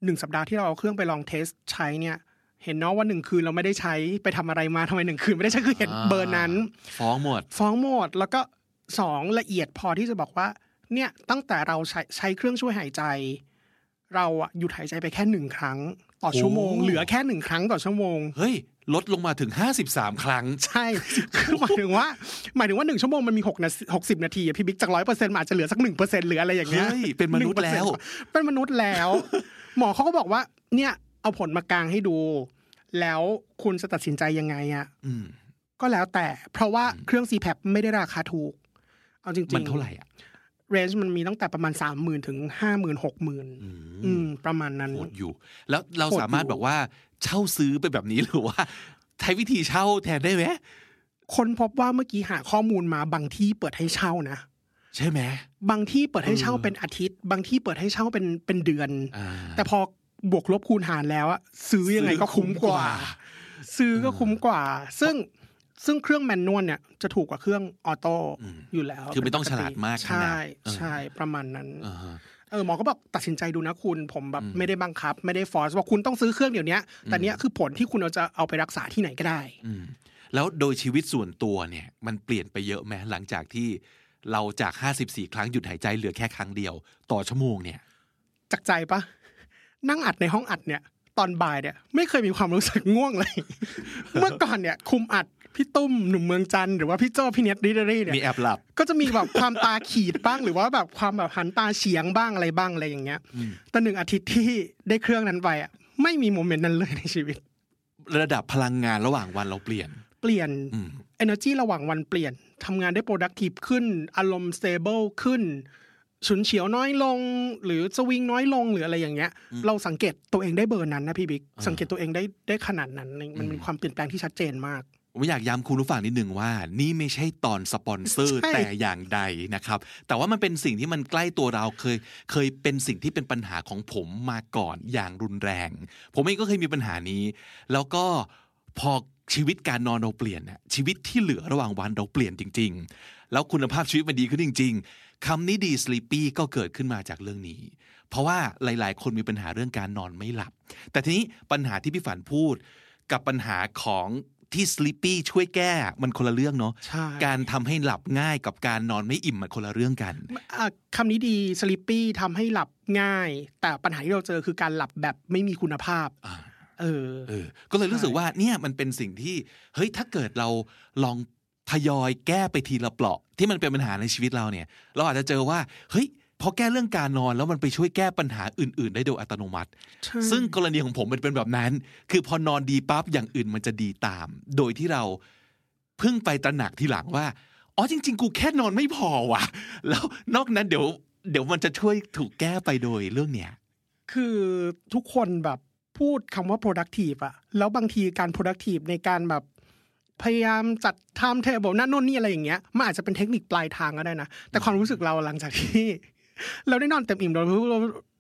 หนึ่งสัปดาห์ที่เราเอาเครื่องไปลองเทสใช้เนี่ย เห็นเนาะว่าหนึ่งคืนเราไม่ได้ใช้ไปทำอะไรมาทำไมหนึ่งคืนไม่ได้ใช้คือเห็นอ่าเบอร์นั้น ฟ้องหมด ฟ้องหมดแล้วก็ สองละเอียดพอที่จะบอกว่า เนี่ยตั้งแต่เราใช้ใช้เครื่องช่วยหายใจ เราอะหยุดหายใจไปแค่หนึ่งครั้ง ต่อชั่วโมงโอ้เหลือแค่หนึ่งครั้งต่อชั่วโมง เฮ้ย ลดลงมาถึง53ครั้ง ใช่คือหมายถึงว่า หมายถึงว่าหนึ่งชั่วโมงมันมีหกนาหกสิบนาทีอะพี่บิ๊กจากร้อยเปอร์เซ็นต์อาจจะเหลือสักหนึ่งเปอร์เซ็นต์หรืออะไรอย่างเงี้ยเฮ้ยเป็นมนุษย์แล้ว1%เป็นมนุษย์แล้ว หมอเขาก็บอกว่า เนี่ยเอาผลมากางให้ดู แล้วคุณจะตัดสินใจยังไงอะอืมก็แล้วแต่ เพราะว่าเครื่อง CPAP ไม่ได้ราคาถูก เอาจริงๆมันเท่าไหร่อะเรนจ์มันมีตั้งแต่ประมาณสามหมื่นถึงห้าหมื่นหกหมื่นอืมประมาณนั้นโหดอยู่ แล้วเราโหดอยู่สามารถบอกว่าเช่าซื้อไปแบบนี้หรือว่าใช้วิธีเช่าแทนได้ไหมคนพบว่าเมื่อกี้หาข้อมูลมาบางที่เปิดให้เช่านะ ใช่ไหมบางที่เปิดให้เช่าเออเป็นอาทิตย์ บางที่เปิดให้เช่าเป็นเป็นเดือนอ่าแต่พอบวกลบคูณหารแล้วอะซื้อยังไงก็คุ้มกว่า ซื้อก็คุ้มกว่า ซึ่ง ซึ่งเครื่องแมนนวลเนี่ยจะถูกกว่าเครื่องออโต้อยู่แล้ว คือไม่ต้องฉลาดมากขนาใช่ดเออใช่ประมาณนั้นอ่าฮะเออหมอก็บอกตัดสินใจดูนะคุณผมแบบไม่ได้บังคับ ไม่ได้ฟอร์สว่าคุณต้องซื้อเครื่องเดี๋ยวนี้แต่เนี้ยคือผลที่คุณเอาจะเอาไปรักษาที่ไหนก็ได้อืมแล้วโดยชีวิตส่วนตัวเนี่ย มันเปลี่ยนไปเยอะไหมหลังจากที่เราจาก 54 ครั้งหยุดหายใจเหลือแค่ครั้งเดียว ต่อชั่วโมงเนี่ยจากใจปะนั่งอัดในห้องอัดเนี่ย ตอนบ่ายเนี่ย ไม่เคยมีความรู้สึกง่วงเลย เมื่อก่อนเนี่ย คุมอัด พี่ตุ้มหนุ่มเมืองจันทร์หรือว่าพี่โจ้พี่เน็ตดิเดอรี่เนี่ยมีแอบหลับก็จะมีแบบความตาขีดบ้างหรือว่าแบบความแบบหันตาเฉียงบ้างอะไรบ้างอะไรอย่างเงี้ยแต่หนึ่งอาทิตย์ที่ได้เครื่องนั้นไปอะไม่มี moment นั้นเลยในชีวิต ระดับพลังงานระหว่างวันเราเปลี่ยน เปลี่ยนอืม energy ระหว่างวันเปลี่ยนทำงานได้ productive ขึ้น อารมณ์ stable ขึ้นฉุนเฉียวน้อยลง หรือสวิงน้อยลงหรืออะไรอย่างเงี้ย เราสังเกตตัวเองได้เบอร์นั้นนะพี่บิ๊กสังเกตตัวเองได้ได้ขนาดนั้น มันเป็นความเปลี่ยนแปลงที่ชัดเจนมาก ผมอยากย้ำคุณผู้ฟังนิดหนึ่งว่า นี่ไม่ใช่ตอนสปอนเซอร์ใช่แต่อย่างใดนะครับ แต่ว่ามันเป็นสิ่งที่มันใกล้ตัวเราเคย เคยเป็นสิ่งที่เป็นปัญหาของผมมาก่อนอย่างรุนแรง ผมเองก็เคยมีปัญหานี้ แล้วก็พอชีวิตการนอนเราเปลี่ยนน่ะชีวิตที่เหลือระหว่างวันเราเปลี่ยนจริง ๆ แล้วคุณภาพชีวิตมันดีขึ้นจริง ๆคำนี้ดี sleepy ก็เกิดขึ้นมาจากเรื่องนี้ เพราะว่าหลาย ๆ คนมีปัญหาเรื่องการนอนไม่หลับ แต่ทีนี้ปัญหาที่พี่ฝันพูด กับปัญหาของ ที่ sleepy ช่วยแก้มันคนละเรื่องเนาะใช่การทำให้หลับง่ายกับการนอนไม่อิ่มมันคนละเรื่องกันอะคำนี้ดี sleepy ทำให้หลับง่าย แต่ปัญหาที่เราเจอคือการหลับแบบไม่มีคุณภาพอ่าเออเออ ก็เลยรู้สึกว่าเนี่ยมันเป็นสิ่งที่เฮ้ยถ้าเกิดเราลองทยอยแก้ไปทีละเปราะที่มันเป็นปัญหาในชีวิตเราเนี่ย เราอาจจะเจอว่าเฮ้ย พอแก้เรื่องการนอนแล้วมันไปช่วยแก้ปัญหาอื่น ๆ ได้โดยอัตโนมัติใช่ซึ่งกรณีของผมมันเป็นแบบนั้น คือพอนอนดีปั๊บอย่างอื่นมันจะดีตาม โดยที่เราเพิ่งไปตระหนักทีหลังว่าอ๋อจริง ๆ กูแค่นอนไม่พอว่ะ แล้วนอกนั้นเดี๋ยว เดี๋ยวมันจะช่วยถูกแก้ไปโดยเรื่องเนี้ยคือทุกคนแบบพูดคำว่า productive อะแล้วบางทีการ productive ในการแบบพยายามจัด time table นั่นโน่นนี่อะไรอย่างเงี้ยมันอาจจะเป็นเทคนิคปลายทางก็ได้นะ แต่ความรู้สึกเราหลังจากที่ เราได้นอนเต็มอิ่มเราเ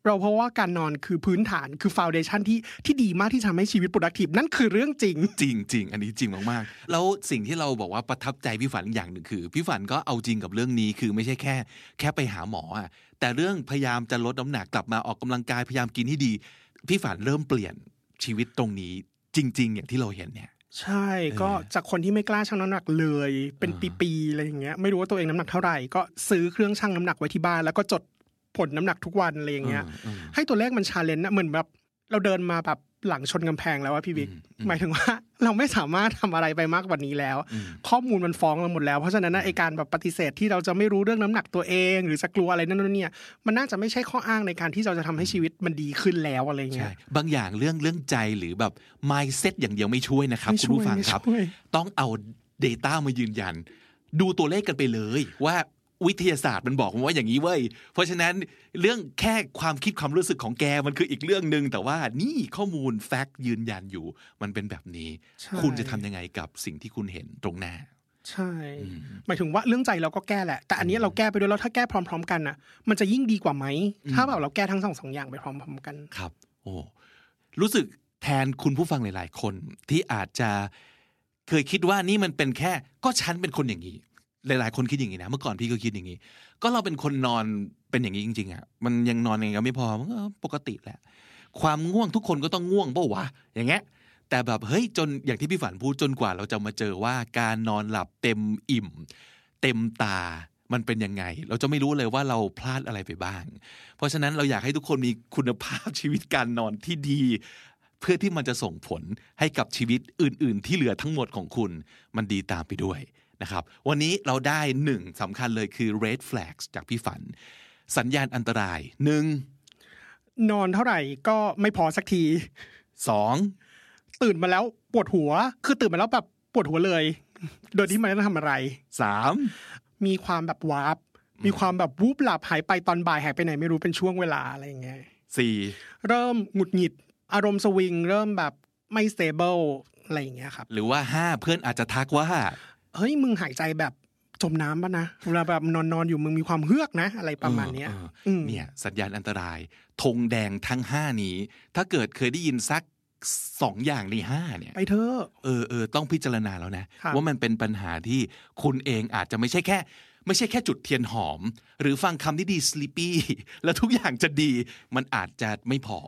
ราเพราะว่าการนอนคือพื้นฐานคือ foundation ที่ที่ดีมากที่ทำให้ชีวิต productive นั่นคือเรื่องจริง จริงจริงอันนี้จริงมากๆ แล้วสิ่งที่เราบอกว่าประทับใจพี่ฝันอย่างหนึ่งคือ พี่ฝันก็เอาจริงกับเรื่องนี้คือไม่ใช่แค่ แค่ไปหาหมออะแต่เรื่องพยายามจะลดน้ำหนักกลับมาออกกำลังกายพยายามกินให้ดี พี่ฝันเริ่มเปลี่ยนชีวิตตรงนี้จริง ๆ อย่างที่เราเห็นเนี่ย ใช่ก็จากคนที่ไม่กล้าชั่งน้ำหนักเลย เป็นปีๆอะไรอย่างเงี้ยไม่รู้ว่าตัวเองน้ำหนักเท่าไหร่ก็ซื้อเครื่องชั่งน้ำหนักไว้ที่บ้านแล้วก็จดผลน้ำหนักทุกวันอะไรอย่างเงี้ยให้ตัวเลขมันชาเลนจ์นะเหมือนแบบ เราเดินมาแบบหลังชนกำแพงแล้วว่าพี่บิ๊กหมายถึงว่า เราไม่สามารถทำอะไรไปมากกว่านี้แล้ว ข้อมูลมันฟ้องเราหมดแล้วเพราะฉะนั้นนะไอการแบบปฏิเสธที่เราจะไม่รู้เรื่องน้ำหนักตัวเอง หรือจะกลัวอะไรนั่นนู่นเนี่ยมันน่าจะไม่ใช่ข้ออ้างในการที่เราจะทำให้ชีวิตมันดีขึ้นแล้วอะไรเงี้ใช่ยบางอย่างเรื่องเรื่องใจหรือแบบ mindset อย่างเดียวไม่ช่วยนะครับไม่คุณช่วยผู้ฟังครับไม่ช่วยต้องเอา Data มายืนยัน ดูตัวเลขกันไปเลยว่า วิทยาศาสตร์มันบอกมาว่าอย่างนี้เว้ย เพราะฉะนั้นเรื่องแค่ความคิดความรู้สึกของแกมันคืออีกเรื่องหนึ่งแต่ว่านี่ข้อมูลแฟกต์ยืนยันอยู่ มันเป็นแบบนี้ใช่คุณจะทำยังไงกับสิ่งที่คุณเห็นตรงหน้า ใช่ หมายถึงว่าเรื่องใจเราก็แก้แหละ แต่อันนี้เราแก้ไปด้วยแล้วถ้าแก้พร้อม ๆ กันน่ะ มันจะยิ่งดีกว่าไหม ถ้าแบบเราแก้ทั้งสองสองอย่างไปพร้อม ๆ กัน ครับ โอ้ รู้สึกแทนคุณผู้ฟังหลาย ๆ คนที่อาจจะเคยคิดว่านี่มันเป็นแค่ ก็ฉันเป็นคนอย่างนี้ หลายๆคนคิดอย่างนี้นะเมื่อก่อนพี่ก็คิดอย่างนี้ ก็เราเป็นคนนอนเป็นอย่างนี้จริงๆอะมันยังนอนยังไงก็ไม่พอมันก็ปกติแหละ ความง่วงทุกคนก็ต้องง่วงเปล่าวะอย่างเงี้ยแต่แบบเฮ้ยจนอย่างที่พี่ฝันพูดจนกว่าเราจะมาเจอว่าการนอนหลับเต็มอิ่ม เต็มตามันเป็นยังไง เราจะไม่รู้เลยว่าเราพลาดอะไรไปบ้าง เพราะฉะนั้นเราอยากให้ทุกคนมีคุณภาพชีวิตการนอนที่ดี เพื่อที่มันจะส่งผลให้กับชีวิตอื่น ๆ ที่เหลือทั้งหมดของคุณ มันดีตามไปด้วย นะครับ วันนี้เราได้หนึ่งสำคัญเลยคือ red flags จากพี่ฝัน สัญญาณอันตรายหนึ่งนอนเท่าไหร่ก็ไม่พอสักทีสองตื่นมาแล้วปวดหัว คือตื่นมาแล้วแบบปวดหัวเลย โดยที่ไม่ได้ทำอะไรสามมีความแบบวาร์ปมีความแบบวูบหลับหายไปตอนบ่ายหายไปไหนไม่รู้เป็นช่วงเวลาอะไรอย่างเงี้ยสี่เริ่มหงุดหงิด อารมณ์สวิง เริ่มแบบไม่ stable อะไรอย่างเงี้ยครับ หรือว่าห้าเพื่อนอาจจะทักว่า เฮ้ยมึงหายใจแบบจมน้ำปะนะเวลาแบบนอนนอนๆอยู่มึงมีความเฮือกนะ อะไรประมาณเนี้ยเอออืมเนี่ย สัญญาณอันตรายธงแดงทั้งห้านี้ ถ้าเกิดเคยได้ยินสักสองอย่างในห้าเนี่ยไปเถอะเออเออต้องพิจารณาแล้วนะครับว่ามันเป็นปัญหาที่คุณเองอาจจะไม่ใช่แค่ ไม่ใช่แค่จุดเทียนหอม หรือฟังคำที่ดี sleepy แล้วทุกอย่างจะดี มันอาจจะไม่พอ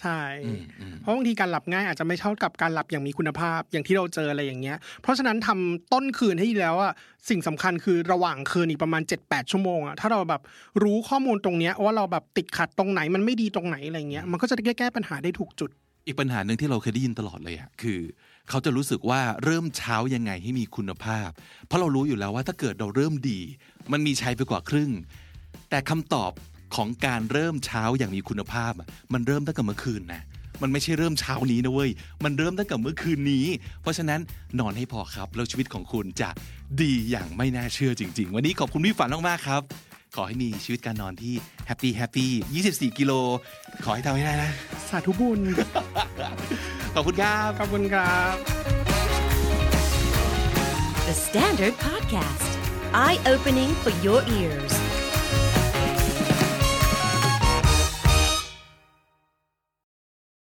ใช่อืมอืมเพราะบางทีการหลับง่ายอาจจะไม่เท่ากับการหลับอย่างมีคุณภาพอย่างที่เราเจออะไรอย่างเงี้ย เพราะฉะนั้นทำต้นคืนให้ดีแล้วอะสิ่งสำคัญคือระหว่างคืนอีกประมาณ 7-8 ชั่วโมงอะถ้าเราแบบรู้ข้อมูลตรงเนี้ยว่าเราแบบติดขัดตรงไหนมันไม่ดีตรงไหนอะไรเงี้ยมันก็จะได้แก้ปัญหาได้ถูกจุด อีกปัญหาหนึ่งที่เราเคยได้ยินตลอดเลยอะคือ เขาจะรู้สึกว่าเริ่มเช้ายังไงให้มีคุณภาพ เพราะเรารู้อยู่แล้วว่าถ้าเกิดเราเริ่มดี มันมีชัยไปกว่าครึ่ง แต่คำตอบ ของการเริ่มเช้าอย่างมีคุณภาพอะมันเริ่มตั้งแต่เมื่อคืนนะมันไม่ใช่เริ่มเช้านี้นะเว้ย มันเริ่มตั้งแต่เมื่อคืนนี้ เพราะฉะนั้นนอนให้พอครับ แล้วชีวิตของคุณจะดีอย่างไม่น่าเชื่อจริง ๆ วันนี้ขอบคุณพี่ฝันมากๆครับ ขอให้มีชีวิตการนอนที่แฮปปี้แฮปปี้24 กิโล ขอให้ทำให้ได้นะ สาธุบุญ ขอบคุณครับ ขอบคุณครับ The Standard Podcast, eye opening for your ears.